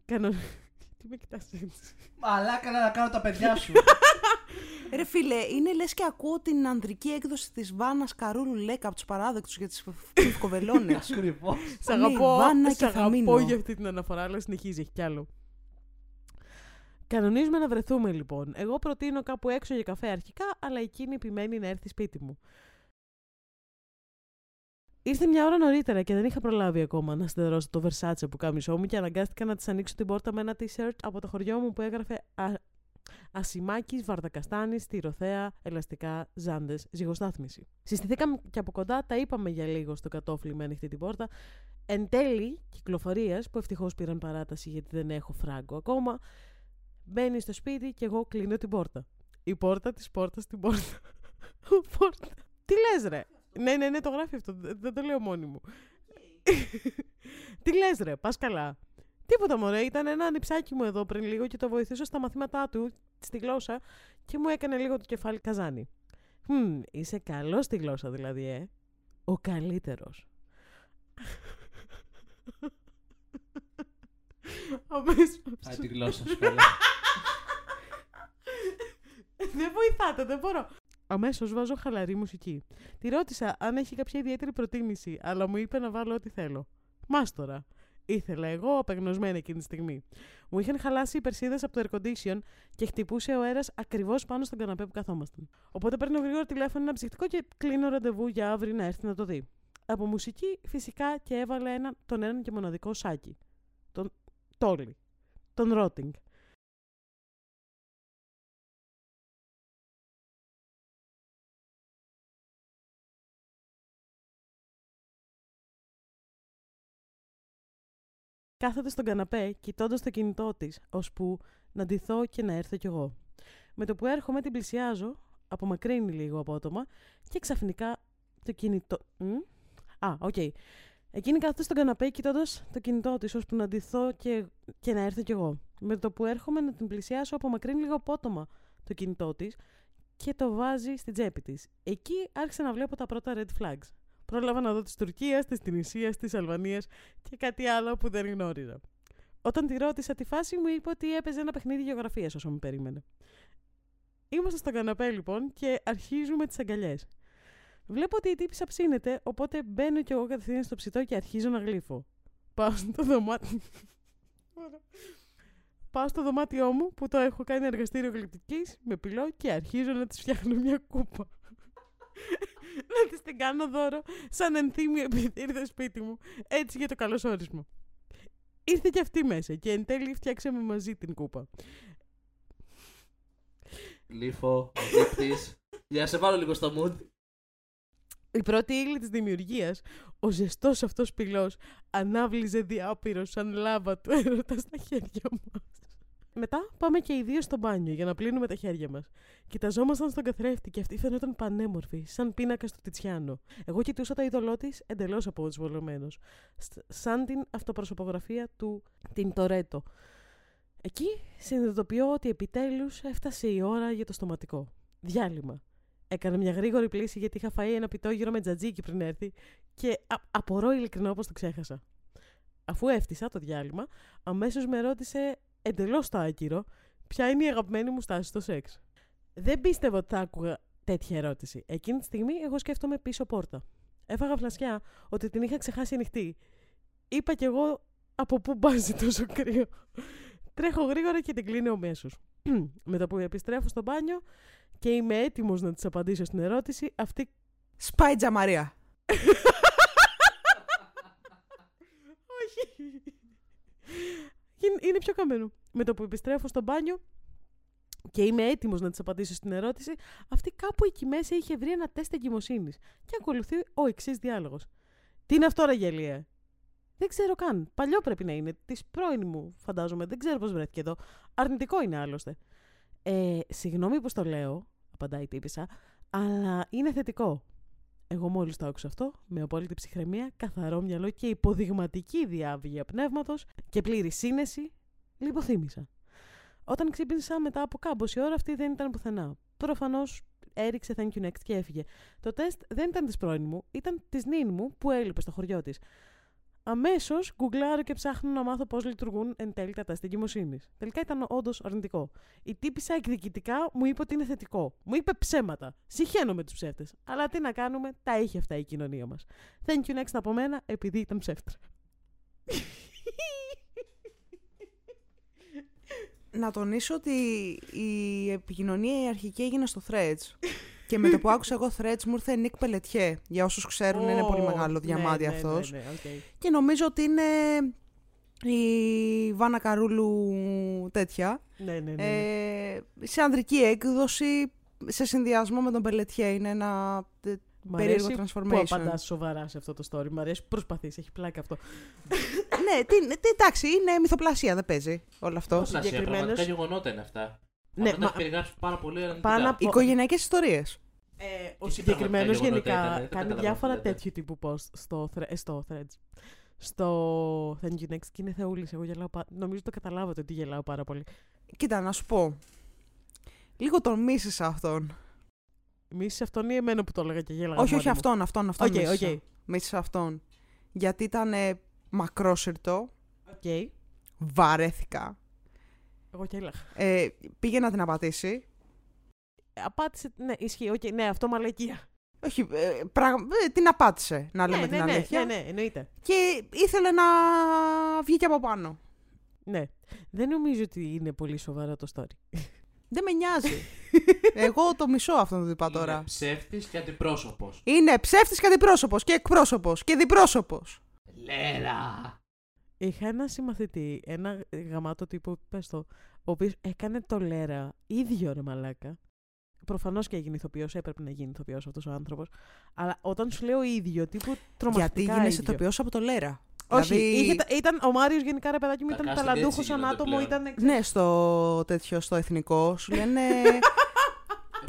Κάνω... (laughs) Τι με κοιτάς έτσι.
Μαλάκα να κάνω τα παιδιά σου. (laughs)
Ρε φίλε, είναι λες και ακούω την ανδρική έκδοση της Βάνας Καρούλου Λέκα από τους παράδεκτους για τις κοβελώνες.
Ακριβώς.
Σ'
Ναι,
αγαπώ,
Βάνα
σ'
και θα μείνω.
αγαπώ για αυτή την αναφορά, αλλά συνεχίζει, έχει κι άλλο. Κανονίζουμε να βρεθούμε λοιπόν. Εγώ προτείνω κάπου έξω για καφέ αρχικά, αλλά εκείνη επιμένει να έρθει σπίτι μου. Ήρθε μια ώρα νωρίτερα και δεν είχα προλάβει ακόμα να στερώσω το Versace που κάμισό μου και αναγκάστηκα να της ανοίξω την πόρτα με ένα t-shirt από το χωριό μου που έγραφε Α... Ασημάκης, Βαρδακαστάνης, Στυροθέα, Ελαστικά, Ζάντες, Ζυγοστάθμιση. Συστηθήκαμε και από κοντά, τα είπαμε για λίγο στο κατόφλι με ανοιχτή την πόρτα. Εν τέλει κυκλοφορίας, που ευτυχώς πήραν παράταση γιατί δεν έχω φράγκο ακόμα, μπαίνει στο σπίτι και εγώ κλείνω την πόρτα. Η πόρτα της πόρτας στην πόρτα. (laughs) πόρτα. Τι λες ρε; Ναι, ναι, ναι, το γράφει αυτό. Δεν δεν το λέω μόνη μου. (laughs) Τι λες ρε, πας καλά. Τίποτα μωρέ, ήταν ένα ανιψάκι μου εδώ πριν λίγο και το βοηθήσω στα μαθήματά του, στη γλώσσα και μου έκανε λίγο το κεφάλι καζάνι. Χμ, είσαι καλός στη γλώσσα δηλαδή, ε. Ο καλύτερος. Αμέσως.
Α, τη γλώσσα σου καλά.
δεν βοηθάτε, δεν μπορώ. Αμέσως βάζω χαλαρή μουσική. Τη ρώτησα αν έχει κάποια ιδιαίτερη προτίμηση, αλλά μου είπε να βάλω ό,τι θέλω. Μάστορα. Ήθελα εγώ απεγνωσμένη εκείνη τη στιγμή. Μου είχαν χαλάσει οι περσίδες από το air condition και χτυπούσε ο αέρας ακριβώς πάνω στον καναπέ που καθόμασταν. Οπότε παίρνω γρήγορα τηλέφωνο ένα ψυχτικό και κλείνω ραντεβού για αύριο να έρθει να το δει. Από μουσική φυσικά και έβαλε ένα, τον έναν και μοναδικό σάκι. Τον Τόλι. Τον Ρότινγκ. Κάθεται στον καναπέ, κοιτώντας το κινητό της, ώσπου να ντυθώ και να έρθω κι εγώ. Με το που έρχομαι, την πλησιάζω, απομακρύνει λίγο απότομα και ξαφνικά το κινητό. Μ; Α, οκ. Εκείνη κάθεται στον καναπέ κοιτώντας το κινητό της, ώσπου να ντυθώ και, και να έρθω κι εγώ. Με το που έρχομαι να την πλησιάσω, απομακρύνει λίγο απότομα το κινητό της και το βάζει στην τσέπη της. Εκεί άρχισα να βλέπω τα πρώτα red flags. Πρόλαβα να δω της Τουρκίας, της Τυνησίας, της Αλβανίας και κάτι άλλο που δεν γνώριζα. Όταν τη ρώτησα τη φάση μου, είπε ότι έπαιζε ένα παιχνίδι γεωγραφίας όσο με περίμενε. Είμαστε στο καναπέ λοιπόν και αρχίζουμε τις αγκαλιές. Βλέπω ότι η τύπησα ψήνεται, οπότε μπαίνω κι εγώ κατευθείαν στο ψητό και αρχίζω να γλύφω. Πάω στο δωμάτιο. Πάω στο δωμάτιό μου που το έχω κάνει εργαστήριο γλυπτικής με πυλό και αρχίζω να της φτιάχνω μια κούπα. να της την κάνω δώρο σαν ενθύμιο επειδή ήρθε σπίτι μου. Έτσι για το καλωσόρισμα. Ήρθε και αυτή μέσα και εν τέλει φτιάξαμε μαζί την κούπα.
Λίφο, δείπτη. Για να σε βάλω λίγο στο mood.
Η πρώτη ύλη της δημιουργίας, ο ζεστός αυτός πυλός, ανάβλυζε διάπειρος σαν λάβα του έρωτα στα χέρια μας. Μετά πάμε και οι δύο στο μπάνιο για να πλύνουμε τα χέρια μας. Κοιταζόμασταν στον καθρέφτη και αυτή φαινόταν πανέμορφη, σαν πίνακα στο Τιτσιάνο. Εγώ κοιτούσα το είδωλό της εντελώς αποσβολωμένος. Σαν την αυτοπροσωπογραφία του την Τορέτο. Εκεί συνειδητοποιώ ότι επιτέλους έφτασε η ώρα για το στοματικό. Διάλειμμα. Έκανα μια γρήγορη πλήση γιατί είχα φάει ένα πιτόγυρο με τζατζίκι πριν έρθει και α- απορώ ειλικρινά πως το ξέχασα. Αφού έφτιασα το διάλειμμα, αμέσως με ρώτησε εντελώς το άκυρο ποια είναι η αγαπημένη μου στάση στο σεξ; Δεν πίστευα ότι θα άκουγα τέτοια ερώτηση. Εκείνη τη στιγμή εγώ σκέφτομαι πίσω πόρτα. Έφαγα φλασιά ότι την είχα ξεχάσει ανοιχτή. Είπα κι εγώ από πού μπάζει τόσο κρύο; Τρέχω γρήγορα και την κλείνω αμέσως. (clears throat) Με το που επιστρέφω στο μπάνιο και είμαι έτοιμος να της απαντήσω στην ερώτηση, αυτή.
Σπάει τζαμαρία.
Όχι. Είναι- Είναι πιο καμένο. Με το που επιστρέφω στο μπάνιο και είμαι έτοιμος να της απαντήσω στην ερώτηση, αυτή κάπου εκεί μέσα είχε βρει ένα τεστ εγκυμοσύνης. Και ακολουθεί ο εξής διάλογος. Τι είναι αυτό, ρε γελία; Δεν ξέρω καν. Παλιό πρέπει να είναι. Της πρώην μου, φαντάζομαι. Δεν ξέρω πώς βρέθηκε εδώ. Αρνητικό είναι άλλωστε. Ε, συγγνώμη που το λέω, απαντάει η τύπησα, αλλά είναι θετικό. Εγώ μόλις το άκουσα αυτό, με απόλυτη ψυχραιμία, καθαρό μυαλό και υποδειγματική διάβγεια πνεύματος και πλήρη σύνεση, λιποθύμησα. Όταν ξύπνησα μετά από κάμποση ώρα, αυτή δεν ήταν πουθενά. Προφανώς έριξε thank you next και έφυγε. Το τεστ δεν ήταν της πρώην μου, ήταν της νυν μου που έλειπε στο χωριό της. Αμέσως γκουγκλάρω και ψάχνω να μάθω πώς λειτουργούν εν τέλει τα τεστ εγκυμοσύνης. Τελικά ήταν όντως αρνητικό. Η τύπησα εκδικητικά μου είπε ότι είναι θετικό. Μου είπε ψέματα. Συχαίνω με τους ψεύτες. Αλλά τι να κάνουμε, τα είχε αυτά η κοινωνία μας. Thank you next από μένα επειδή ήταν ψεύτρα.
Να τονίσω ότι η επικοινωνία η αρχική έγινε στο Threads. Και με το που άκουσα εγώ Threads μου ήρθε Νικ Πελετιέ. Για όσους ξέρουν είναι πολύ
Ω,
μεγάλο διαμάντι
ναι, ναι,
αυτός.
Ναι, ναι, οκ.
Και νομίζω ότι είναι η Βάνα Καρούλου τέτοια.
ναι, ναι, ναι, ναι.
Ε, σε ανδρική έκδοση, σε συνδυασμό με τον Πελετιέ. Είναι ένα ε,
Μ'
περίεργο
αρέσει που
transformation.
απαντάς σοβαρά σε αυτό το story. Μ' αρέσει που προσπαθείς, έχει πλάκα αυτό.
ναι, τι, τι, εντάξει, είναι μυθοπλασία, δεν παίζει όλο αυτό.
Πώς να σε,
συγκεκριμένος-
πραγματικά γεγονότα είναι αυτά.
Ναι,
Αυτό τα
μα-
έχει περιγράψει πάρα πολύ αρνητικά.
Πάνω απ'
Οικογενειακές ιστορίες.
Ε, ο
τι
συγκεκριμένος
πραγματικά γεγονότα
γενικά
ήταν, δεν
κάνει
καταλαβαίνω
διάφορα
τι λέτε.
τέτοιου τύπου post στο, thre- ε, στο Threads. Στο Thank you next και είναι θεούλης. Εγώ γελάω πα... Νομίζω το καταλάβατε ότι γελάω πάρα πολύ.
Κοίτα, να σου πω. Λίγο τον μίσησα αυτόν.
Με αυτόν ή εμένα που το έλεγα και γέλαγα.
όχι,
μόνη
όχι
μου;
αυτόν, αυτόν, αυτόν
Οκ,
μίσησα.
οκ.
Μίσησα αυτόν. Γιατί ήταν ε, μακρόσυρτο,
Οκ.
βαρέθηκα.
Εγώ γέλαγα.
Ε, πήγε να την απατήσει.
Απάτησε. Ναι, ισχύει. οκ, ναι, αυτό μαλακία.
Όχι, ε, πραγ- ε, την απάτησε, να λέμε
ναι,
την
ναι, ναι,
αλήθεια.
ναι, ναι, εννοείται.
Και ήθελε να βγει και από πάνω.
Ναι. Δεν νομίζω ότι είναι πολύ σοβαρό το story.
Δεν με νοιάζει. (laughs) Εγώ το μισώ αυτόν τον τυπά τώρα.
Είναι ψεύτης και αντιπρόσωπος.
Είναι ψεύτης και αντιπρόσωπος και εκπρόσωπος και διπρόσωπος.
Λέρα!
Είχα ένα συμμαθητή, ένα γαμάτο τύπο, πες το, ο οποίος έκανε το λέρα ίδιο ρε μαλάκα. Προφανώς και έγινε ηθοποιός, έπρεπε να γίνει ηθοποιός αυτός ο άνθρωπος. Αλλά όταν σου λέω ίδιο, τύπου τρομακτικά.
Γιατί γίνεσαι
ίδιο.
ηθοποιός από το Λέρα.
Όχι,
Δηλαδή-
είχε τα- ήταν ο Μάριος γενικά ρε παιδάκι μου,
Τα
ήταν
casting
ταλαντούχο
έτσι
σαν
γίνονται
άτομο,
πλέον.
ήταν.
Ναι, στο τέτοιο, στο εθνικό σου λένε. (laughs)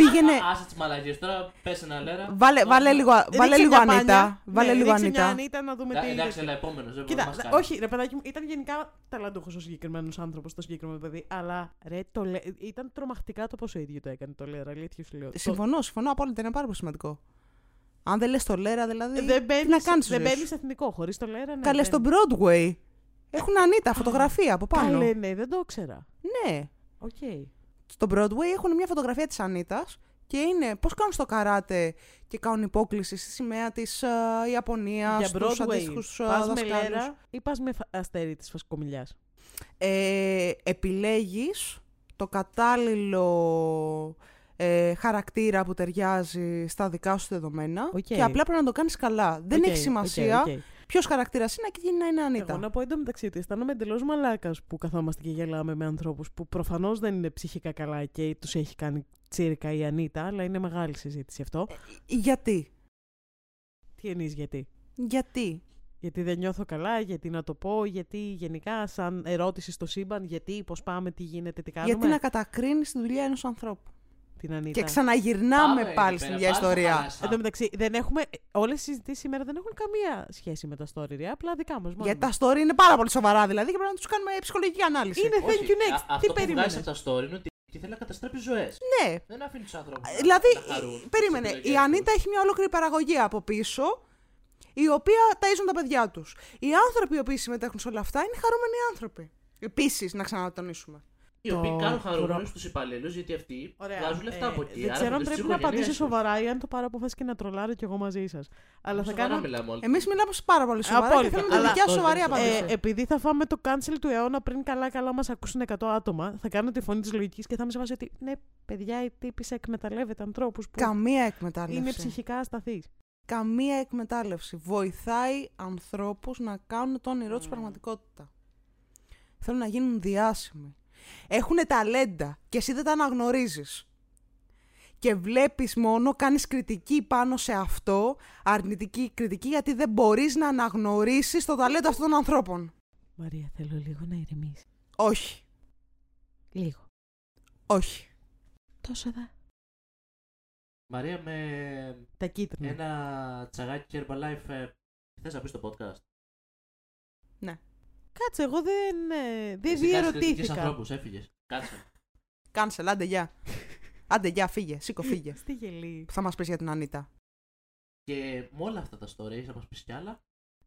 πήγαινε.
Α, άσε τις μαλακίες. Τώρα πες ένα λέρα.
Βάλε, βάλε λίγο, βάλε
Ρίξε
λίγο
μια πάνια.
Ανίτα. Βάλε
Ναι,
λίγο
ρίξε μια
Ανίτα.
Ανίτα να δούμε
Εντά-
τι.
Εντάξει, αλλά επόμενος. δεν
Κοίτα,
μας
δε-
κάνεις.
όχι, ρε παιδάκι μου, ήταν γενικά ταλαντούχος ο συγκεκριμένος άνθρωπος, το συγκεκριμένο παιδί. Αλλά ρε, το λέ... ήταν τρομακτικά το πόσο ίδιο το έκανε το Λέρα. Αλήθεια σου λέω. Το-
Συμφωνώ, συμφωνώ απόλυτα. Είναι πάρα πολύ σημαντικό. Αν δεν λες το Λέρα, δηλαδή.
Δεν
τι
μπαίνεις,
να κάνεις στη
δεν
ζωή σου.
μπαίνεις εθνικό, χωρίς το Λέρα. Ναι,
Καλές
δεν-
στο Broadway. Έχουν Ανίτα, φωτογραφία από πάνω.
Καλέ, ναι, δεν το ήξερα.
Ναι.
Οκ.
Στο Broadway έχουν μια φωτογραφία της Ανίτας και είναι πώς κάνουν στο καράτε και κάνουν υπόκλιση στη σημαία της uh, Ιαπωνίας,
Για
στους
Broadway,
αντίστοιχους uh,
πας με
δασκάλους.
Λέρα ή πας με φα- αστέρι της φασκομιλιάς.
Ε, επιλέγεις το κατάλληλο ε, χαρακτήρα που ταιριάζει στα δικά σου δεδομένα
Οκ.
και απλά πρέπει να το κάνεις καλά. Δεν
Οκ,
έχει σημασία
οκ, οκ.
ποιος χαρακτήρας είναι και γίνει να είναι Ανίτα.
Εγώ να πω εντωμεταξύ ότι αισθάνομαι εντελώς μαλάκας που καθόμαστε και γελάμε με ανθρώπους που προφανώς δεν είναι ψυχικά καλά και τους έχει κάνει τσίρκα η Ανίτα, αλλά είναι μεγάλη συζήτηση αυτό.
Γιατί;
Τι εννοείς γιατί;
Γιατί;
Γιατί δεν νιώθω καλά, γιατί να το πω, γιατί γενικά σαν ερώτηση στο σύμπαν, γιατί, πώς πάμε, τι γίνεται, τι κάνουμε;
Γιατί να κατακρίνεις τη δουλειά ενός ανθρώπου.
Την Ανίτα.
Και ξαναγυρνάμε
Πάμε
πάλι
εκεί
στην
πέρα,
ίδια
πάλι θα
ιστορία.
χαλάσα.
Εν τω μεταξύ, δεν έχουμε. Όλες οι συζητήσεις σήμερα δεν έχουν καμία σχέση με τα story, ρε, απλά δικά μας.
Γιατί τα story είναι πάρα πολύ σοβαρά δηλαδή και πρέπει να τους κάνουμε ψυχολογική ανάλυση.
Είναι
Όχι,
thank you next.
α-
Τι
Αυτό που βγάζει
περίμενε.
από τα story είναι ότι και θέλει να καταστρέψει ζωές.
Ναι.
Δεν αφήνει τους ανθρώπους.
Δηλαδή, περίμενε. Η Ανίτα έχει μια ολόκληρη παραγωγή από πίσω, η οποία ταΐζουν τα παιδιά τους. Οι άνθρωποι οι οποίοι συμμετέχουν σε όλα αυτά είναι χαρούμενοι άνθρωποι. Επίσης, να ξανατονίσουμε.
Οι οποίοι
Το
κάνουν χαρούμενους
προ-
τους υπαλλήλους γιατί αυτοί
Ωραία.
βγάζουν λεφτά
Ε,
από εκεί.
Δεν
άρα
ξέρω αν
βοηθούν
πρέπει
τις
να απαντήσω
οικογένειές τους.
σοβαρά ή αν το πάρω αποφάσει και να τρολάρω κι εγώ μαζί σας. Αλλά θα
Σοβαρά
κάνω.
μιλάμε όλοι.
Εμείς μιλάμε πάρα πολύ σοβαρά
Απόλυτα.
και θέλουμε τη
Αλλά-
δικιά σου
Όχι,
σοβαρή
δεν είναι
απάντηση.
Ε, επειδή θα φάμε το cancel του αιώνα πριν καλά-καλά μας ακούσουν 100 άτομα, θα κάνω τη φωνή της λογικής και θα είμαι σε βάση ότι ναι, παιδιά, η τύπησα εκμεταλλεύεται ανθρώπους που
Καμία εκμετάλλευση.
είναι ψυχικά ασταθείς.
Καμία εκμετάλλευση. Βοηθάει ανθρώπους να κάνουν το όνειρό τους
Mm.
πραγματικότητα. Θέλουν να γίνουν διάσημοι. Έχουν ταλέντα και εσύ δεν τα αναγνωρίζεις. Και βλέπεις μόνο, κάνεις κριτική πάνω σε αυτό, αρνητική κριτική, γιατί δεν μπορείς να αναγνωρίσεις το ταλέντο αυτών των ανθρώπων.
Μαρία, θέλω λίγο να ηρεμήσει.
Όχι.
Λίγο.
Όχι.
Τόσο εδώ.
Μαρία με
Τα κίτρινα.
ένα τσαγάκι Herbalife. ε, Θες να πεις στο podcast;
Κάτσε, εγώ δεν, ε, δεν
Εσύ κάνεις κριτικές
διερωτήθηκα.
ανθρώπους, έφυγες. Κάτσε.
Κάνσε, λάντε, γεια. Άντε, γεια, φύγε. Σήκω, φύγε. (laughs)
Στη γελή.
Θα μας πεις για την Ανίτα.
Και με όλα αυτά τα stories, θα μα πεις κι άλλα.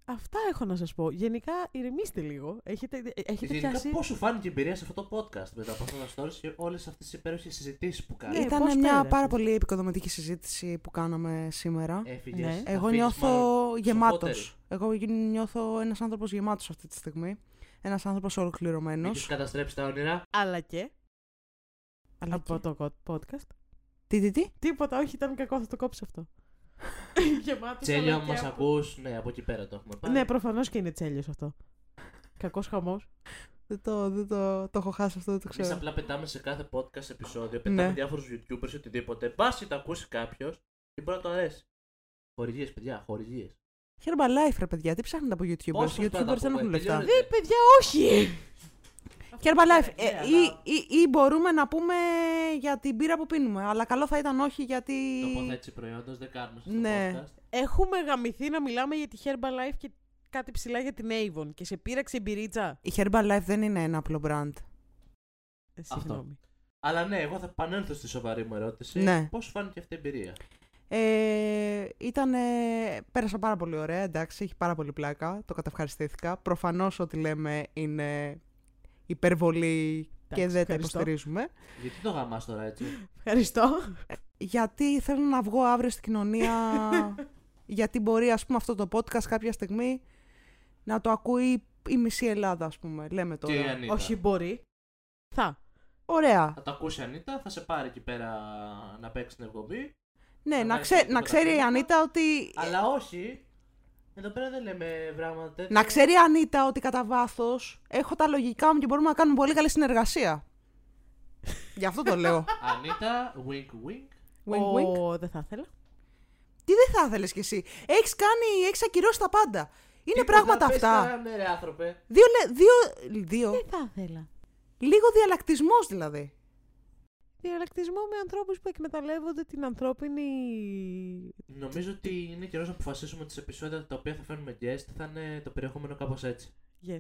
Αυτά έχω να σας πω. Γενικά, ηρεμήστε λίγο. Έχετε, ε, έχετε
Γενικά,
πιάσει.
πώς σου φάνηκε η εμπειρία σε αυτό το podcast μετά από αυτά τα stories και όλες αυτές τις υπέροχες συζητήσεις που κάναμε.
Ναι,
Ήταν
πώς
μια
πέρασες;
πάρα πολύ επικοδομητική συζήτηση που κάναμε σήμερα.
Έφυγε.
Ναι.
Εγώ νιώθω γεμάτος. Εγώ νιώθω ένας άνθρωπος γεμάτος αυτή τη στιγμή. Ένας άνθρωπος ολοκληρωμένος.
Μην τους καταστρέψει τα όνειρα.
Αλλά και
Αλλά
από
και-
το co- podcast.
Τι, τι, τι;
Τίποτα, όχι, ήταν κακό, θα το κόψω αυτό. (laughs) Γεμάτος,
Τσέλιο,
αλλά
αν
και
μα
από-
ακούς, ναι, από εκεί πέρα το έχουμε πάρει.
Ναι, προφανώς και είναι τσέλιος αυτό. Κακός χαμός.
Δεν το, δεν το, το έχω χάσει αυτό, δεν το
Εμείς
ξέρω.
απλά πετάμε σε κάθε podcast επεισόδιο, πετάμε
Ναι.
διάφορους YouTubers ή οτιδήποτε. Μπα ή το ακούσει κάποιος και μπορεί να το αρέσει. Χορηγίες, παιδιά, χορηγίες.
Herbalife, ρε παιδιά, τι ψάχνετε από YouTubers;
Πώς
Οι
θα τα
YouTubers δεν
πούμε,
έχουν λεφτά.
τελειώνεται.
Δε, παιδιά, όχι!
Herbalife,
Ναι,
ε,
ναι,
ή,
αλλά-
ή, ή μπορούμε να πούμε για την πύρα που πίνουμε. Αλλά καλό θα ήταν όχι γιατί.
Τοποθέτηση προϊόντος δεν κάνουμε στο
Ναι.
podcast.
Έχουμε γαμηθεί να μιλάμε για τη Herbalife και κάτι ψηλά για την Avon και σε πείραξε η μπυρίτσα.
Η Herbalife δεν είναι ένα απλό brand.
Ε, συγγνώμη.
Αλλά ναι, εγώ θα επανέλθω στη σοβαρή μου ερώτηση.
Ναι.
Πώς σου φάνηκε αυτή η εμπειρία;
Ε, ήτανε, πέρασα πάρα πολύ ωραία, εντάξει, έχει πάρα πολύ πλάκα, το καταυχαριστήθηκα. Προφανώς ό,τι λέμε είναι υπερβολή και
Εντάξει,
δεν τα
ευχαριστώ.
υποστηρίζουμε.
Γιατί το γαμάς τώρα έτσι;
Ευχαριστώ.
Γιατί θέλω να βγω αύριο στην κοινωνία, (laughs) γιατί μπορεί ας πούμε αυτό το podcast κάποια στιγμή να το ακούει η μισή Ελλάδα ας πούμε, λέμε
και η
τώρα.
Ανίτα;
όχι, μπορεί. Θα.
Ωραία.
Θα το ακούσει η Ανίτα, θα σε πάρει εκεί πέρα να παίξει την εκπομπή.
Ναι,
Θα
να,
βάλεις
ξέ,
τίποτα
να ξέρει η
χρήματα.
Ανίτα ότι...
Αλλά όχι. Εδώ πέρα δεν λέμε πράγματα τέτοια.
Να ξέρει η Ανίτα ότι κατά βάθος έχω τα λογικά μου και μπορούμε να κάνουμε πολύ καλή συνεργασία. Γι' αυτό το λέω. (laughs)
Ανίτα, wink wink.
Wink, wink.
Ω, δεν θα ήθελα.
Τι δεν θα ήθελες κι εσύ; Έχεις κάνει, έχεις ακυρώσει τα πάντα. Είναι
Τίποτα,
πράγματα
πες
αυτά.
τα, Ναι, ρε άνθρωπε.
Δύο, λε- δύο, δύο.
Δεν θα ήθελα.
Λίγο διαλλακτισμό δηλαδή.
Διαλλακτισμό με ανθρώπους που εκμεταλλεύονται την ανθρώπινη.
Νομίζω ότι είναι καιρός να αποφασίσουμε ότι σε επεισόδια τα οποία θα φέρνουμε guest θα είναι το περιεχόμενο κάπως έτσι.
Yes.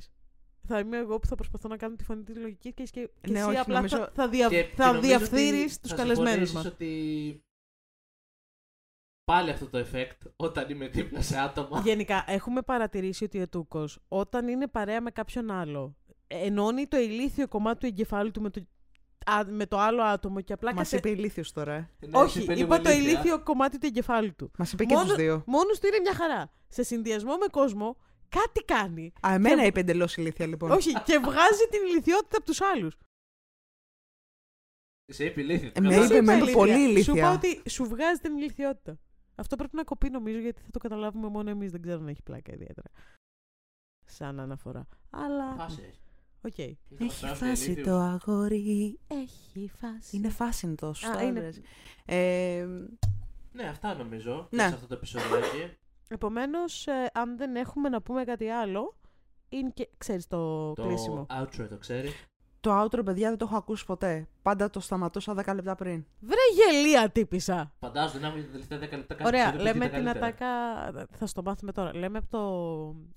Θα είμαι εγώ που θα προσπαθώ να κάνω τη φωνή της λογικής και, και, και
Ναι,
εσύ
όχι,
απλά
νομίζω-
θα, θα, δια,
Και-
θα
και νομίζω
διαφθείρεις
ότι
τους
θα
καλεσμένους
συμφωνήσεις
μας.
ότι πάλι αυτό το effect όταν είμαι δίπλα σε άτομα.
Γενικά, έχουμε παρατηρήσει ότι ο Ετούκο, όταν είναι παρέα με κάποιον άλλο, ενώνει το ηλίθιο κομμάτι του εγκεφάλου του με το, α, με το άλλο άτομο και απλά
Μας
κατε-
είπε ηλίθιος τώρα. ε.
Ναι,
Όχι,
είπε
είπα
λίγο
το
ηλίθια.
ηλίθιο κομμάτι του εγκεφάλου του.
Μας είπε και
Μόνο-
τους δύο.
Μόνος του είναι μια χαρά. Σε συνδυασμό με κόσμο, κάτι κάνει.
Α, εμένα
Και-
είπε εντελώς ηλίθεια λοιπόν.
Όχι, και βγάζει την ηλικιότητα από τους άλλους.
Σε είπε ηλίθια.
Ε, με
Καλά.
είπε εμένα
Σου
πολύ
Σου
ηλίθια.
είπα ότι σου βγάζει την ηλιθιότητα. Αυτό πρέπει να κοπεί νομίζω γιατί θα το καταλάβουμε μόνο εμείς. Δεν ξέρω αν έχει πλάκα ιδιαίτερα. Σαν αναφορά. Αλλά.
Φάση έχει.
Οκ.
Ήθελα να
Έχει
φράσω
φάσει
ηλίθιος.
το αγόρι.
Έχει φάση.
Είναι φάση είναι το σωστά.
Α, είναι-
βρες. Ε,
Ναι, αυτά νομίζω
Ναι.
σε αυτό το επεισόδιο.
Επομένως, αν δεν έχουμε να πούμε κάτι άλλο, είναι και. ξέρεις το,
το
κλείσιμο.
outro το ξέρεις.
Το outro, παιδιά, δεν το έχω ακούσει ποτέ. Πάντα το σταματούσα 10 λεπτά πριν.
Βρε γελία τύπησα.
Φαντάζομαι να μην τα τελευταία 10 λεπτά κάτι
Ωραία,
επεισόδιο
λέμε
πήγε τα
την
καλύτερα.
ατάκα. Θα στο μάθουμε τώρα. Λέμε από το.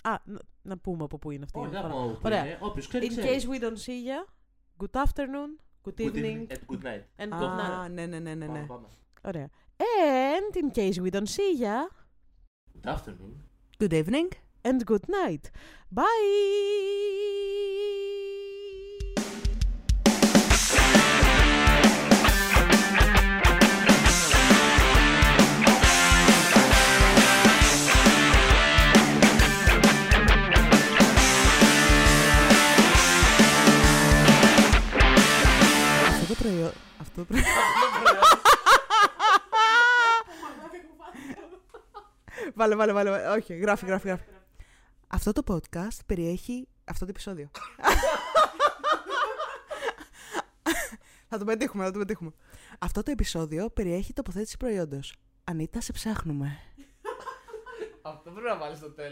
Α, να, να πούμε από πού είναι αυτή η
Όχι, δεν
αναφορά.
πω που
Ωραία.
είναι. Όποιος ξέρει,
In
ξέρει.
case we don't see ya, good afternoon, good
Good
evening,
and good night.
and good night.
Α, ναι, ναι, ναι, ναι.
Πάμε,
ναι.
πάμε.
Ωραία. And in case we don't see ya,
Good afternoon.
Good evening.
and good night. Bye!
Προϊόν. Αυτό το προϊόν. βάλε, βάλε, βάλε, βάλε. Όχι, γράφει, γράφει, γράφει. Αυτό το podcast περιέχει αυτό το επεισόδιο. θα το πετύχουμε, θα το πετύχουμε. Αυτό το επεισόδιο περιέχει τοποθέτηση προϊόντος. Ανίτα, σε ψάχνουμε.
Αυτό πρέπει να βάλεις στο τέλος.